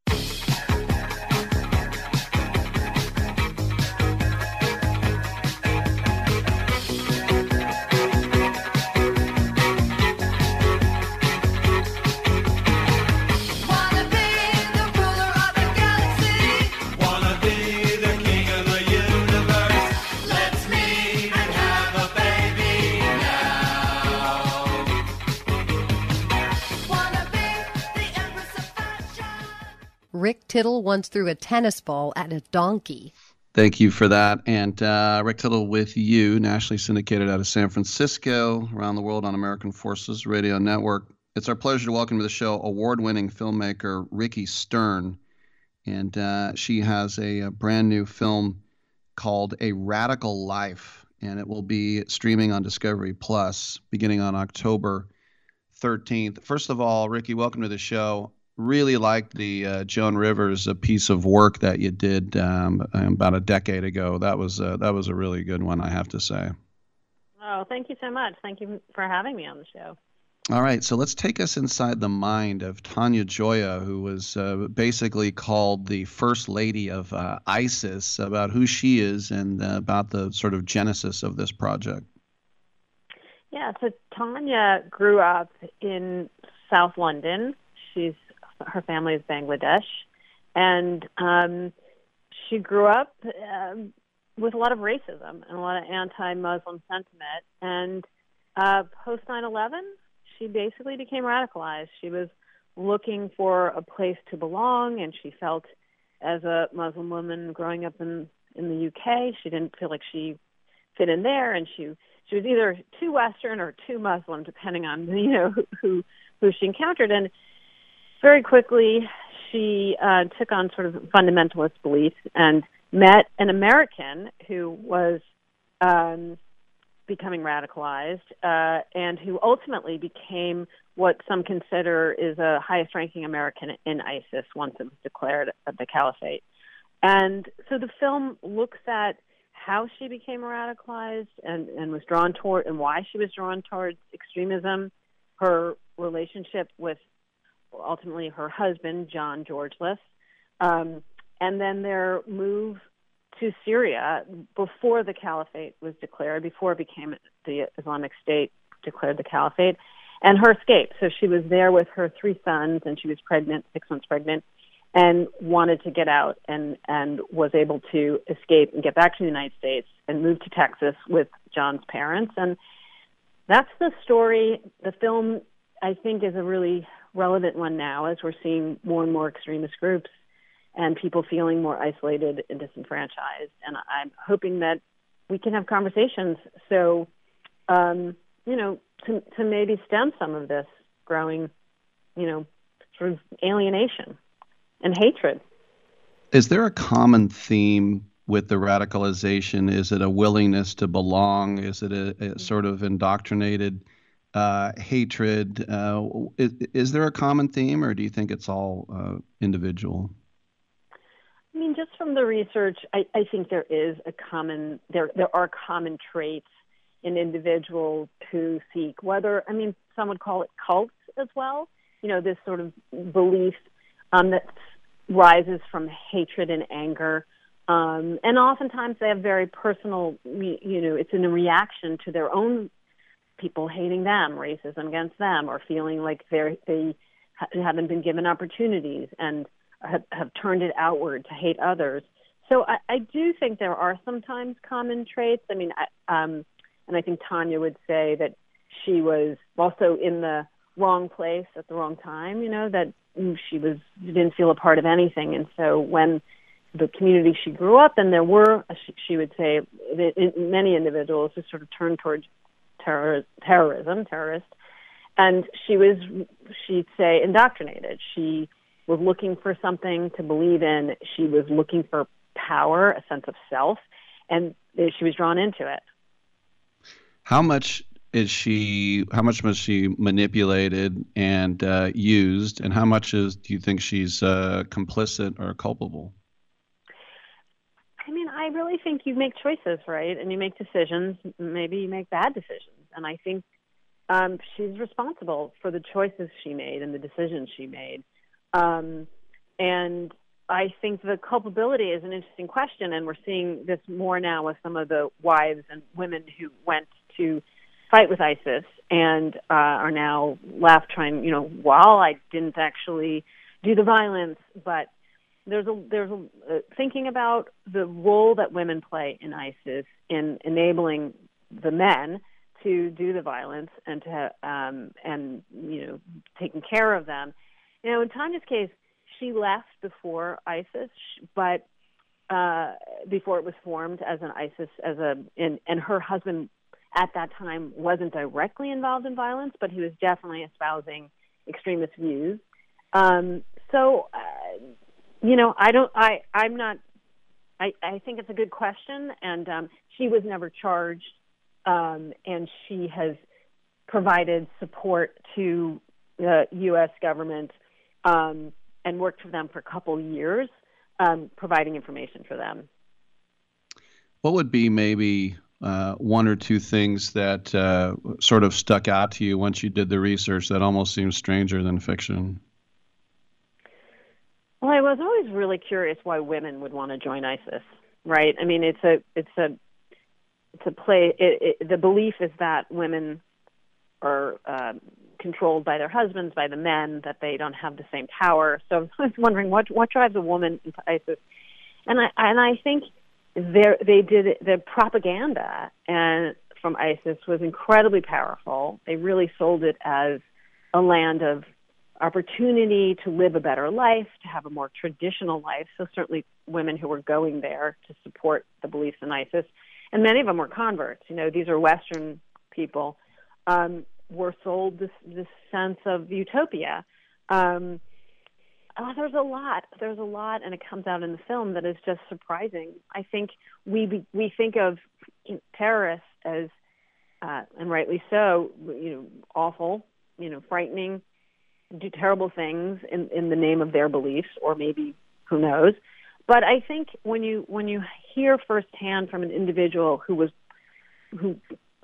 Rick Tittle once threw a tennis ball at a donkey. Thank you for that. And uh, Rick Tittle with you, nationally syndicated out of San Francisco, around the world on American Forces Radio Network. It's our pleasure to welcome to the show award winning filmmaker Ricky Stern. And uh, she has a, a brand new film called A Radical Life. And it will be streaming on Discovery Plus beginning on October 13th. First of all, Ricky, welcome to the show really liked the uh, Joan Rivers a piece of work that you did um, about a decade ago. That was uh, that was a really good one, I have to say. Oh, thank you so much. Thank you for having me on the show. All right, so let's take us inside the mind of Tania Joya, who was uh, basically called the first lady of uh, ISIS, about who she is and uh, about the sort of genesis of this project. Yeah, so Tania grew up in South London. She's her family is Bangladesh, and um, she grew up um, with a lot of racism and a lot of anti-Muslim sentiment. And uh, post 9/11, she basically became radicalized. She was looking for a place to belong, and she felt, as a Muslim woman growing up in in the UK, she didn't feel like she fit in there, and she she was either too Western or too Muslim, depending on you know who who she encountered. And very quickly, she uh, took on sort of fundamentalist beliefs and met an American who was um, becoming radicalized uh, and who ultimately became what some consider is a highest ranking American in ISIS once it was declared the caliphate. And so the film looks at how she became radicalized and, and was drawn toward and why she was drawn towards extremism, her relationship with ultimately her husband, John Georgelas, um, and then their move to Syria before the caliphate was declared, before it became the Islamic State declared the caliphate, and her escape. So she was there with her three sons, and she was pregnant, six months pregnant, and wanted to get out and and was able to escape and get back to the United States and move to Texas with John's parents. And that's the story. The film, I think, is a really relevant one now as we're seeing more and more extremist groups and people feeling more isolated and disenfranchised. And I'm hoping that we can have conversations so, um, you know, to, to maybe stem some of this growing, you know, sort of alienation and hatred. Is there a common theme with the radicalization? Is it a willingness to belong? Is it a, a sort of indoctrinated uh, hatred? Uh, is, is, there a common theme, or do you think it's all uh, individual? I mean, just from the research, I, I think there is a common there there are common traits in individuals who seek whether I mean some would call it cults as well. You know, this sort of belief um, that rises from hatred and anger. Um, and oftentimes they have very personal, you know, it's in a reaction to their own people hating them, racism against them, or feeling like they're, they haven't been given opportunities and have, have turned it outward to hate others. So I, I do think there are sometimes common traits. I mean, I, um, and I think Tania would say that she was also in the wrong place at the wrong time. You know that she was didn't feel a part of anything, and so when the community she grew up in, there were she, she would say many individuals who sort of turned towards terror, terrorism, terrorist, and she was she'd say indoctrinated. She was looking for something to believe in. She was looking for power, a sense of self, and she was drawn into it. How much is she? How much was she manipulated and uh, used, and how much is do you think she's uh, complicit or culpable? I really think you make choices, right? And you make decisions. Maybe you make bad decisions, and I think um, she's responsible for the choices she made and the decisions she made. Um, and I think the culpability is an interesting question, and we're seeing this more now with some of the wives and women who went to fight with ISIS and uh, are now left trying, you know, while I didn't actually do the violence, but there's a there's a uh, thinking about the role that women play in ISIS in enabling the men to do the violence and to um, and you know taking care of them. You know, in Tania's case, she left before ISIS, but uh, before it was formed as an ISIS as a and, and her husband at that time wasn't directly involved in violence, but he was definitely espousing extremist views. Um, so, uh, you know, I don't, I, I'm not, I, I think it's a good question, and um, she was never charged, um, and she has provided support to the U.S. government um, and worked for them for a couple years, um, providing information for them. What would be maybe uh, one or two things that uh, sort of stuck out to you once you did the research that almost seems stranger than fiction? Well, I was always really curious why women would want to join ISIS. Right? I mean, it's a it's a it's a play. It, it, the belief is that women are uh, controlled by their husbands, by the men, that they don't have the same power. So I was wondering what what drives a woman into ISIS, and I and I think they did the propaganda and from ISIS was incredibly powerful. They really sold it as a land of opportunity to live a better life, to have a more traditional life. So certainly women who were going there to support the beliefs in ISIS, and many of them were converts. You know, these are Western people. Um, were sold this this sense of utopia. Um, oh, there's a lot. There's a lot, and it comes out in the film that is just surprising. I think we we think of terrorists as, uh, and rightly so, you know, awful, you know, frightening, do terrible things in in the name of their beliefs, or maybe who knows. But I think when you when you hear firsthand from an individual who was who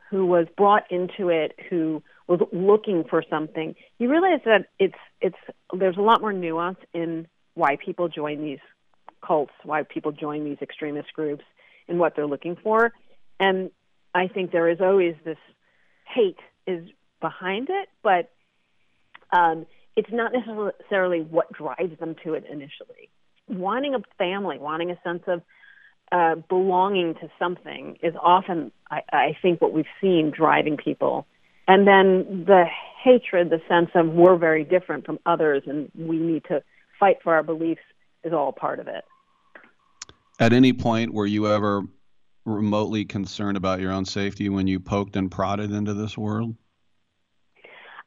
who was brought into it, who was looking for something, you realize that it's it's there's a lot more nuance in why people join these cults, why people join these extremist groups, and what they're looking for. And I think there is always this hate is behind it, but um, it's not necessarily what drives them to it initially. Wanting a family, wanting a sense of uh, belonging to something is often, I, I think, what we've seen driving people. And then the hatred, the sense of we're very different from others and we need to fight for our beliefs is all part of it. At any point, were you ever remotely concerned about your own safety when you poked and prodded into this world?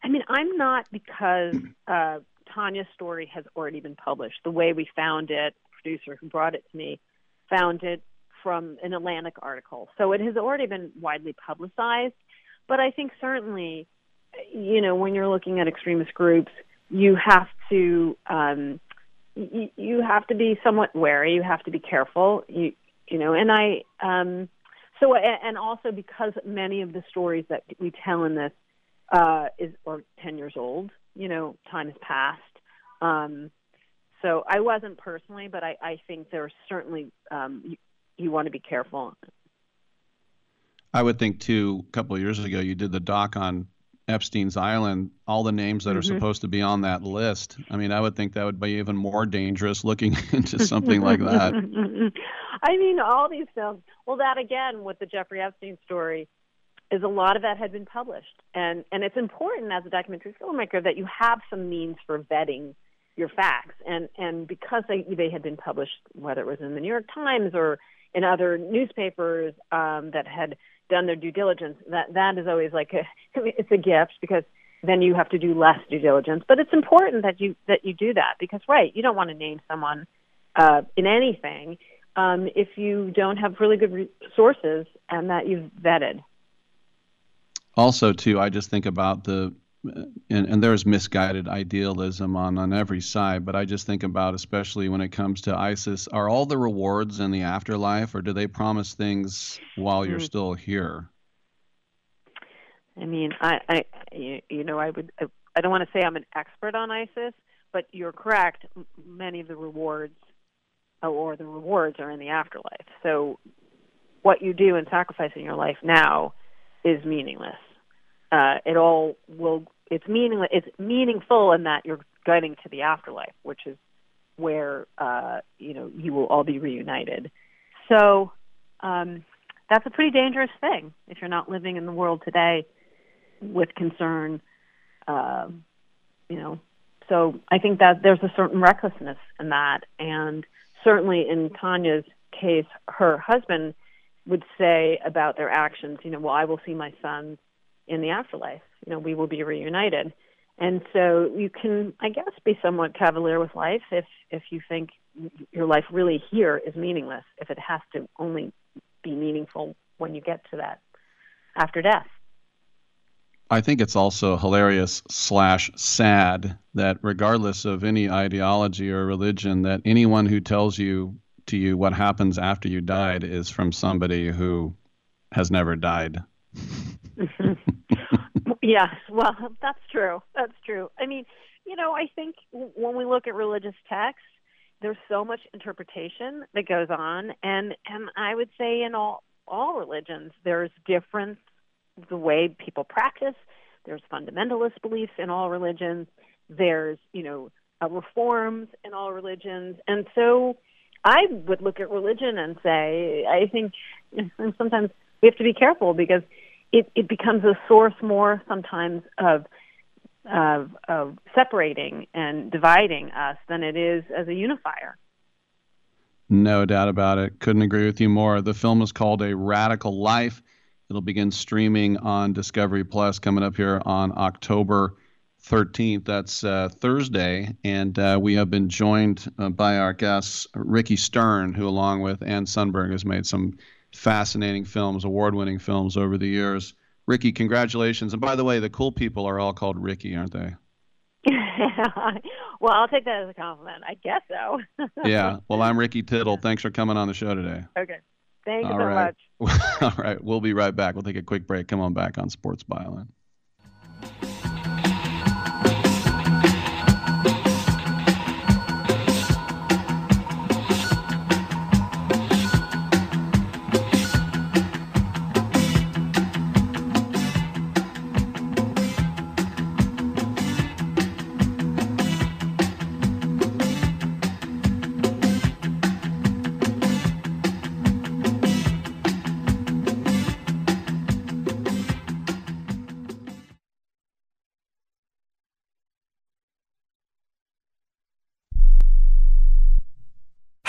I mean, I'm not because uh, Tania's story has already been published. The way we found it, producer who brought it to me found it from an Atlantic article. So it has already been widely publicized. But I think certainly, you know, when you're looking at extremist groups, you have to um, you, you have to be somewhat wary. You have to be careful. You you know, and I um, so and also because many of the stories that we tell in this uh, is or ten years old. You know, time has passed. Um, so I wasn't personally, but I, I think there's certainly um, you, you want to be careful. I would think too. A couple of years ago, you did the doc on Epstein's Island. All the names that are Mhm. supposed to be on that list. I mean, I would think that would be even more dangerous looking into something like that. I mean, all these films. Well, that again with the Jeffrey Epstein story is a lot of that had been published, and and it's important as a documentary filmmaker that you have some means for vetting your facts, and and because they they had been published, whether it was in the New York Times or in other newspapers um, that had done their due diligence, that that is always like it's a gift because then you have to do less due diligence. But it's important that you that you do that because right, you don't want to name someone uh, in anything um, if you don't have really good sources and that you've vetted. Also, too, I just think about the and, and there's misguided idealism on on every side, but I just think about especially when it comes to ISIS, are all the rewards in the afterlife, or do they promise things while you're Mm. still here? I mean, I, I you, you know, I would, I, I don't want to say I'm an expert on ISIS, but you're correct. Many of the rewards, or the rewards, are in the afterlife. So, what you do and sacrifice in sacrificing your life now is meaningless. Uh, it all will. It's meaningless. It's meaningful in that you're getting to the afterlife, which is where uh, you know you will all be reunited. So. Um, that's a pretty dangerous thing if you're not living in the world today with concern. Um, you know, so I think that there's a certain recklessness in that, and certainly in Tania's case, her husband would say about their actions, you know, well, I will see my sons in the afterlife. You know, we will be reunited. And so you can, I guess, be somewhat cavalier with life if if you think your life really here is meaningless. If it has to only be meaningful when you get to that after death. I think it's also hilarious slash sad that regardless of any ideology or religion, that anyone who tells you to you what happens after you died is from somebody who has never died. Yes, well, that's true. That's true. I mean, you know, I think when we look at religious texts, there's so much interpretation that goes on, and and I would say in all all religions, there's difference the way people practice. There's fundamentalist beliefs in all religions. There's you know uh, reforms in all religions, and so I would look at religion and say I think and sometimes we have to be careful because it, it becomes a source more sometimes of of, of separating and dividing us than it is as a unifier. No doubt about it. Couldn't agree with you more. The film is called A Radical Life. It'll begin streaming on Discovery Plus coming up here on October 13th. That's uh, Thursday. And uh, we have been joined uh, by our guests, Ricky Stern, who, along with Ann Sundberg, has made some fascinating films, award winning films over the years. Ricky, congratulations. And by the way, the cool people are all called Ricky, aren't they? well, I'll take that as a compliment. I guess so. Yeah. Well, I'm Ricky Tittle. Thanks for coming on the show today. okay. Thank you All so right. much. All right. We'll be right back. We'll take a quick break. Come on back on Sports Byline.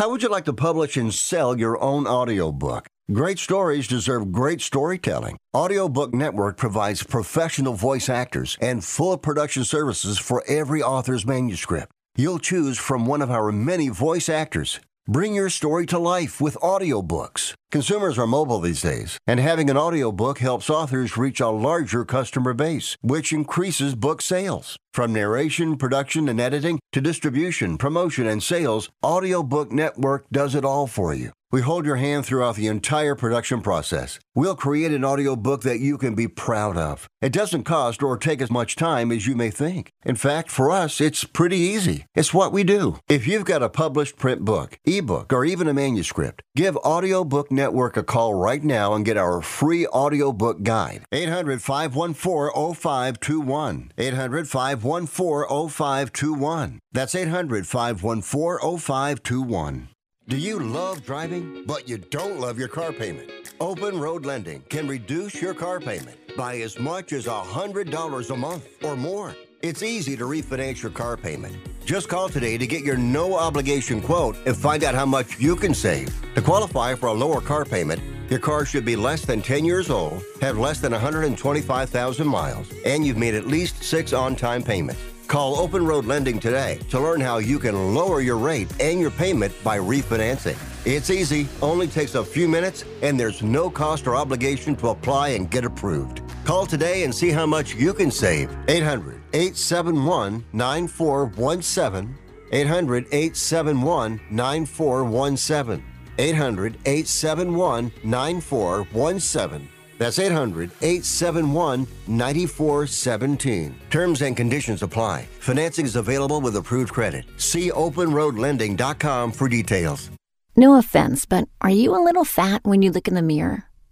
How would you like to publish and sell your own audiobook? Great stories deserve great storytelling. Audiobook Network provides professional voice actors and full production services for every author's manuscript. You'll choose from one of our many voice actors. Bring your story to life with audiobooks. Consumers are mobile these days, and having an audiobook helps authors reach a larger customer base, which increases book sales. From narration, production, and editing to distribution, promotion, and sales, Audiobook Network does it all for you. We hold your hand throughout the entire production process. We'll create an audiobook that you can be proud of. It doesn't cost or take as much time as you may think. In fact, for us, it's pretty easy. It's what we do. If you've got a published print book, ebook, or even a manuscript, give Audiobook Network a call right now and get our free audiobook guide. 800 514 0521. 800 514 0521. That's 800 514 0521. Do you love driving, but you don't love your car payment? Open Road Lending can reduce your car payment by as much as $100 a month or more. It's easy to refinance your car payment. Just call today to get your no obligation quote and find out how much you can save. To qualify for a lower car payment, your car should be less than 10 years old, have less than 125,000 miles, and you've made at least six on time payments. Call Open Road Lending today to learn how you can lower your rate and your payment by refinancing. It's easy, only takes a few minutes, and there's no cost or obligation to apply and get approved. Call today and see how much you can save. 800 871 9417. 800 871 9417. 800 871 9417. That's 800 871 9417. Terms and conditions apply. Financing is available with approved credit. See openroadlending.com for details. No offense, but are you a little fat when you look in the mirror?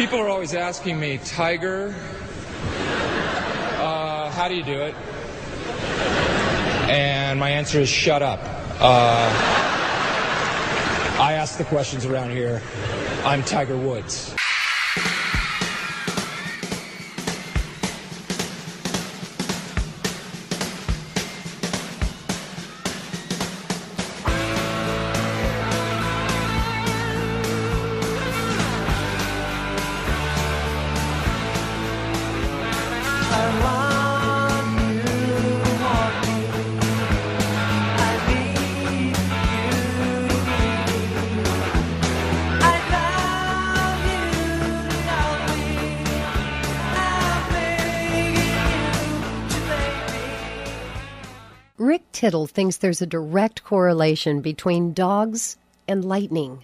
people are always asking me, Tiger, uh, how do you do it? And my answer is shut up. Uh, I ask the questions around here. I'm Tiger Woods. Tittle thinks there's a direct correlation between dogs and lightning.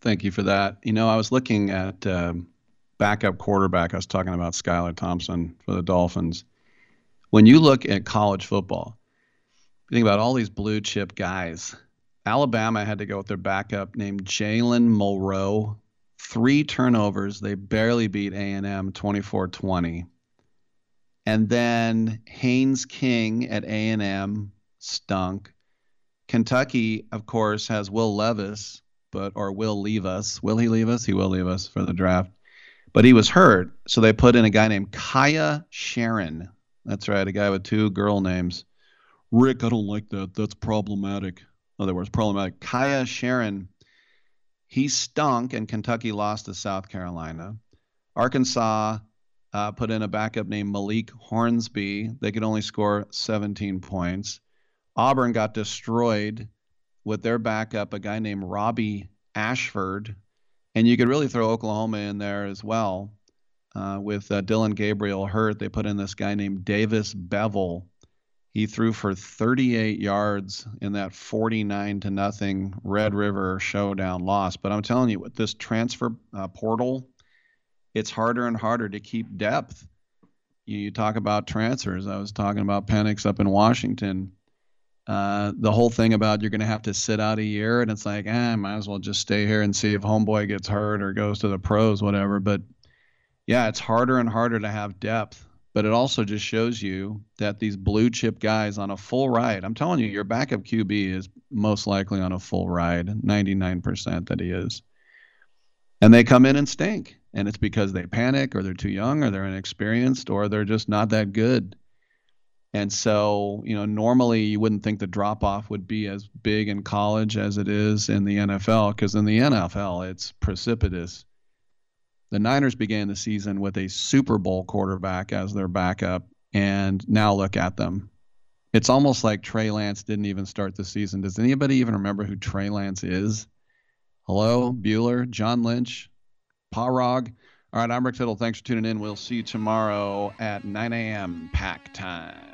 Thank you for that. You know, I was looking at um, backup quarterback. I was talking about Skylar Thompson for the Dolphins. When you look at college football, you think about all these blue chip guys. Alabama had to go with their backup named Jalen Milroe. Three turnovers. They barely beat A&M 24-20. And then Haynes King at A&M stunk. Kentucky, of course, has Will Levis, but or will leave us. Will he leave us? He will leave us for the draft. But he was hurt, so they put in a guy named Kaiya Sheron. That's right, a guy with two girl names. Rick, I don't like that. That's problematic. In other words, problematic. Kaiya Sheron, he stunk, and Kentucky lost to South Carolina. Arkansas uh, put in a backup named Malik Hornsby. They could only score 17 points. Auburn got destroyed with their backup, a guy named Robbie Ashford, and you could really throw Oklahoma in there as well. Uh, with uh, Dillon Gabriel hurt, they put in this guy named Davis Beville. He threw for 38 yards in that 49 to nothing Red River showdown loss. But I'm telling you, with this transfer uh, portal, it's harder and harder to keep depth. You, you talk about transfers. I was talking about Penix up in Washington. Uh, the whole thing about you're going to have to sit out a year, and it's like, eh, I might as well just stay here and see if homeboy gets hurt or goes to the pros, whatever. But yeah, it's harder and harder to have depth. But it also just shows you that these blue chip guys on a full ride, I'm telling you, your backup QB is most likely on a full ride, 99% that he is. And they come in and stink. And it's because they panic or they're too young or they're inexperienced or they're just not that good. And so, you know, normally you wouldn't think the drop off would be as big in college as it is in the NFL because in the NFL it's precipitous. The Niners began the season with a Super Bowl quarterback as their backup, and now look at them. It's almost like Trey Lance didn't even start the season. Does anybody even remember who Trey Lance is? Hello, Bueller, John Lynch, Parog. All right, I'm Rick Tittle. Thanks for tuning in. We'll see you tomorrow at 9 a.m. pack time.